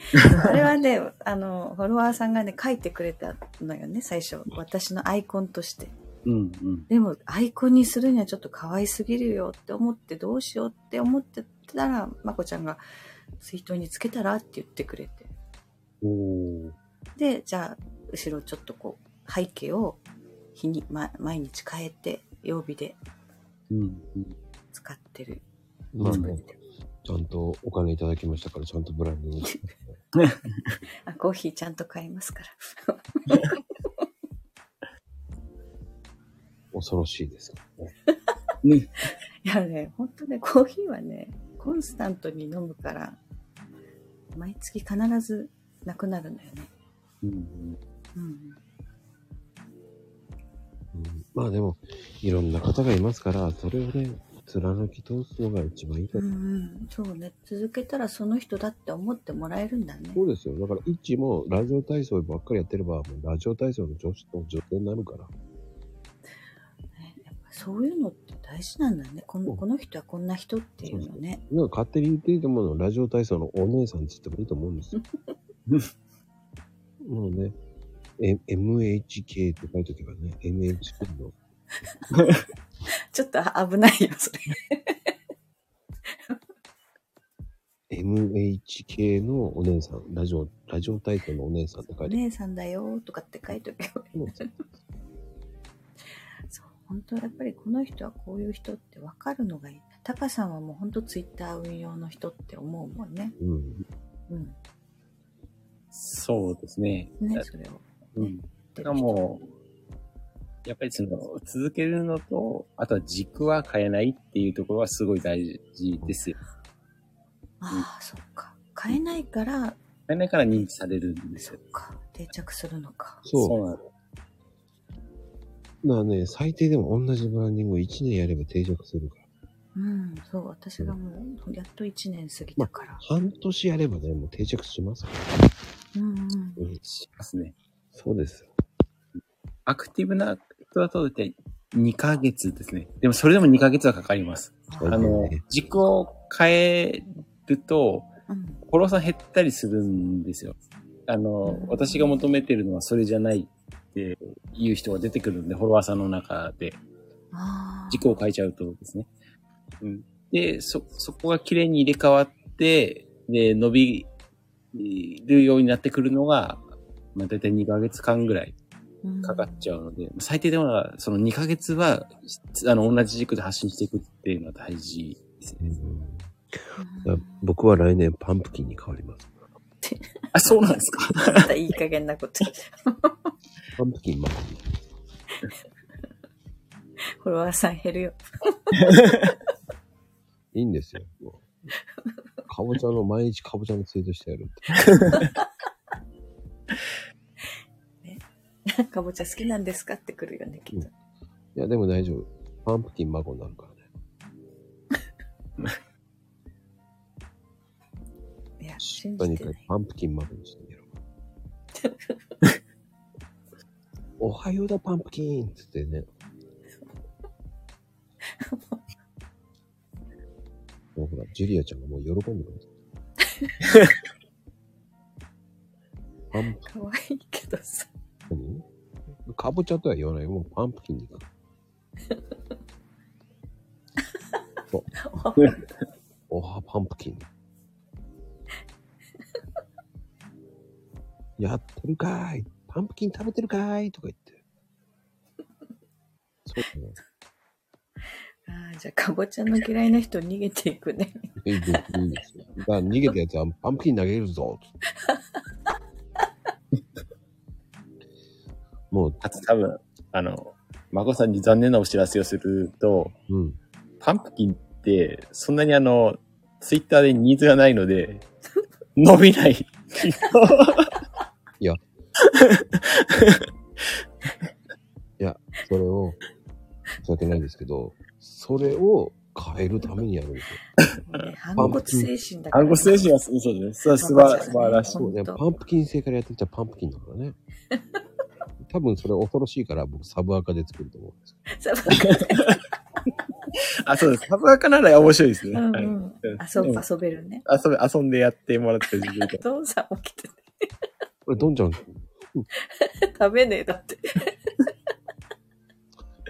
あれはね、あの、フォロワーさんがね、書いてくれたのよね、最初。私のアイコンとして。うんうん。でも、アイコンにするにはちょっと可愛すぎるよって思って、どうしようって思ってたら、まこちゃんが、ツイートにつけたらって言ってくれて。で、じゃあ、後ろちょっとこう、背景を日に、ま、毎日変えて、曜日でうんうん。使ってる。まあね。ちゃんとお金いただきましたから、ちゃんとブランディング。あ、コーヒーちゃんと買いますから。恐ろしいですよね。ね。いやね、ほんとね、コーヒーはね、コンスタントに飲むから、毎月必ずなくなるんだよね。うんうん。うん。うんまあでも、いろんな方がいますから、それをね、貫き通すのが一番いいかうと。んうん。そうね。続けたらその人だって思ってもらえるんだね。そうですよ。だから、一もラジオ体操ばっかりやってれば、もうラジオ体操の女子と女性になるから。ねやっぱそういうのって大事なんだね。このこの人はこんな人っていうのね。なんか勝手に言っていいと思うの、ラジオ体操のお姉さんって言ってもいいと思うんですよ。もうね、MHK って書いとけばね、MHK の、ちょっと危ないよ、それ。MHK のお姉さん、ラジオ、ラジオ体操のお姉さんって書おいて姉さんだよとかって書いとけばいい。ある。そう、本当やっぱりこの人はこういう人って分かるのがいい。タカさんはもう本当ツイッター運用の人って思うもんね。うん。うん。そうですね。ね、それを。うん。しかも、やっぱりその、続けるのと、あとは軸は変えないっていうところはすごい大事ですよ。ああ、そっか。変えないから、変えないから認知されるんですよそっ。か。定着するのか。そう。なんです。だからね、最低でも同じブランディングを1年やれば定着するから。うん、そう。私がもう、やっと1年過ぎたから。半年やればね、もう定着しますかうんうん。ら。うん。しますね。そうですよ。アクティブな人だと大体2ヶ月ですね。でもそれでも2ヶ月はかかります。ああの、軸を変えると、うん。フォロワーさん減ったりするんですよ。あの、うん私が求めてるのはそれじゃないっていう人が出てくるんで、フォロワーさんの中で。軸を変えちゃうとですね。うん。で、そ、そこが綺麗に入れ替わって、で、伸びるようになってくるのが、まあ、大体2ヶ月間ぐらいかかっちゃうので、最低でもその2ヶ月は、あの、同じ軸で発信していくっていうのは大事ですね。うん僕は来年パンプキンに変わります。あ、そうなんですか？またいい加減なこと。パンプキンマン。フォロワーさん減るよ。いいんですよ。かぼちゃの、毎日かぼちゃのツイートしてやるって。かぼちゃ好きなんですかって来るよね、きっと。いや、でも大丈夫。パンプキン孫になるからね。いや、信じてない。パンプキン孫にしてみろ。おはようだ、パンプキンっつってね。もうほら、ジュリアちゃんがもう喜んでくれてパンプ可愛いけどさ。キンかぼちゃとは言わないよ。もうパンプキンでいいから。おはパンプキン。やってるかーいパンプキン食べてるかーいとか言って。そうね。ああ、じゃあ、かぼちゃの嫌いな人逃げていくね。いいいいですよ。だから逃げたやつはパンプキン投げるぞ。もう、多分、あの、孫さんに残念なお知らせをすると、うん。パンプキンって、そんなにあの、ツイッターでニーズがないので、伸びない。それを、申し訳ないんですけど、それを変えるためにやるんですよ。ね反骨精神だから、暗号精神はそうですね。素晴ら素晴らしい。パンプキン製からやってきたパンプキンだからね。多分それ恐ろしいから僕サブアカで作ると思うんですそう あ、そうです。サブアカなら面白いですね。はいうんうん。うん遊ぶ遊べるね。遊べ、遊んでやってもらってる時ドンさん起きてて。これ、どんちゃん、食べねえだって。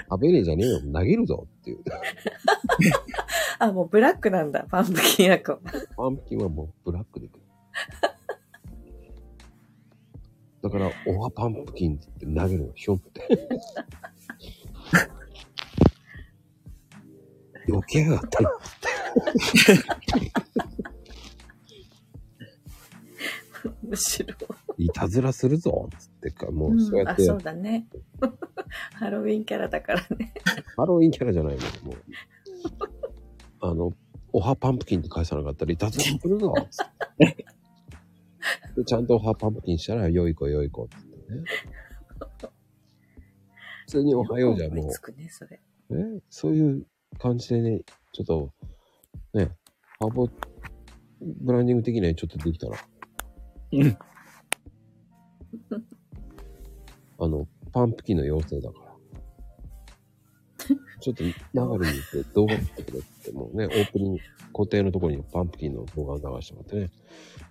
食べねえじゃねえよ。投げるぞっていう。あ、もうブラックなんだ、パンプキン焼く。パンプキンはもうブラックで来る。だから、おはパンプキンって投げるの、ひょんって。余計やがったな。むしろ。いたずらするぞつってか、もう、うそうやって、あ、そうだね。ハロウィンキャラだからね。ハロウィンキャラじゃないの、もう。あの、おはパンプキンって返さなかったらいたずらするぞつって。でちゃんとおはパンプキンしたら、よい子よい子ってってね。普通におはようじゃもうつ、くね、それ。ね、そういう感じでね、ちょっと、ね、ハーボブランディング的にはちょっとできたら。うん。あの、パンプキンの妖精だから。ちょっと流れに行って動画撮ってくれって、もうね、オープニング、固定のところにパンプキンの動画を流してもらってね、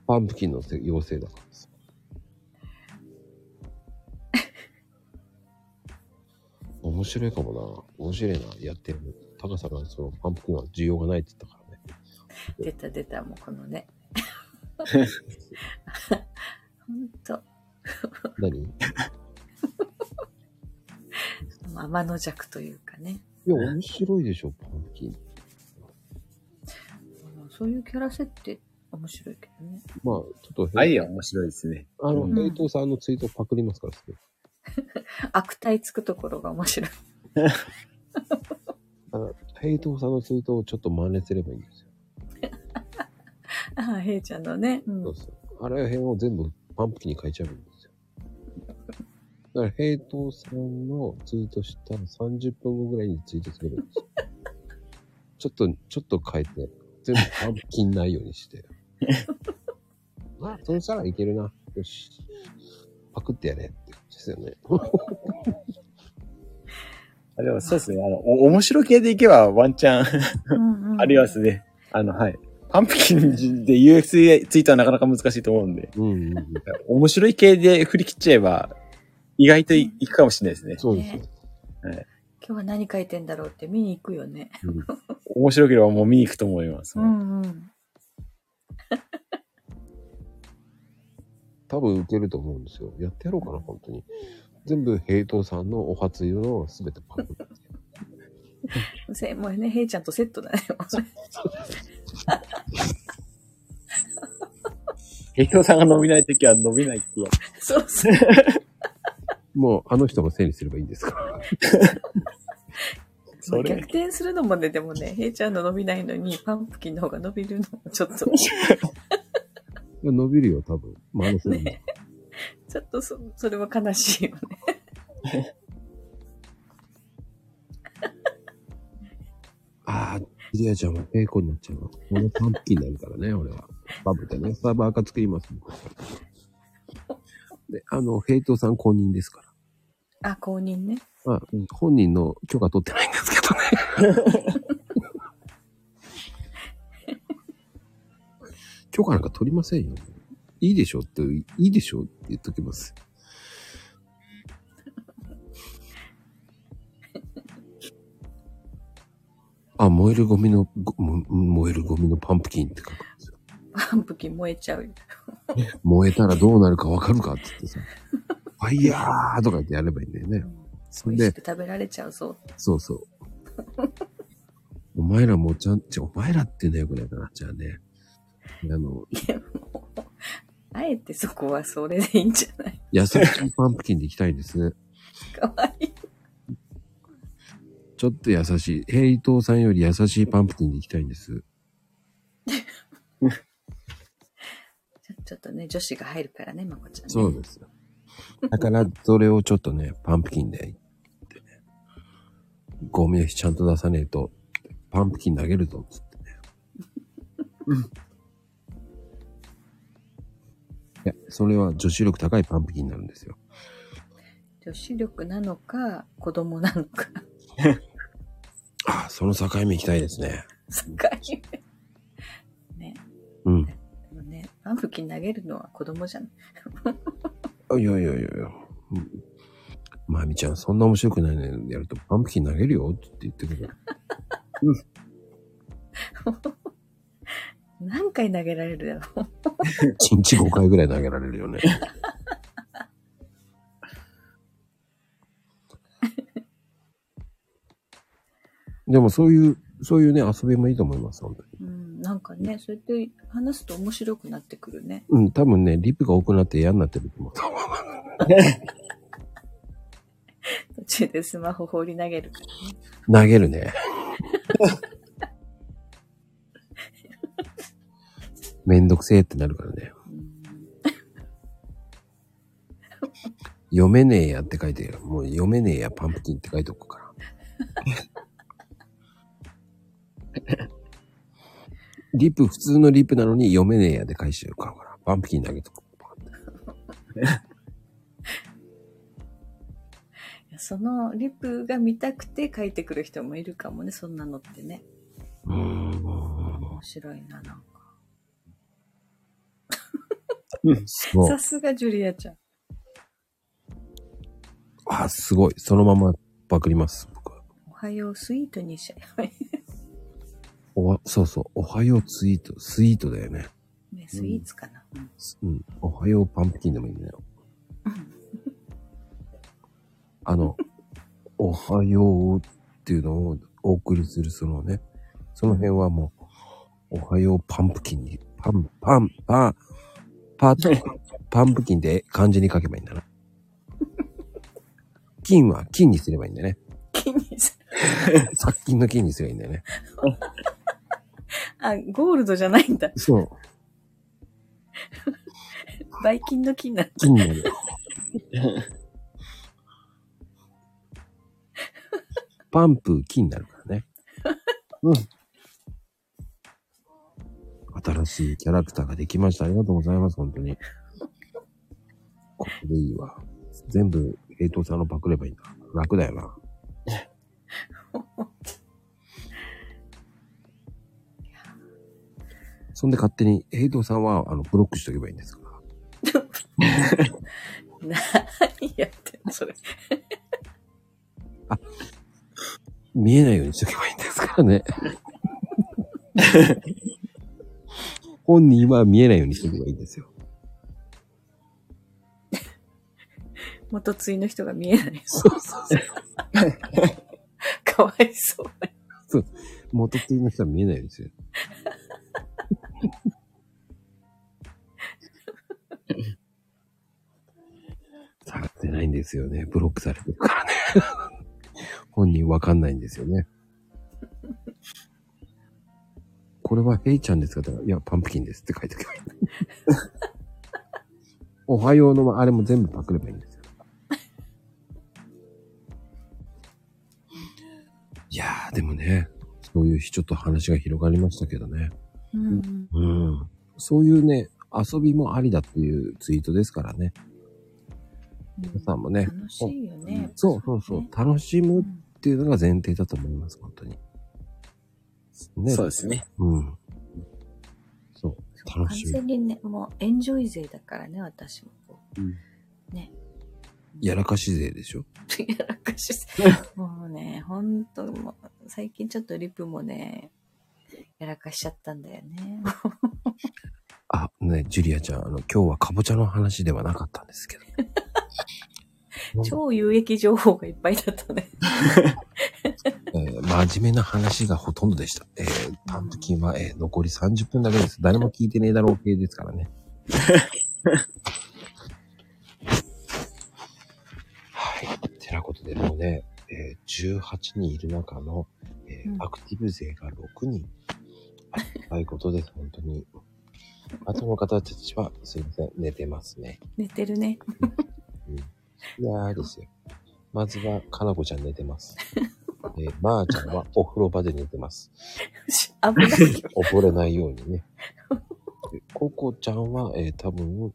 パンプキンの妖精だからさ。面白いかもな。面白いな。やってる。高さがそのパンプキンは需要がないって言ったからね。出た出た、もうこのね。ほんと、何 い天の弱というかね。や、面白いでしょ、パンプキン。うんそういうキャラ設定面白いけどね。まあ、ちょっと、アイデア面白いですね。あの、うんヘイトさんのツイートパクりますから、すぐ 悪態つくところが面白い。あの、ヘイトさんのツイートをちょっと真似すればいいんですよ。ああ、ヘイちゃんのね。うんそうそう。あれ辺を全部パンプキンに書いちゃう。だから、ヘイトさんのツイートした30分後ぐらいにツイートすればいいんですよ。ちょっと、ちょっと変えて、全部パンプキンないようにして。まあ、そうしたらいけるな。よし。パクってやれって感じですよね。あでもそうですね。あの、お面白系でいけばワンチャンうんうんありますね。あの、はい。パンプキンで UX ツイートはなかなか難しいと思うんで、うんうんうん。面白い系で振り切っちゃえば、意外といいくかもしれないですね。そうですよ。今日は何書いてんだろうって見に行くよね。うん面白ければもう見に行くと思います。うんうん。多分受けると思うんですよ。やってやろうかな、本当に。全部、ヘイトさんのお初湯のすべてパクって。せ もうね、ヘイちゃんとセットだね。ヘイトさんが伸びないときは伸びないっていう。そうそう。もう、あの人のせいにすればいいんですか？ら。それ逆、転するのもね、でもね、ヘイちゃんの伸びないのに、パンプキンの方が伸びるのもちょっと、いや伸びるよ、多分。まあ、あのせいに。ね、ちょっとそ、それは悲しいよね。ああ、リアちゃんはペイコになっちゃうわ。俺パンプキンになるからね、俺は。バブでね、サーバー赤作ります。で、あの、ヘイトさん公認ですから。あ、公認ね。まあ、本人の許可取ってないんですけどね。許可なんか取りませんよ。いいでしょって、いいでしょって言っときます。あ、燃えるゴミの、燃えるゴミのパンプキンって書く。パンプキン燃えちゃうよ。燃えたらどうなるかわかるかって言ってさ。ファイヤーとか言ってやればいいんだよね。それで美味しく食べられちゃうぞ。そうそう。お前らもちゃん、ちょ、お前らって言うのよくないかな。じゃあね。あの、いや、もう、あえてそこはそれでいいんじゃない？優しいパンプキンで行きたいんです。かわいい。ちょっと優しい。ヘイトーさんより優しいパンプキンで行きたいんです。ちょっとね、女子が入るからね、まこちゃん、ね。そうですよ。だから、それをちょっとね、パンプキンで言ってね。ゴミをちゃんと出さねえと、パンプキン投げるぞ、つってね。いや、それは女子力高いパンプキンになるんですよ。女子力なのか、子供なのか。あその境目行きたいですね。境目。ね。うん。パンプキン投げるのは子供じゃん。あいやいやいやいや。うんまみちゃん、そんな面白くないのやるとパンプキン投げるよって言ってくる。何回投げられるだろ？う。1日5回ぐらい投げられるよね。でもそういう、そういうね、遊びもいいと思います、本当に。うん、なんかね、そうやって話すと面白くなってくるね。うん、多分ね、リップが多くなって嫌になってると思う。途中でスマホ放り投げるからね。投げるね。めんどくせえってなるからね。うん読めねえやって書いてる。もう読めねえやパンプキンって書いておくから。リップ、普通のリップなのに読めねえやで返してるから。パンプキン投げとく。そのリプが見たくて書いてくる人もいるかもね、そんなのってね。うーん。面白いな、なんか。さ。すがジュリアちゃん。あ、すごい。そのままパクります。僕は。おはようスイートにしちゃえ。おわ、そうそう。おはようツイート。スイートだよね。ね、スイーツかな。うんうん。おはようパンプキンでもいいんだよ。あの、おはようっていうのをお送りするそのね、その辺はもう、おはようパンプキンに、パン、パン、パン、パ、パンプキンで漢字に書けばいいんだな。金は金にすればいいんだよね。気にす 殺菌の金にすればいいんだよね。あ、ゴールドじゃないんだ。そう。バイキンの金なんだ。金になるよ。パンプ金になるからね。うん。新しいキャラクターができました。ありがとうございます、本当に。これでいいわ。全部、平等さんのパクればいいんだ。楽だよな。そんで勝手に、平等さんは、あの、ブロックしとけばいいんですか？ら。何やってんのそれ。見えないようにしとけばいいんですからね。本人は見えないようにしとけばいいんですよ。元対の人が見えない。そうそうそう。かわいそう。元っていう人は見えないようにする。されてないんですよね。ブロックされてるからね。本人わかんないんですよね。これはヘイちゃんですか？いや、パンプキンですって書いておけばいい。おはようのあれも全部パクればいいんですよ。いやー、でもね、そういうちょっと話が広がりましたけどね。うん。うん。そういうね、遊びもありだっていうツイートですからね。皆さんもね。楽しいよね。そうそうそう。楽しむっていうのが前提だと思います、本当に。ね。そうですね。うん。そう。楽完しむ。全にね、もうエンジョイ勢だからね、私もこうんう。ね。やらかし勢でしょ？やらかし。もうね、ほんと、もう最近ちょっとリプもね、やらかしちゃったんだよね。あ、ね、ジュリアちゃん、あの、今日はカボチャの話ではなかったんですけど。超有益情報がいっぱいだったね。えー真面目な話がほとんどでした。えーパンプキンは、えー残り30分だけです。誰も聞いてねえだろう系ですからね。はい。てなことでもうね、えー18人いる中の、えーうんアクティブ勢が6人。ありがたいことです、本当に。あとの方たちは、すいません、寝てますね。寝てるね。いやーですよ。まずは、かなこちゃん寝てます。えーまー、ちゃんはお風呂場で寝てます。危ないよ。溺れないようにね。でココちゃんは、えー多分、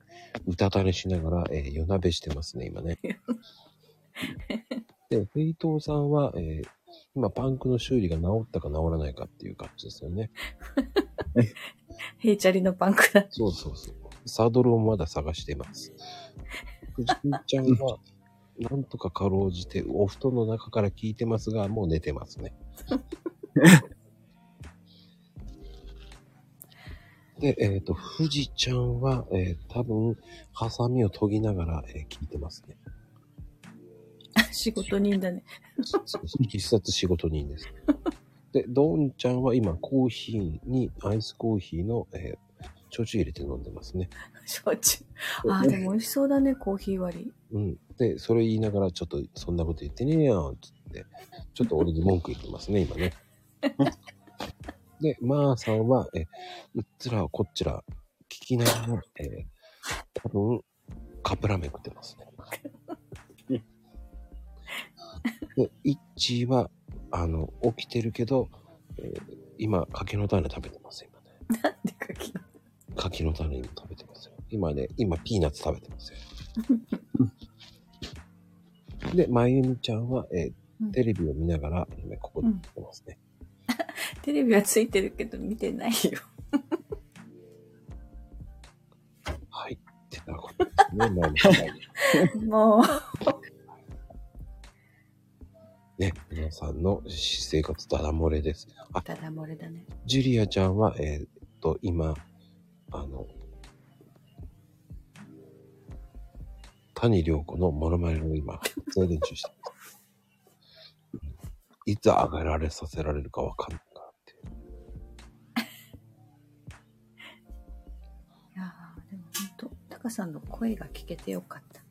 うたた寝しながら、えー夜鍋してますね、今ね。で、フェイトーさんは、えー今、パンクの修理が治ったか治らないかっていう感じですよね。ヘイチャリのパンクだ。そうそうそう。サドルをまだ探しています。藤井ちゃんは、なんとかかろうじて、お布団の中から聞いてますが、もう寝てますね。で、えっ、と、富士ちゃんは、えー多分、ハサミを研ぎながら、えー聞いてますね。仕事人だね。必殺仕事人です。で、ドンちゃんは今、コーヒーに、アイスコーヒーの、えー焼酎入れて飲んでますね。焼酎。ああ、でも美味しそうだね、コーヒー割り。うん。で、それ言いながら、ちょっと、そんなこと言ってねえよ、つって、ちょっと俺に文句言ってますね、今ね。で、まーさんは、え、うっつらこっちら、聞きながら、えー多分、カップラーメン食ってますね。で、イッチーは、あの、起きてるけど、えー今、柿の種食べてます、今ね。なんでかき柿の種今食べてますよ。今ね、今ピーナッツ食べてますよ。で、まゆみちゃんは、えーうんテレビを見ながら、今ここで来てますね。テレビはついてるけど見てないよ。はい。ってなことですね。まあはい もう。ね、皆さんの私生活ダダ漏れです。あ、ただ漏れだね。ジュリアちゃんは、えーっと、今、あの、谷良子のモノマネを今、発声練習してます。いつ上がられさせられるかわかんないからっていう。いやーでも本当、タカさんの声が聞けてよかった。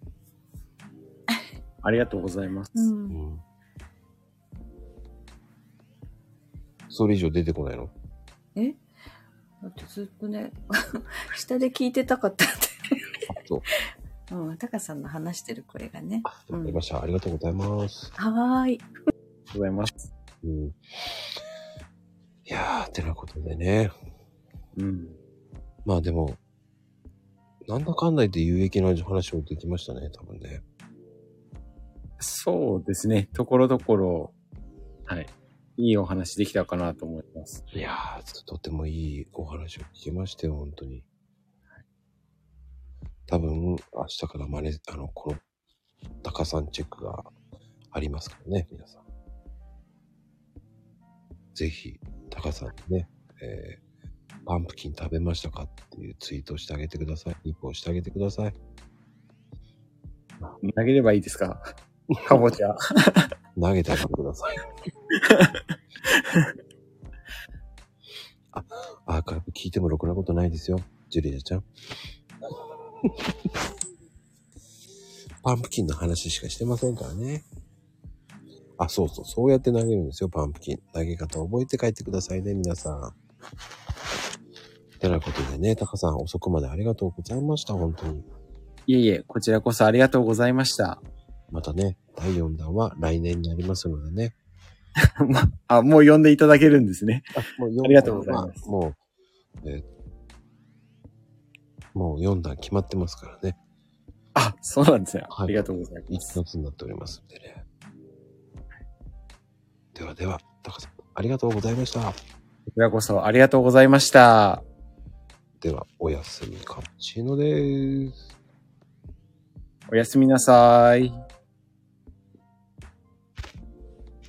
ありがとうございます。うん。うん。それ以上出てこないの？え？だってずっとね、下で聞いてたかったんあ、そう。で。うん、タカさんの話してる声がね。わかりました。ありがとうございます。はーい。ありがとうございます。うん。いやー、てなことでね。うん。まあでも、なんだかんだ言って有益な話をできましたね、多分ね。そうですね。ところどころ、はい。いいお話できたかなと思います。いやー、とてもいいお話を聞きましたよ、本当に。多分、明日から真似、あの、この、高さんチェックがありますからね、皆さん。ぜひ、高さんにね、えー、パンプキン食べましたかっていうツイートをしてあげてください。リポをしてあげてください。投げればいいですか？かぼちゃ。投げてあげてください。あ、アーカイブ聞いてもろくなことないですよ。ジュリアちゃん。パンプキンの話しかしてませんからね。あ、そうそう、そうやって投げるんですよ、パンプキン。投げ方覚えて帰ってくださいね、皆さん。てなことでね、タカさん遅くまでありがとうございました、本当に。いえいえ、こちらこそありがとうございました。またね、第4弾は来年になりますのでね。まあ、もう呼んでいただけるんですね。あもう4ありがとうございますもう、えーもう4弾決まってますからね。あ、そうなんですね。はいありがとうございま一す。つになっておりますんでね。ではでは、タカさん、ありがとうございました。こちらこそありがとうございました。では、おやすみカプチーノです。おやすみなさい。